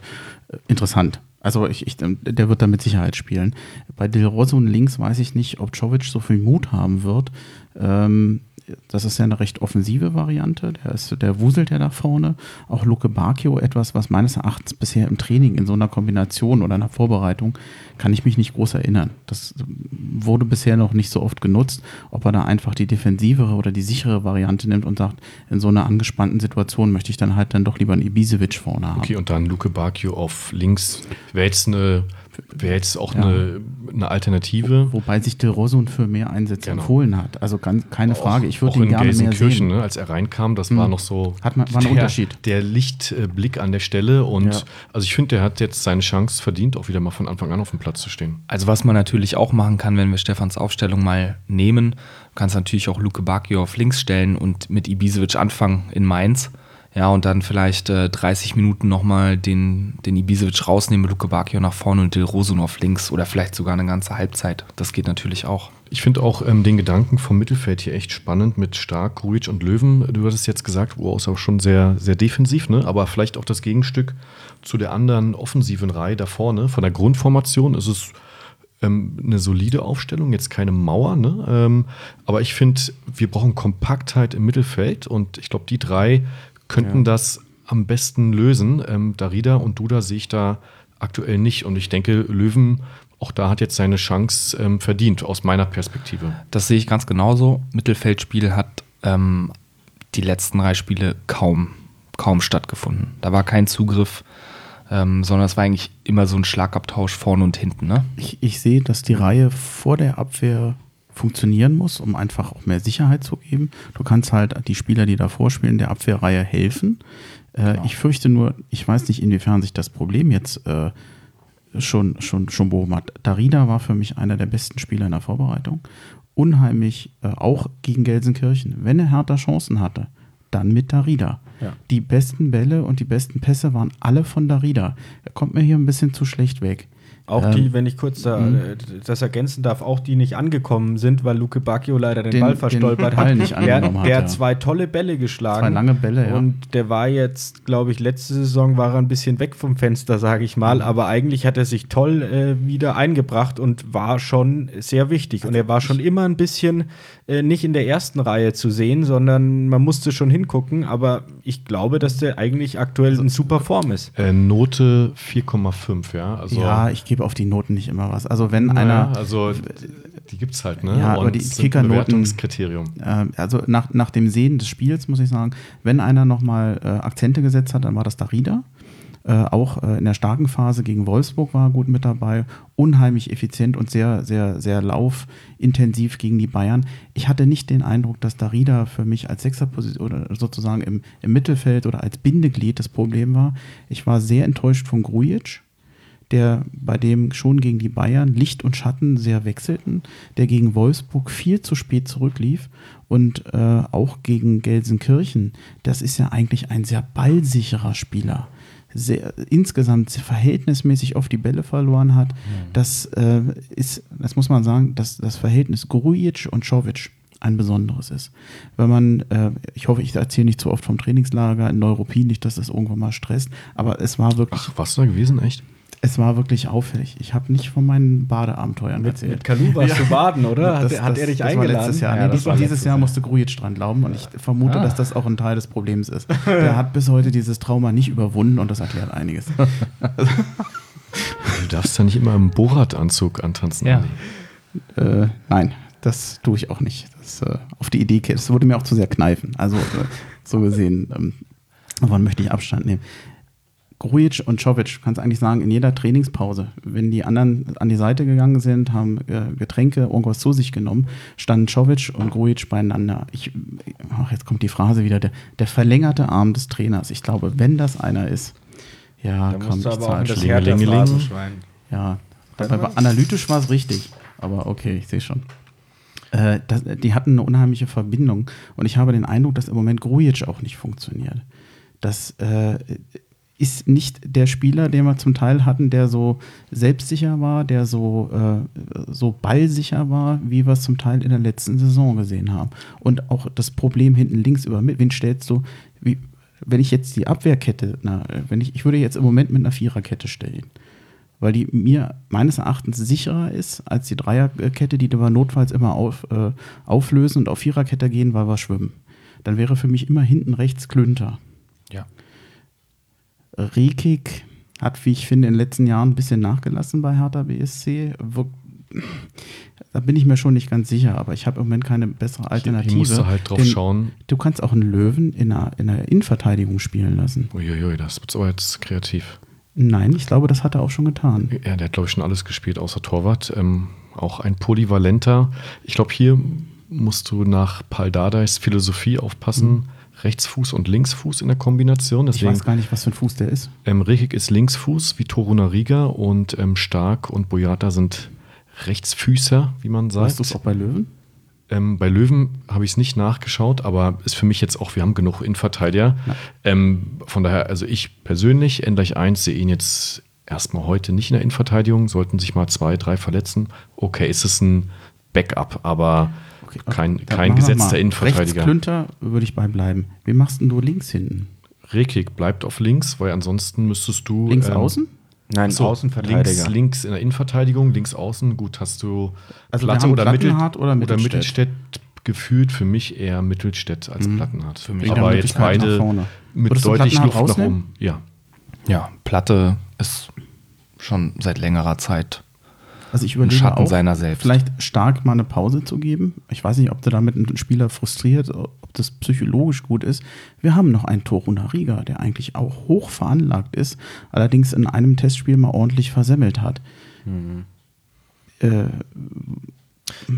[SPEAKER 2] äh, interessant. Also ich, ich, der wird da mit Sicherheit spielen. Bei Del Rosso und links weiß ich nicht, ob Jovic so viel Mut haben wird. Ähm, das ist ja eine recht offensive Variante. Der, ist, der wuselt ja da vorne. Auch Luke Bacchio, etwas, was meines Erachtens bisher im Training in so einer Kombination oder einer Vorbereitung, kann ich mich nicht groß erinnern. Das wurde bisher noch nicht so oft genutzt. Ob er da einfach die defensivere oder die sichere Variante nimmt und sagt, in so einer angespannten Situation möchte ich dann halt dann doch lieber einen Ibisevic vorne haben.
[SPEAKER 4] Okay, und dann Luke Bacchio auf links wäre jetzt eine wäre jetzt auch ja. eine, eine, Alternative.
[SPEAKER 2] Wobei sich De Rosun für mehr Einsätze genau. empfohlen hat. Also kann, keine Frage. Ich würde ihn gerne mehr sehen.
[SPEAKER 4] Ne, als er reinkam, das hm. war noch so
[SPEAKER 2] hat man, war ein
[SPEAKER 4] der,
[SPEAKER 2] Unterschied.
[SPEAKER 4] Der Lichtblick an der Stelle. Und ja. also ich finde, der hat jetzt seine Chance verdient, auch wieder mal von Anfang an auf dem Platz zu stehen.
[SPEAKER 5] Also was man natürlich auch machen kann, wenn wir Stefans Aufstellung mal nehmen, kannst natürlich auch Luke Bacchio auf links stellen und mit Ibisevic anfangen in Mainz. Ja, und dann vielleicht äh, 30 Minuten nochmal den, den Ibisevic rausnehmen, Luke Bacchio nach vorne und Del Rosun auf links oder vielleicht sogar eine ganze Halbzeit. Das geht natürlich auch.
[SPEAKER 4] Ich finde auch ähm, den Gedanken vom Mittelfeld hier echt spannend mit Stark, Grujic und Löwen. Du hattest jetzt gesagt, wo ist auch schon sehr, sehr defensiv, ne? aber vielleicht auch das Gegenstück zu der anderen offensiven Reihe da vorne. Von der Grundformation ist es ähm, eine solide Aufstellung, jetzt keine Mauer, ne? Ähm, aber ich finde, wir brauchen Kompaktheit im Mittelfeld und ich glaube, die drei könnten ja. das am besten lösen. Ähm, Darida und Duda sehe ich da aktuell nicht. Und ich denke, Löwen, auch da hat jetzt seine Chance ähm, verdient, aus meiner Perspektive.
[SPEAKER 5] Das sehe ich ganz genauso. Mittelfeldspiel hat ähm, die letzten drei Spiele kaum, kaum stattgefunden. Da war kein Zugriff. Ähm, sondern es war eigentlich immer so ein Schlagabtausch vorne und hinten. Ne?
[SPEAKER 2] Ich, ich sehe, dass die Reihe vor der Abwehr funktionieren muss, um einfach auch mehr Sicherheit zu geben. Du kannst halt die Spieler, die davor spielen, der Abwehrreihe helfen. Äh, genau. Ich fürchte nur, ich weiß nicht, inwiefern sich das Problem jetzt äh, schon, schon, schon behoben hat. Darida war für mich einer der besten Spieler in der Vorbereitung. Unheimlich, äh, auch gegen Gelsenkirchen. Wenn er härter Chancen hatte, dann mit Darida. Ja. Die besten Bälle und die besten Pässe waren alle von Darida. Er kommt mir hier ein bisschen zu schlecht weg.
[SPEAKER 3] Auch die, ähm, wenn ich kurz da, mhm. äh, das ergänzen darf, auch die nicht angekommen sind, weil Luke Bacchio leider den, den Ball verstolpert den Ball hat.
[SPEAKER 2] Nicht
[SPEAKER 3] der,
[SPEAKER 2] hat,
[SPEAKER 3] der ja. zwei tolle Bälle geschlagen.
[SPEAKER 2] Zwei lange Bälle, ja.
[SPEAKER 3] Und der war jetzt, glaube ich, letzte Saison war er ein bisschen weg vom Fenster, sage ich mal. Aber eigentlich hat er sich toll äh, wieder eingebracht und war schon sehr wichtig. Und er war schon immer ein bisschen äh, nicht in der ersten Reihe zu sehen, sondern man musste schon hingucken. Aber ich glaube, dass der eigentlich aktuell in super Form ist.
[SPEAKER 4] Äh, Note 4,5, ja.
[SPEAKER 2] Also ja, ich gebe auf die Noten nicht immer was. Also wenn naja, einer.
[SPEAKER 4] Also die gibt es halt, ne?
[SPEAKER 2] Ja, aber die Kickernoten. Äh, also nach, nach dem Sehen des Spiels muss ich sagen, wenn einer nochmal äh, Akzente gesetzt hat, dann war das Darida. Äh, auch äh, in der starken Phase gegen Wolfsburg war gut mit dabei. Unheimlich effizient und sehr, sehr, sehr laufintensiv gegen die Bayern. Ich hatte nicht den Eindruck, dass Darida für mich als Sechserposition oder sozusagen im, im Mittelfeld oder als Bindeglied das Problem war. Ich war sehr enttäuscht von Grujic der bei dem schon gegen die Bayern Licht und Schatten sehr wechselten, der gegen Wolfsburg viel zu spät zurücklief und äh, auch gegen Gelsenkirchen. Das ist ja eigentlich ein sehr ballsicherer Spieler. Sehr, insgesamt verhältnismäßig oft die Bälle verloren hat. Mhm. Das äh, ist, das muss man sagen, dass das Verhältnis Grujic und Czovic ein besonderes ist. Wenn man, äh, ich hoffe, ich erzähle nicht zu oft vom Trainingslager in Neuruppin, nicht, dass das irgendwann mal stresst, aber es war wirklich.
[SPEAKER 4] Ach, was da gewesen, echt?
[SPEAKER 2] Es war wirklich auffällig. Ich habe nicht von meinen Badeabenteuern
[SPEAKER 3] mit,
[SPEAKER 2] erzählt.
[SPEAKER 3] Mit Kalu warst ja. du baden, oder? Hat,
[SPEAKER 2] das,
[SPEAKER 3] hat
[SPEAKER 2] das,
[SPEAKER 3] er dich
[SPEAKER 2] das
[SPEAKER 3] eingeladen?
[SPEAKER 2] War letztes Jahr. Ja, nee, dieses, dieses Jahr musste Grujic dran glauben und ich vermute, ah. dass das auch ein Teil des Problems ist. Der hat bis heute dieses Trauma nicht überwunden und das erklärt einiges.
[SPEAKER 4] du darfst ja nicht immer im Borat-Anzug antanzen.
[SPEAKER 2] Ja. Äh, nein, Das tue ich auch nicht. Das, äh, auf die Idee, das würde mir auch zu sehr kneifen. Also äh, so gesehen, ähm, davon möchte ich Abstand nehmen. Grujic und Czovic, kannst eigentlich sagen, in jeder Trainingspause, wenn die anderen an die Seite gegangen sind, haben äh, Getränke, irgendwas zu sich genommen, standen Czovic und Grujic beieinander. Ich, ach, jetzt kommt die Phrase wieder, der, der verlängerte Arm des Trainers. Ich glaube, wenn das einer ist, ja,
[SPEAKER 3] Da
[SPEAKER 2] komm,
[SPEAKER 3] musst du
[SPEAKER 2] ich
[SPEAKER 3] aber auch
[SPEAKER 2] zahl
[SPEAKER 3] in das
[SPEAKER 2] schon.
[SPEAKER 3] Herz
[SPEAKER 4] Lingelingeling.
[SPEAKER 3] Phrasenschwein.
[SPEAKER 2] Ja, aber analytisch war es richtig. Aber okay, ich sehe schon. Äh, das, die hatten eine unheimliche Verbindung. Und ich habe den Eindruck, dass im Moment Grujic auch nicht funktioniert. Das äh, ist nicht der Spieler, den wir zum Teil hatten, der so selbstsicher war, der so, äh, so ballsicher war, wie wir es zum Teil in der letzten Saison gesehen haben. Und auch das Problem hinten links über mit, wen stellst du, wie, wenn ich jetzt die Abwehrkette, na, wenn ich, ich würde jetzt im Moment mit einer Viererkette stellen weil die mir meines Erachtens sicherer ist als die Dreierkette, die wir notfalls immer auf, äh, auflösen und auf Viererkette gehen, weil wir schwimmen. Dann wäre für mich immer hinten rechts Klünter.
[SPEAKER 5] Ja.
[SPEAKER 2] Rekik hat, wie ich finde, in den letzten Jahren ein bisschen nachgelassen bei Hertha BSC. Wir- Da bin ich mir schon nicht ganz sicher, aber ich habe im Moment keine bessere Alternative.
[SPEAKER 4] Hier musst du halt drauf
[SPEAKER 2] Denn
[SPEAKER 4] schauen.
[SPEAKER 2] Du kannst auch einen Löwen in einer, in einer Innenverteidigung spielen lassen.
[SPEAKER 4] Uiuiui, das wird aber jetzt kreativ.
[SPEAKER 2] Nein, ich glaube, das hat er auch schon getan.
[SPEAKER 4] Ja, der hat, glaube ich, schon alles gespielt, außer Torwart. Ähm, auch ein Polyvalenter. Ich glaube, hier musst du nach Paul Dardais Philosophie aufpassen. Rechtsfuß und Linksfuß in der Kombination.
[SPEAKER 2] Ich
[SPEAKER 4] Deswegen,
[SPEAKER 2] weiß gar nicht, was für ein Fuß der ist.
[SPEAKER 4] ähm, Rekik ist Linksfuß, wie Toruna Riga und ähm, Stark und Boyata sind Rechtsfüßer, wie man
[SPEAKER 2] Weißt du
[SPEAKER 4] sagt.
[SPEAKER 2] es auch bei Löwen?
[SPEAKER 4] Ähm, bei Löwen habe ich es nicht nachgeschaut, aber ist für mich jetzt auch, wir haben genug Innenverteidiger. Ähm, von daher, also ich persönlich, N gleich 1, sehe ihn jetzt erstmal heute nicht in der Innenverteidigung. Sollten sich mal zwei, drei verletzen. Okay, ist es ein Backup, aber kein,
[SPEAKER 2] Dann
[SPEAKER 4] kein
[SPEAKER 2] wir
[SPEAKER 4] gesetzter. Innenverteidiger.
[SPEAKER 2] Rechts Klünter würde ich bei bleiben. Wie machst denn du links hinten?
[SPEAKER 4] Rekik bleibt auf links, weil ansonsten müsstest du.
[SPEAKER 2] Links
[SPEAKER 4] ähm,
[SPEAKER 2] außen?
[SPEAKER 3] Nein,
[SPEAKER 4] so,
[SPEAKER 3] Außenverteidiger.
[SPEAKER 4] Links, links in der Innenverteidigung, links außen. Gut, hast du
[SPEAKER 2] Also wir haben Plattenhardt oder Mittelstädt?
[SPEAKER 4] Mittelstädt gefühlt für mich eher Mittelstädt als Plattenhardt.
[SPEAKER 5] Für mich
[SPEAKER 4] aber jetzt
[SPEAKER 2] nach
[SPEAKER 4] beide
[SPEAKER 2] vorne.
[SPEAKER 4] mit
[SPEAKER 2] Würdest
[SPEAKER 4] deutlich Luft nach
[SPEAKER 2] rausnehmen?
[SPEAKER 4] oben. Ja.
[SPEAKER 5] Ja, Platte ist schon seit längerer Zeit
[SPEAKER 2] Also ich überlege
[SPEAKER 5] Schatten
[SPEAKER 2] auch,
[SPEAKER 5] seiner selbst.
[SPEAKER 2] vielleicht stark mal eine Pause zu geben. Ich weiß nicht, ob du damit einen Spieler frustriert, ob das psychologisch gut ist. Wir haben noch einen Toruna Riga, der eigentlich auch hoch veranlagt ist, allerdings in einem Testspiel mal ordentlich versemmelt hat. Äh,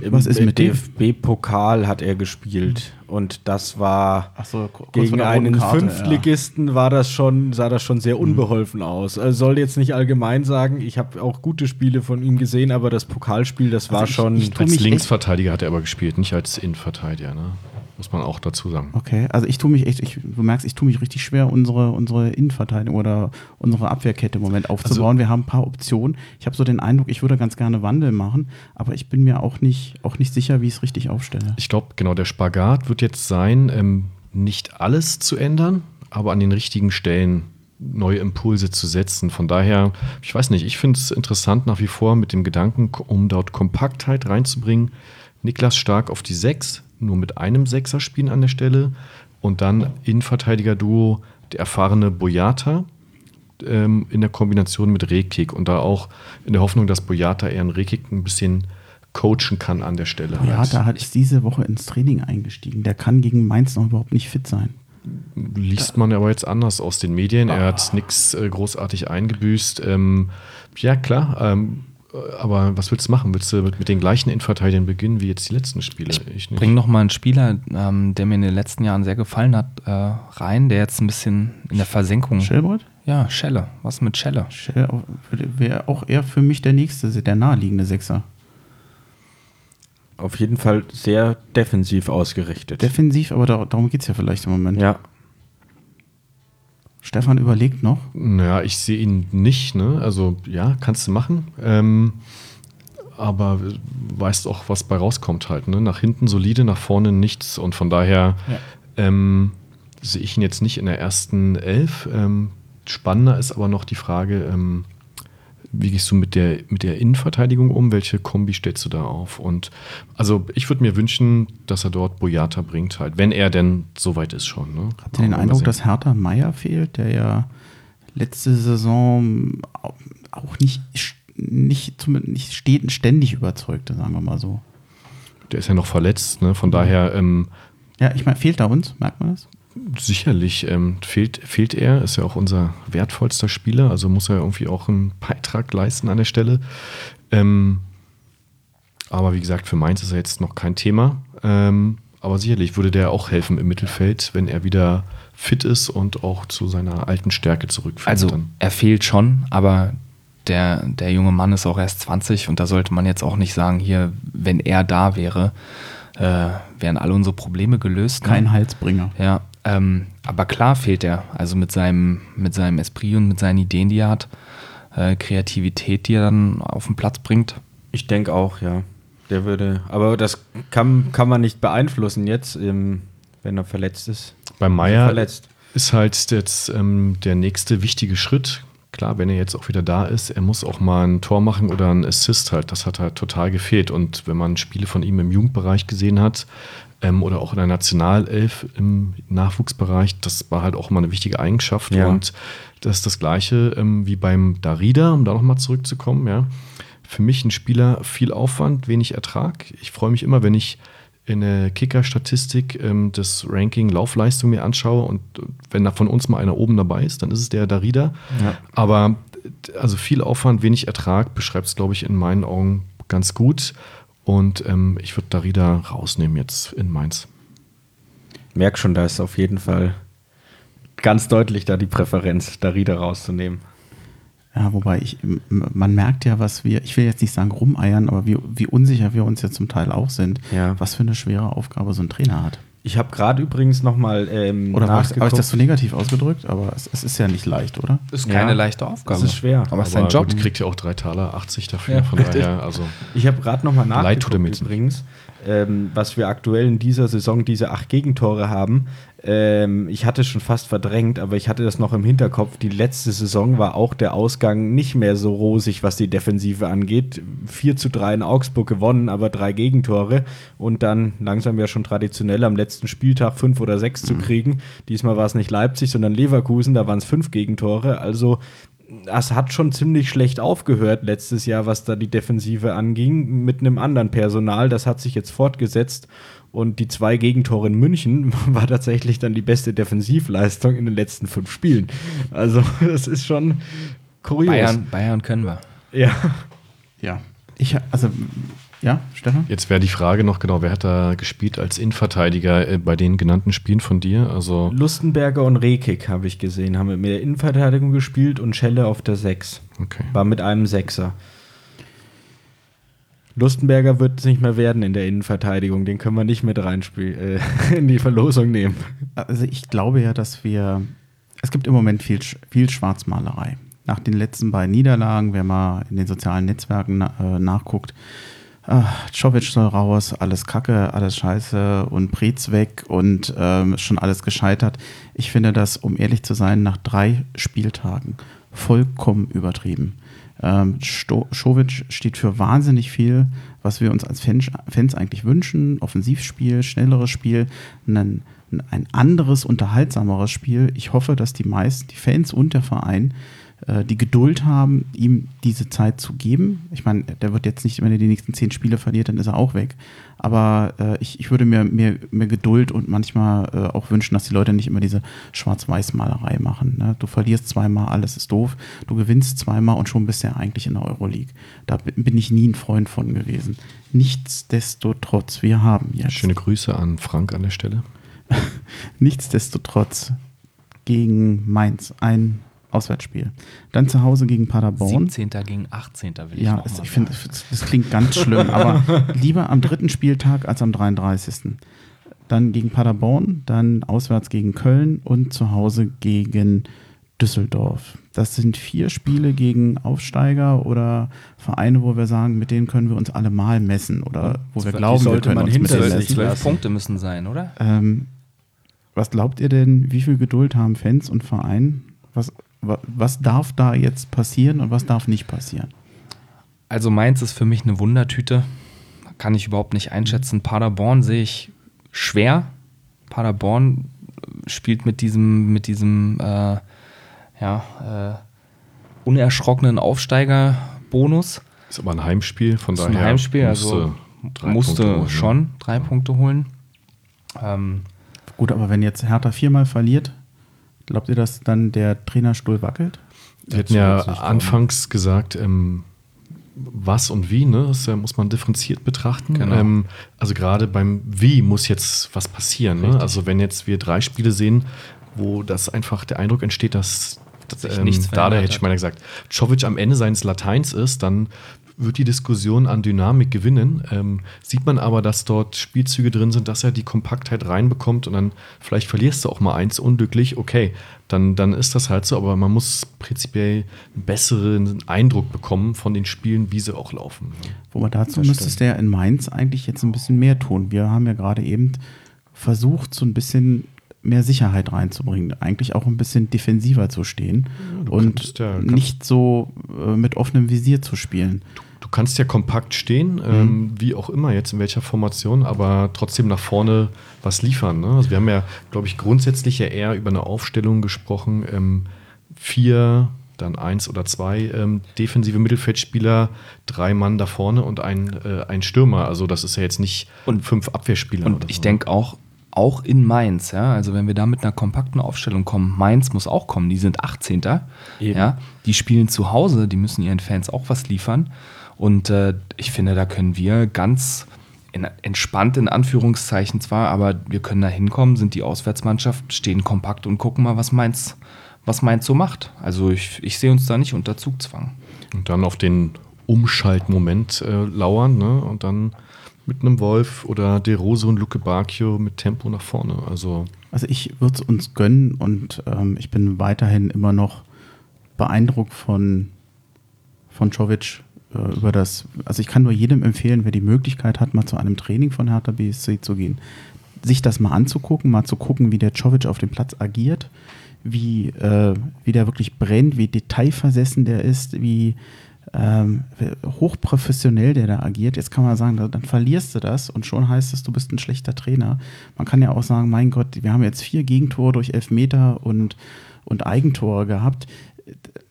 [SPEAKER 2] was ist
[SPEAKER 3] Im
[SPEAKER 2] mit dem?
[SPEAKER 3] DFB-Pokal hat er gespielt und das war
[SPEAKER 2] Ach so,
[SPEAKER 3] gegen einen
[SPEAKER 2] Karte,
[SPEAKER 3] Fünftligisten war das schon sah das schon sehr unbeholfen aus. Also soll jetzt nicht allgemein sagen, ich habe auch gute Spiele von ihm gesehen, aber das Pokalspiel, das war
[SPEAKER 2] ich-
[SPEAKER 3] schon
[SPEAKER 2] ich tu
[SPEAKER 4] Als Linksverteidiger hat er aber gespielt, nicht als Innenverteidiger. Ne? Muss man auch dazu sagen.
[SPEAKER 2] Okay, also ich tue mich echt, ich, du merkst, ich tue mich richtig schwer, unsere, unsere Innenverteidigung oder unsere Abwehrkette im Moment aufzubauen. Wir haben ein paar Optionen. Ich habe so den Eindruck, ich würde ganz gerne Wandel machen, aber ich bin mir auch nicht, auch nicht sicher, wie ich es richtig aufstelle.
[SPEAKER 4] Ich glaube, genau, der Spagat wird jetzt sein, ähm, nicht alles zu ändern, aber an den richtigen Stellen neue Impulse zu setzen. Von daher, ich weiß nicht, ich finde es interessant nach wie vor mit dem Gedanken, um dort Kompaktheit reinzubringen. Niklas Stark auf die 6, nur mit einem Sechser spielen an der Stelle und dann Innenverteidiger-Duo, der erfahrene Boyata ähm, in der Kombination mit Rekik und da auch in der Hoffnung, dass Boyata eher einen Rekik ein bisschen coachen kann an der Stelle.
[SPEAKER 2] Ja,
[SPEAKER 4] halt.
[SPEAKER 2] hat ist diese Woche ins Training eingestiegen. Der kann gegen Mainz noch überhaupt nicht fit sein.
[SPEAKER 4] liest man aber jetzt anders aus den Medien. Er
[SPEAKER 2] Ah.
[SPEAKER 4] hat nichts äh, großartig eingebüßt. Ähm, ja, klar. Ähm, äh, aber was willst du machen? Willst du mit, mit den gleichen Innenverteidigern beginnen wie jetzt die letzten Spiele? Ich nicht.
[SPEAKER 5] Bring noch mal einen Spieler, ähm, der mir in den letzten Jahren sehr gefallen hat, äh, rein, der jetzt ein bisschen in der Versenkung.
[SPEAKER 2] Schellbrett?
[SPEAKER 5] Ja, Schelle. Was mit Schelle?
[SPEAKER 2] Schell wäre auch eher für mich der nächste, der naheliegende Sechser.
[SPEAKER 3] auf jeden Fall sehr defensiv ausgerichtet.
[SPEAKER 2] Defensiv, aber da, darum geht es ja vielleicht im Moment.
[SPEAKER 3] ja,
[SPEAKER 2] Stefan überlegt noch.
[SPEAKER 4] Naja, ich sehe ihn nicht. Ne? Also ja, kannst du machen. Ähm, aber weißt auch, was bei rauskommt halt. Ne? Nach hinten solide, nach vorne nichts. Und von daher ähm, sehe ich ihn jetzt nicht in der ersten Elf. Ähm, spannender ist aber noch die Frage, ähm, wie gehst du mit der, mit der Innenverteidigung um? Welche Kombi stellst du da auf? Und also ich würde mir wünschen, dass er dort Boyata bringt, halt, wenn er denn soweit ist schon. Ne?
[SPEAKER 2] Ihr den Eindruck,
[SPEAKER 4] sehen.
[SPEAKER 2] dass Hertha Meier fehlt, der ja letzte Saison auch nicht, nicht, zumindest nicht ständig überzeugte, sagen wir mal so.
[SPEAKER 4] der ist ja noch verletzt, ne? von daher ähm,
[SPEAKER 2] Ja, ich meine, fehlt da uns, merkt man das?
[SPEAKER 4] Sicherlich ähm, fehlt, fehlt er, ist ja auch unser wertvollster Spieler, also muss er irgendwie auch einen Beitrag leisten an der Stelle. Ähm, aber wie gesagt, für Mainz ist er jetzt noch kein Thema. Ähm, aber sicherlich würde der auch helfen im Mittelfeld, wenn er wieder fit ist und auch zu seiner alten Stärke zurückfindet.
[SPEAKER 5] Also
[SPEAKER 4] dann.
[SPEAKER 5] er fehlt schon, aber der, der junge Mann ist auch erst 20 und da sollte man jetzt auch nicht sagen, hier, wenn er da wäre, äh, wären alle unsere Probleme gelöst.
[SPEAKER 2] Kein Halsbringer.
[SPEAKER 5] Ja, ähm, aber klar fehlt er. Also mit seinem, mit seinem Esprit und mit seinen Ideen, die er hat, äh, Kreativität, die er dann auf den Platz bringt.
[SPEAKER 3] Ich denke auch, ja. Der würde, aber das kann, kann man nicht beeinflussen jetzt, ähm, wenn er verletzt ist.
[SPEAKER 4] Bei Meier
[SPEAKER 3] Verletzt.
[SPEAKER 4] ist halt jetzt ähm, der nächste wichtige Schritt. Klar, wenn er jetzt auch wieder da ist, er muss auch mal ein Tor machen oder ein Assist halt. Das hat halt total gefehlt. Und wenn man Spiele von ihm im Jugendbereich gesehen hat ähm, oder auch in der Nationalelf im Nachwuchsbereich, das war halt auch mal eine wichtige Eigenschaft.
[SPEAKER 3] Ja.
[SPEAKER 4] Und das ist das Gleiche ähm, wie beim Darida, um da nochmal zurückzukommen. Ja. Für mich ein Spieler viel Aufwand, wenig Ertrag. Ich freue mich immer, wenn ich in der Kicker-Statistik ähm, das Ranking Laufleistung mir anschaue und wenn da von uns mal einer oben dabei ist, dann ist es der Darida.
[SPEAKER 3] Ja.
[SPEAKER 4] Aber also viel Aufwand, wenig Ertrag beschreibt es, glaube ich, in meinen Augen ganz gut. Und ähm, ich würde Darida rausnehmen jetzt in Mainz.
[SPEAKER 3] Merk schon, da ist auf jeden Fall ganz deutlich da die Präferenz, Darida rauszunehmen.
[SPEAKER 2] Ja, wobei ich, man merkt ja, was wir, ich will jetzt nicht sagen rumeiern, aber wie, wie unsicher wir uns ja zum Teil auch sind,
[SPEAKER 3] Ja.
[SPEAKER 2] was für eine schwere Aufgabe so ein Trainer hat.
[SPEAKER 3] Ich habe gerade übrigens nochmal ähm,
[SPEAKER 2] Oder habe ich das so negativ ausgedrückt? Aber es, es ist ja nicht leicht, oder?
[SPEAKER 5] Ist
[SPEAKER 3] keine
[SPEAKER 5] leichte Aufgabe.
[SPEAKER 3] Das ist schwer.
[SPEAKER 5] Aber es ist sein Job.
[SPEAKER 4] Gut, kriegt ja auch drei Taler 80 dafür.
[SPEAKER 5] Ja.
[SPEAKER 4] Von daher, also
[SPEAKER 3] Ich habe gerade nochmal
[SPEAKER 4] Leid tut er mir
[SPEAKER 3] nachgeguckt übrigens, ähm, was wir aktuell in dieser Saison, diese acht Gegentore haben. Ähm, ich hatte es schon fast verdrängt, aber ich hatte das noch im Hinterkopf. Die letzte Saison war auch der Ausgang nicht mehr so rosig, was die Defensive angeht. 4 zu 3 in Augsburg gewonnen, aber drei Gegentore und dann langsam ja schon traditionell am letzten Spieltag fünf oder sechs zu kriegen. Diesmal war es nicht Leipzig, sondern Leverkusen, da waren es fünf Gegentore. Also das hat schon ziemlich schlecht aufgehört letztes Jahr, was da die Defensive anging, mit einem anderen Personal. Das hat sich jetzt fortgesetzt. Und die zwei Gegentore in München war tatsächlich dann die beste Defensivleistung in den letzten fünf Spielen. Also, das ist schon kurios.
[SPEAKER 5] Bayern, Bayern können wir.
[SPEAKER 3] Ja.
[SPEAKER 2] Ja. Ich, also, ja, Stefan?
[SPEAKER 4] jetzt wäre die Frage noch genau, wer hat da gespielt als Innenverteidiger äh, bei den genannten Spielen von dir? Also
[SPEAKER 3] Lustenberger und Rekik habe ich gesehen, haben mit der Innenverteidigung gespielt und Schelle auf der Sechs.
[SPEAKER 4] okay.
[SPEAKER 3] War mit einem Sechser. Lustenberger wird es nicht mehr werden in der Innenverteidigung. Den können wir nicht mit reinspielen, äh, in die Verlosung nehmen.
[SPEAKER 2] Also ich glaube ja, dass wir, es gibt im Moment viel, viel Schwarzmalerei. Nach den letzten beiden Niederlagen, wer mal in den sozialen Netzwerken äh, nachguckt, äh, Czovic soll raus, alles Kacke, alles Scheiße und Preetz weg und ähm, schon alles gescheitert. Ich finde das, um ehrlich zu sein, nach drei Spieltagen vollkommen übertrieben. Ähm, steht für wahnsinnig viel, was wir uns als Fans, Fans eigentlich wünschen. Offensivspiel, schnelleres Spiel, einen, ein anderes, unterhaltsameres Spiel. Ich hoffe, dass die meisten, die Fans und der Verein, die Geduld haben, ihm diese Zeit zu geben. Ich meine, der wird jetzt nicht, wenn er die nächsten zehn Spiele verliert, dann ist er auch weg. Aber äh, ich, ich würde mir mehr, mehr Geduld und manchmal äh, auch wünschen, dass die Leute nicht immer diese Schwarz-Weiß-Malerei machen. Ne? Du verlierst zweimal, alles ist doof. Du gewinnst zweimal und schon bist du ja eigentlich in der Euroleague. Da bin bin ich nie ein Freund von gewesen. Nichtsdestotrotz, wir haben jetzt.
[SPEAKER 4] Schöne Grüße an Frank an der Stelle.
[SPEAKER 2] Nichtsdestotrotz gegen Mainz ein Auswärtsspiel. Dann zu Hause gegen Paderborn.
[SPEAKER 5] 17. gegen 18. will ich
[SPEAKER 2] Ja, es,
[SPEAKER 5] mal
[SPEAKER 2] ich finde, das, klingt ganz schlimm, aber lieber am dritten Spieltag als am 33. Dann gegen Paderborn, dann auswärts gegen Köln und zu Hause gegen Düsseldorf. Das sind vier Spiele gegen Aufsteiger oder Vereine, wo wir sagen, mit denen können wir uns alle mal messen oder wo wir glauben, wir können
[SPEAKER 3] man
[SPEAKER 2] uns mit
[SPEAKER 3] hinter
[SPEAKER 2] denen
[SPEAKER 3] sich
[SPEAKER 2] messen.
[SPEAKER 5] Zwölf. Punkte müssen sein, oder?
[SPEAKER 2] Ähm, was glaubt ihr denn, wie viel Geduld haben Fans und Verein? Was, wa, was darf da jetzt passieren und was darf nicht passieren?
[SPEAKER 5] Also Mainz ist für mich eine Wundertüte. Kann ich überhaupt nicht einschätzen. Paderborn sehe ich schwer. Paderborn spielt mit diesem, mit diesem äh, ja, äh, unerschrockenen Aufsteigerbonus.
[SPEAKER 4] Ist aber ein Heimspiel, von
[SPEAKER 5] Das ist
[SPEAKER 4] daher
[SPEAKER 5] ein Heimspiel,
[SPEAKER 4] musste,
[SPEAKER 5] also
[SPEAKER 4] Drei
[SPEAKER 5] musste
[SPEAKER 4] holen,
[SPEAKER 5] schon drei Punkte holen. Ähm,
[SPEAKER 2] Gut, aber wenn jetzt Hertha viermal verliert, glaubt ihr, dass dann der Trainerstuhl wackelt?
[SPEAKER 4] Wir hatten ja anfangs gesagt, ähm, was und wie, ne? Das äh, muss man differenziert betrachten.
[SPEAKER 5] Genau.
[SPEAKER 4] Ähm, also gerade beim Wie muss jetzt was passieren. Ne? Also wenn jetzt wir drei Spiele sehen, wo das einfach der Eindruck entsteht, dass, dass ähm,
[SPEAKER 5] nichts
[SPEAKER 4] da
[SPEAKER 5] verändert
[SPEAKER 4] hätte ich mal gesagt, Czovic am Ende seines Lateins ist, dann wird die Diskussion an Dynamik gewinnen. Ähm, sieht man aber, dass dort Spielzüge drin sind, dass er die Kompaktheit reinbekommt und dann vielleicht verlierst du auch mal eins unglücklich, okay, dann, dann ist das halt so, aber man muss prinzipiell einen besseren Eindruck bekommen von den Spielen, wie sie auch laufen.
[SPEAKER 2] Wobei dazu müsstest du ja in Mainz eigentlich jetzt ein bisschen mehr tun. Wir haben ja gerade eben versucht, so ein bisschen mehr Sicherheit reinzubringen, eigentlich auch ein bisschen defensiver zu stehen
[SPEAKER 4] du
[SPEAKER 2] und
[SPEAKER 4] kannst ja- kannst-
[SPEAKER 2] nicht so äh, mit offenem Visier zu spielen.
[SPEAKER 4] Du kannst ja kompakt stehen, ähm, wie auch immer jetzt in welcher Formation, aber trotzdem nach vorne was liefern. Ne? Also wir haben ja, glaube ich, grundsätzlich ja eher über eine Aufstellung gesprochen. Ähm, vier, dann eins oder zwei ähm, defensive Mittelfeldspieler, drei Mann da vorne und ein, äh, ein Stürmer. Also das ist ja jetzt nicht
[SPEAKER 5] Und-
[SPEAKER 4] fünf Abwehrspieler.
[SPEAKER 5] Und
[SPEAKER 4] oder
[SPEAKER 5] ich
[SPEAKER 4] so.
[SPEAKER 5] denke auch, auch in Mainz, ja, also wenn wir da mit einer kompakten Aufstellung kommen, Mainz muss auch kommen, die sind 18.
[SPEAKER 3] Eben.
[SPEAKER 5] Ja, die spielen zu Hause, die müssen ihren Fans auch was liefern. Und äh, ich finde, da können wir ganz in, entspannt in Anführungszeichen zwar, aber wir können da hinkommen, sind die Auswärtsmannschaft, stehen kompakt und gucken mal, was Mainz, was Mainz so macht. Also ich, ich sehe uns da nicht unter Zugzwang.
[SPEAKER 4] Und dann auf den Umschaltmoment äh, lauern ne? und dann mit einem Wolf oder De Rose und Luke Bacchio mit Tempo nach vorne. Also
[SPEAKER 2] Also ich würde es uns gönnen und ähm, ich bin weiterhin immer noch beeindruckt von, von Czovic äh, über das, also ich kann nur jedem empfehlen, wer die Möglichkeit hat, mal zu einem Training von Hertha BSC zu gehen, sich das mal anzugucken, mal zu gucken, wie der Czovic auf dem Platz agiert, wie, äh, wie der wirklich brennt, wie detailversessen der ist, wie ähm, hochprofessionell der da agiert. Jetzt kann man sagen, da- dann verlierst du das und schon heißt es, du bist ein schlechter Trainer. Man kann ja auch sagen, mein Gott, wir haben jetzt vier Gegentore durch Elfmeter und, und Eigentore gehabt.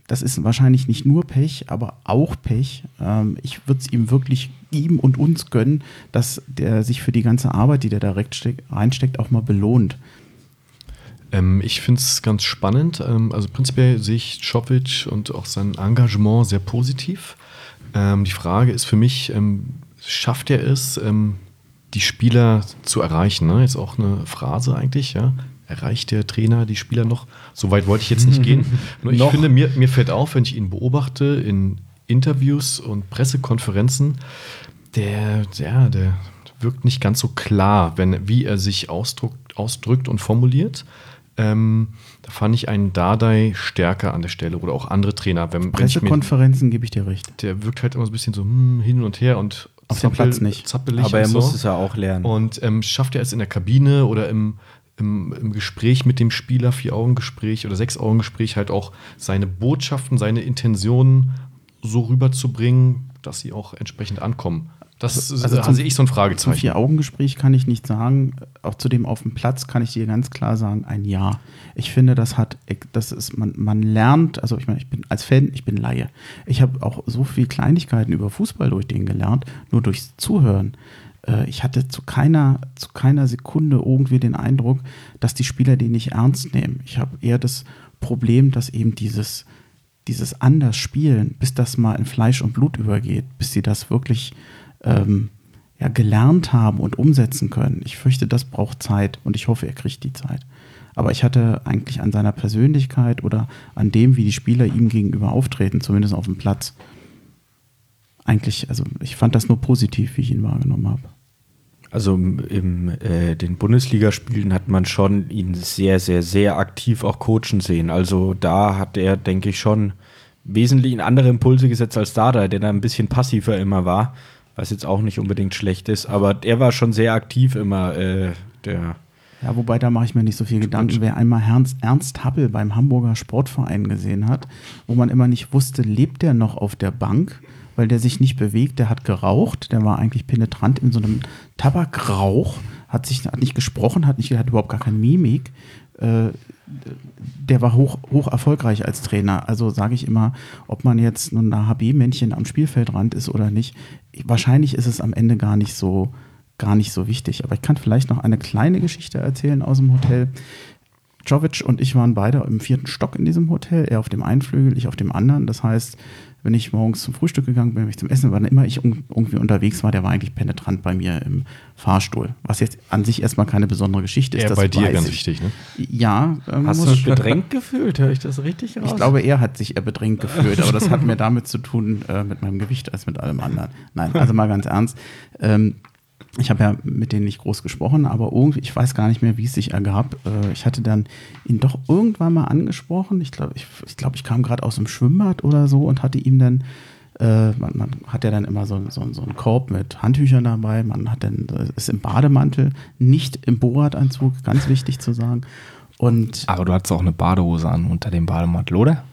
[SPEAKER 2] Das ist wahrscheinlich nicht nur Pech, aber auch Pech. Ähm, ich würde es ihm wirklich, ihm und uns gönnen, dass der sich für die ganze Arbeit, die der da reinsteckt, auch mal belohnt.
[SPEAKER 4] Ähm, ich finde es ganz spannend. Ähm, also prinzipiell sehe ich Czovic und auch sein Engagement sehr positiv. Ähm, die Frage ist für mich, ähm, schafft er es, ähm, die Spieler zu erreichen? Ne? Jetzt auch eine Phrase eigentlich, ja. Erreicht der Trainer die Spieler noch? So weit wollte ich jetzt nicht gehen. Nur ich
[SPEAKER 3] Noch.
[SPEAKER 4] finde, mir, mir fällt auf, wenn ich ihn beobachte in Interviews und Pressekonferenzen, der, ja, der wirkt nicht ganz so klar, wenn, wie er sich ausdruckt, ausdrückt und formuliert. Ähm, da fand ich einen Dardai stärker an der Stelle oder auch andere Trainer. Wenn,
[SPEAKER 2] Pressekonferenzen gebe ich dir recht.
[SPEAKER 4] der wirkt halt immer so ein bisschen so hm, hin und her und
[SPEAKER 2] Auf dem Platz nicht.
[SPEAKER 4] zappelig
[SPEAKER 3] Aber er
[SPEAKER 4] so.
[SPEAKER 3] muss es ja auch lernen.
[SPEAKER 4] Und ähm, schafft er es in der Kabine oder im, im, im Gespräch mit dem Spieler, Vier-Augen-Gespräch oder Sechs-Augen-Gespräch, halt auch seine Botschaften, seine Intentionen so rüberzubringen, dass sie auch entsprechend ankommen. Das
[SPEAKER 2] Also-
[SPEAKER 4] ist, da
[SPEAKER 2] zum-
[SPEAKER 4] sehe ich so ein
[SPEAKER 2] Zum
[SPEAKER 4] Fragezeichen.
[SPEAKER 2] Vier-Augen-Gespräch kann ich nicht sagen. Auch zu dem auf dem Platz kann ich dir ganz klar sagen, ein Ja. Ich finde, das hat, das ist, man, man lernt, also ich meine, ich bin als Fan, ich bin Laie. Ich habe auch so viel Kleinigkeiten über Fußball durch den gelernt, nur durchs Zuhören. Äh, Ich hatte zu keiner, zu keiner Sekunde irgendwie den Eindruck, dass die Spieler den nicht ernst nehmen. Ich habe eher das Problem, dass eben dieses, dieses anders Spielen, bis das mal in Fleisch und Blut übergeht, bis sie das wirklich ähm, ja, gelernt haben und umsetzen können. Ich fürchte, das braucht Zeit und ich hoffe, er kriegt die Zeit. Aber ich hatte eigentlich an seiner Persönlichkeit oder an dem, wie die Spieler ihm gegenüber auftreten, zumindest auf dem Platz, eigentlich, also ich fand das nur positiv, wie ich ihn wahrgenommen habe.
[SPEAKER 3] Also im äh, den Bundesligaspielen hat man schon ihn sehr, sehr, sehr aktiv auch coachen sehen. Also da hat er, denke ich, schon wesentlich andere Impulse gesetzt als Dada, der da ein bisschen passiver immer war, was jetzt auch nicht unbedingt schlecht ist. Aber er war schon sehr aktiv immer, äh, der
[SPEAKER 2] Ja, wobei da mache ich mir nicht so viel Gedanken. Wer einmal Ernst, Ernst Happel beim Hamburger Sportverein gesehen hat, wo man immer nicht wusste, lebt der noch auf der Bank, weil der sich nicht bewegt, der hat geraucht, der war eigentlich penetrant in so einem Tabakrauch, hat sich hat nicht gesprochen, hat nicht hat überhaupt gar keine Mimik. äh, der war hoch, hoch erfolgreich als Trainer. Also sage ich immer, ob man jetzt nun ein HB-Männchen am Spielfeldrand ist oder nicht, wahrscheinlich ist es am Ende gar nicht so, gar nicht so wichtig. Aber ich kann vielleicht noch eine kleine Geschichte erzählen aus dem Hotel. Jovic und ich waren beide im vierten Stock in diesem Hotel, er auf dem einen Flügel, ich auf dem anderen. Das heißt, wenn ich morgens zum Frühstück gegangen bin, wenn ich zum Essen, wann immer ich irgendwie unterwegs war, der war eigentlich penetrant bei mir im Fahrstuhl. Was jetzt an sich erstmal keine besondere Geschichte ist. Das
[SPEAKER 4] bei dir ganz
[SPEAKER 2] ich.
[SPEAKER 4] wichtig, ne?
[SPEAKER 2] Ja, ähm,
[SPEAKER 3] Hast du dich bedrängt gefühlt? Höre ich das richtig raus?
[SPEAKER 2] ich glaube, er hat sich eher bedrängt gefühlt, aber das hat mehr damit zu tun äh, mit meinem Gewicht als mit allem anderen. Nein, also mal ganz ernst. Ähm, ich habe ja mit denen nicht groß gesprochen, aber irgendwie, ich weiß gar nicht mehr, wie es sich ergab. Äh, ich hatte dann ihn doch irgendwann mal angesprochen. Ich glaube, ich, ich, glaub, ich kam gerade aus dem Schwimmbad oder so und hatte ihm dann, äh, man, man hat ja dann immer so, so, so einen Korb mit Handtüchern dabei. Man hat dann, äh, ist im Bademantel, nicht im Bohrradanzug, ganz wichtig zu sagen. Und
[SPEAKER 5] Aber du hattest auch eine Badehose an unter dem Bademantel, oder?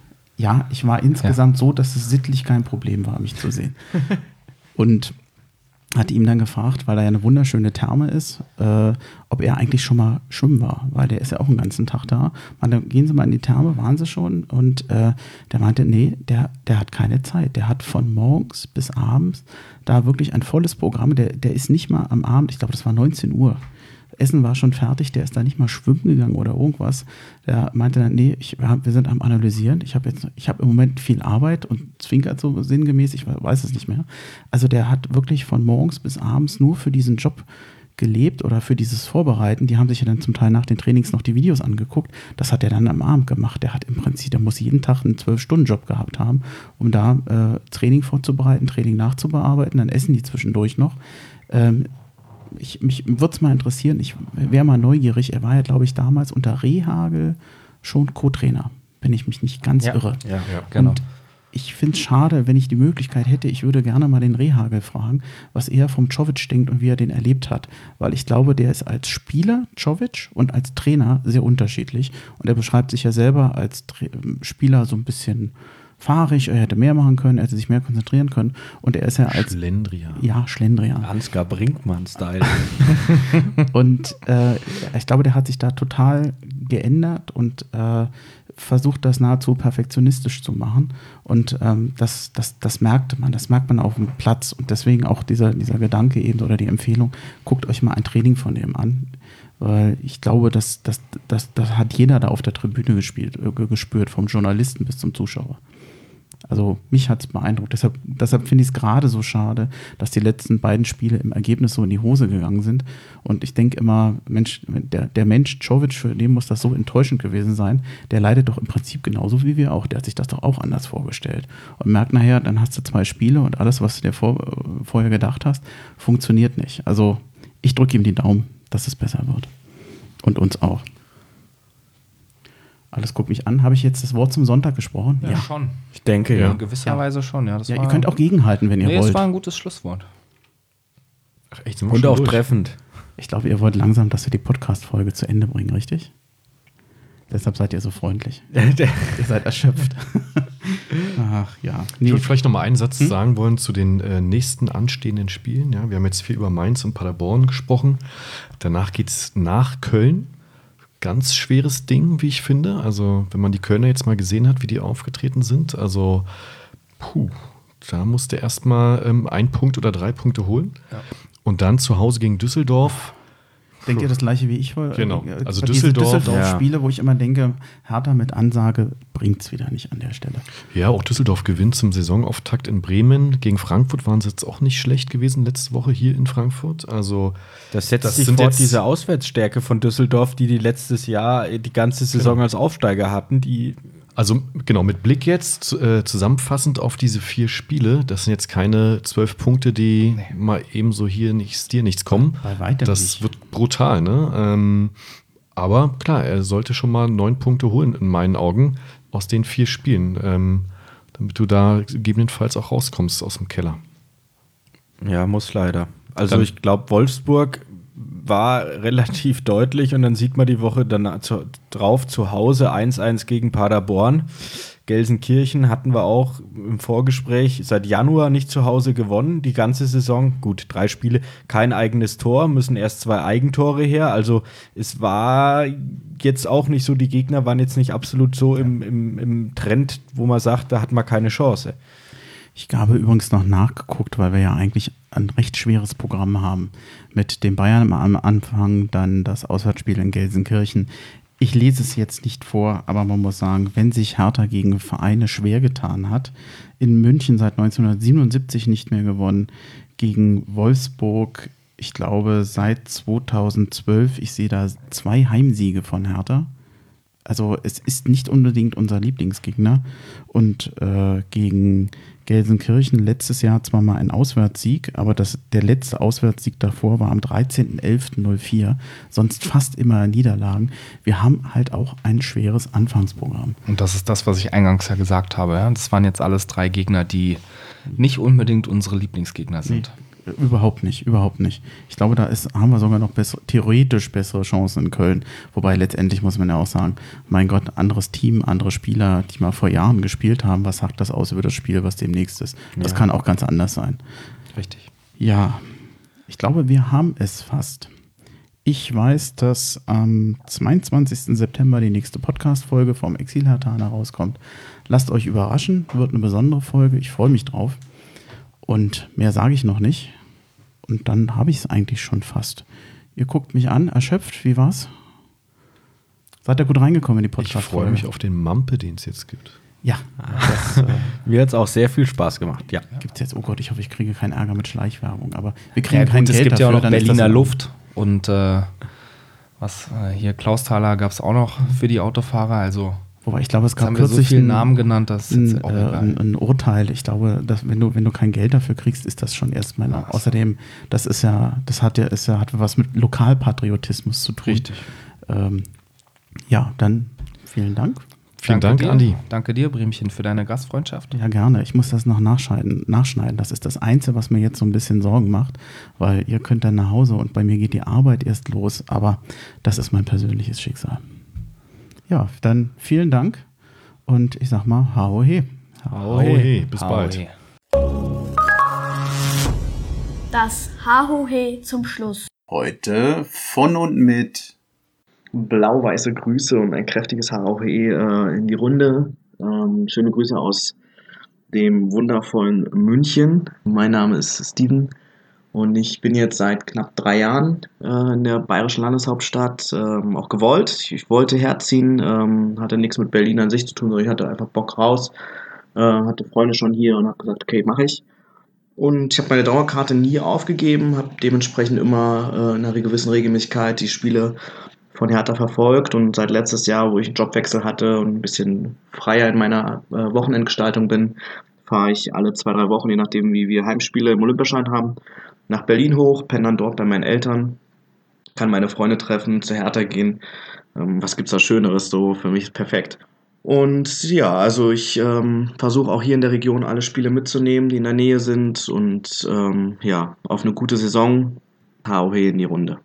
[SPEAKER 2] ja, ich war insgesamt so, dass es sittlich kein Problem war, mich zu sehen. Und hatte ihm dann gefragt, weil er ja eine wunderschöne Therme ist, äh, ob er eigentlich schon mal schwimmen war, weil der ist ja auch den ganzen Tag da. Man, dann gehen Sie mal in die Therme, waren Sie schon? Und äh, der meinte, nee, der, der hat keine Zeit. Der hat von morgens bis abends da wirklich ein volles Programm. Der, der ist nicht mal am Abend, ich glaube, das war 19 Uhr. Essen war schon fertig, der ist da nicht mal schwimmen gegangen oder irgendwas. Der meinte dann, nee, ich, wir sind am Analysieren. Ich habe jetzt, ich habe im Moment viel Arbeit und zwinkert so sinngemäß, ich weiß es nicht mehr. Also der hat wirklich von morgens bis abends nur für diesen Job gelebt oder für dieses Vorbereiten. Die haben sich ja dann zum Teil nach den Trainings noch die Videos angeguckt. Das hat er dann am Abend gemacht. Der hat im Prinzip, der muss jeden Tag einen Zwölf-Stunden-Job gehabt haben, um da äh, Training vorzubereiten, Training nachzubearbeiten. Dann essen die zwischendurch noch. Ähm, ich, mich würde es mal interessieren, ich wäre mal neugierig. Er war ja, glaube ich, damals unter Rehagel schon Co-Trainer, wenn ich mich nicht ganz
[SPEAKER 3] Ja.
[SPEAKER 2] irre.
[SPEAKER 3] Ja,
[SPEAKER 5] genau.
[SPEAKER 2] Und ich finde es schade, wenn ich die Möglichkeit hätte, ich würde gerne mal den Rehagel fragen, was er vom Czovic denkt und wie er den erlebt hat. Weil ich glaube, der ist als Spieler, Czovic, und als Trainer sehr unterschiedlich. Und er beschreibt sich ja selber als Tra Spieler so ein bisschen fahrig, er hätte mehr machen können, er hätte sich mehr konzentrieren können. Und er ist ja als
[SPEAKER 4] Schlendrian.
[SPEAKER 2] ja, Schlendrian.
[SPEAKER 3] Ansgar Brinkmann-Style.
[SPEAKER 2] Und äh, ich glaube, der hat sich da total geändert und äh, versucht, das nahezu perfektionistisch zu machen. Und ähm, das, das, das merkte man, das merkt man auf dem Platz. Und deswegen auch dieser, dieser Gedanke eben oder die Empfehlung, guckt euch mal ein Training von dem an. Weil ich glaube, das, das, das, das hat jeder da auf der Tribüne gespielt, äh, gespürt, vom Journalisten bis zum Zuschauer. Also mich hat es beeindruckt. Deshalb, deshalb finde ich es gerade so schade, dass die letzten beiden Spiele im Ergebnis so in die Hose gegangen sind. Und ich denke immer, Mensch, der, der Mensch Czovic, für den muss das so enttäuschend gewesen sein. Der leidet doch im Prinzip genauso wie wir auch. Der hat sich das doch auch anders vorgestellt. Und merkt nachher, dann hast du zwei Spiele und alles, was du dir vor, vorher gedacht hast, funktioniert nicht. Also ich drücke ihm die Daumen, dass es besser wird. Und uns auch. Alles guckt mich an. Habe ich jetzt das Wort zum Sonntag gesprochen?
[SPEAKER 5] schon.
[SPEAKER 3] Ich denke,
[SPEAKER 4] Ja.
[SPEAKER 3] ja.
[SPEAKER 5] In gewisser Weise schon, ja. Das
[SPEAKER 2] Ja,
[SPEAKER 5] war,
[SPEAKER 2] ihr könnt auch gegenhalten, wenn ihr
[SPEAKER 5] Nee, es
[SPEAKER 2] wollt.
[SPEAKER 5] war ein gutes Schlusswort.
[SPEAKER 4] Ach, echt,
[SPEAKER 3] Und auch
[SPEAKER 4] durch?
[SPEAKER 3] treffend.
[SPEAKER 2] Ich glaube, ihr wollt langsam, dass wir die Podcast-Folge zu Ende bringen, richtig? Deshalb seid ihr so freundlich. ihr seid erschöpft. Ach ja.
[SPEAKER 4] Ich
[SPEAKER 2] Nee,
[SPEAKER 4] würde vielleicht noch mal einen
[SPEAKER 2] Hm?
[SPEAKER 4] Satz sagen wollen zu den äh, nächsten anstehenden Spielen. Ja, wir haben jetzt viel über Mainz und Paderborn gesprochen. Danach geht es nach Köln. Ganz schweres Ding, wie ich finde. Also, wenn man die Kölner jetzt mal gesehen hat, wie die aufgetreten sind. Also, puh, da musste erstmal ähm, ein Punkt oder drei Punkte holen. Und dann zu Hause gegen Düsseldorf.
[SPEAKER 2] Denkt ihr das gleiche wie ich? Äh,
[SPEAKER 4] Genau.
[SPEAKER 2] äh,
[SPEAKER 4] Also Düsseldorf-
[SPEAKER 2] Düsseldorf-Spiele, wo ich immer denke, Hertha mit Ansage bringt es wieder nicht an der Stelle.
[SPEAKER 4] Ja, auch Düsseldorf gewinnt zum Saisonauftakt in Bremen. Gegen Frankfurt waren sie jetzt auch nicht schlecht gewesen letzte Woche hier in Frankfurt. Also,
[SPEAKER 3] Das setzt
[SPEAKER 4] Das
[SPEAKER 3] sich
[SPEAKER 4] sind
[SPEAKER 3] fort,
[SPEAKER 4] jetzt-
[SPEAKER 3] diese Auswärtsstärke von Düsseldorf, die die letztes Jahr die ganze Saison als Aufsteiger hatten, die
[SPEAKER 4] Also genau, mit Blick jetzt äh, zusammenfassend auf diese vier Spiele, das sind jetzt keine zwölf Punkte, die mal ebenso hier nichts, dir nichts kommen.
[SPEAKER 2] Bei weitem
[SPEAKER 4] das
[SPEAKER 2] nicht.
[SPEAKER 4] wird brutal, ne? Ähm, aber klar, er sollte schon mal neun Punkte holen, in meinen Augen, aus den vier Spielen, ähm, damit du da gegebenenfalls auch rauskommst aus dem Keller.
[SPEAKER 3] Ja, muss leider. Also
[SPEAKER 4] Dann-
[SPEAKER 3] ich glaube, Wolfsburg war relativ deutlich und dann sieht man die Woche dann zu, drauf zu Hause 1-1 gegen Paderborn. Gelsenkirchen hatten wir auch im Vorgespräch seit Januar nicht zu Hause gewonnen, die ganze Saison. Gut, drei Spiele, kein eigenes Tor, müssen erst zwei Eigentore her. Also es war jetzt auch nicht so, die Gegner waren jetzt nicht absolut so im, im, im Trend, wo man sagt, da hat man keine Chance.
[SPEAKER 2] Ich habe übrigens noch nachgeguckt, weil wir ja eigentlich ein recht schweres Programm haben. Mit dem Bayern am Anfang, dann das Auswärtsspiel in Gelsenkirchen. Ich lese es jetzt nicht vor, aber man muss sagen, wenn sich Hertha gegen Vereine schwer getan hat, in München seit 1977 nicht mehr gewonnen, gegen Wolfsburg, ich glaube seit 2012, ich sehe da zwei Heimsiege von Hertha. Also es ist nicht unbedingt unser Lieblingsgegner. Und äh, gegen Gelsenkirchen letztes Jahr zwar mal ein Auswärtssieg, aber das, der letzte Auswärtssieg davor war am 13.11.04, sonst fast immer Niederlagen. Wir haben halt auch ein schweres Anfangsprogramm.
[SPEAKER 5] Und das ist das, was ich eingangs ja gesagt habe. Ja? Das waren jetzt alles drei Gegner, die nicht unbedingt unsere Lieblingsgegner sind.
[SPEAKER 2] Nee. Überhaupt nicht, überhaupt nicht. Ich glaube, da ist, haben wir sogar noch bessere, theoretisch bessere Chancen in Köln. Wobei letztendlich muss man ja auch sagen, mein Gott, anderes Team, andere Spieler, die mal vor Jahren gespielt haben, was sagt das aus über das Spiel, was demnächst ist? Das ja. kann auch ganz anders sein.
[SPEAKER 5] Richtig.
[SPEAKER 2] Ja, ich glaube, wir haben es fast. Ich weiß, dass am 22. September die nächste Podcast-Folge vom Exil-Hartaner rauskommt. Lasst euch überraschen, wird eine besondere Folge. Ich freue mich drauf. Und mehr sage ich noch nicht. Und dann habe ich es eigentlich schon fast. Ihr guckt mich an, erschöpft, wie war's? Seid ihr gut reingekommen in die podcast
[SPEAKER 4] Ich freue mich auf den Mampe, den es jetzt gibt.
[SPEAKER 2] Ja.
[SPEAKER 3] Das, äh, mir hat es auch sehr viel Spaß gemacht. Ja.
[SPEAKER 2] Gibt es jetzt, oh Gott, ich hoffe, ich kriege keinen Ärger mit Schleichwerbung, aber wir kriegen
[SPEAKER 5] ja,
[SPEAKER 2] kein Geld
[SPEAKER 5] Es gibt
[SPEAKER 2] dafür,
[SPEAKER 5] ja auch noch Berliner Luft und äh, was äh, hier Klausthaler gab es auch noch für die Autofahrer. Also
[SPEAKER 2] Wobei ich glaube, es gab
[SPEAKER 5] haben wir so
[SPEAKER 2] kürzlich
[SPEAKER 5] viele
[SPEAKER 2] ein-
[SPEAKER 5] Namen genannt, das ist
[SPEAKER 2] ein, äh, ein, ein Urteil. Ich glaube, dass wenn du, wenn du kein Geld dafür kriegst, ist das schon erstmal.
[SPEAKER 5] So.
[SPEAKER 2] Außerdem, das ist ja, das hat ja, ist ja, hat was mit Lokalpatriotismus zu tun.
[SPEAKER 5] Richtig.
[SPEAKER 2] Ähm, ja, dann vielen Dank.
[SPEAKER 4] Vielen
[SPEAKER 5] Danke
[SPEAKER 4] Dank,
[SPEAKER 5] dir.
[SPEAKER 4] Andi.
[SPEAKER 5] Danke dir, Bremchen, für deine Gastfreundschaft.
[SPEAKER 2] Ja, gerne. Ich muss das noch nachschneiden, nachschneiden. Das ist das Einzige, was mir jetzt so ein bisschen Sorgen macht, weil ihr könnt dann nach Hause und bei mir geht die Arbeit erst los, aber das ist mein persönliches Schicksal. Ja, dann vielen Dank und ich sag mal, hau he.
[SPEAKER 4] Hau he, bis bald.
[SPEAKER 6] Das Hahohe zum Schluss.
[SPEAKER 1] Heute von und mit
[SPEAKER 7] blau-weiße Grüße und ein kräftiges HOE äh, in die Runde. Ähm, schöne Grüße aus dem wundervollen München. Mein Name ist Steven und ich bin jetzt seit knapp drei Jahren äh, in der bayerischen Landeshauptstadt ähm, auch gewollt. Ich wollte herziehen, ähm, hatte nichts mit Berlin an sich zu tun, sondern ich hatte einfach Bock raus. Äh, hatte Freunde schon hier und habe gesagt, okay, mache ich. Und ich habe meine Dauerkarte nie aufgegeben, habe dementsprechend immer äh, in einer gewissen Regelmäßigkeit die Spiele von Hertha verfolgt und seit letztes Jahr, wo ich einen Jobwechsel hatte und ein bisschen freier in meiner äh, Wochenendgestaltung bin, fahre ich alle zwei, drei Wochen, je nachdem wie wir Heimspiele im Olympiaschein haben, nach Berlin hoch, penne dann dort bei meinen Eltern, kann meine Freunde treffen, zu Hertha gehen. Ähm, was gibt's da Schöneres? So, für mich ist perfekt. Und ja, also ich ähm, versuche auch hier in der Region alle Spiele mitzunehmen, die in der Nähe sind und ähm, ja, auf eine gute Saison. HOE in die Runde.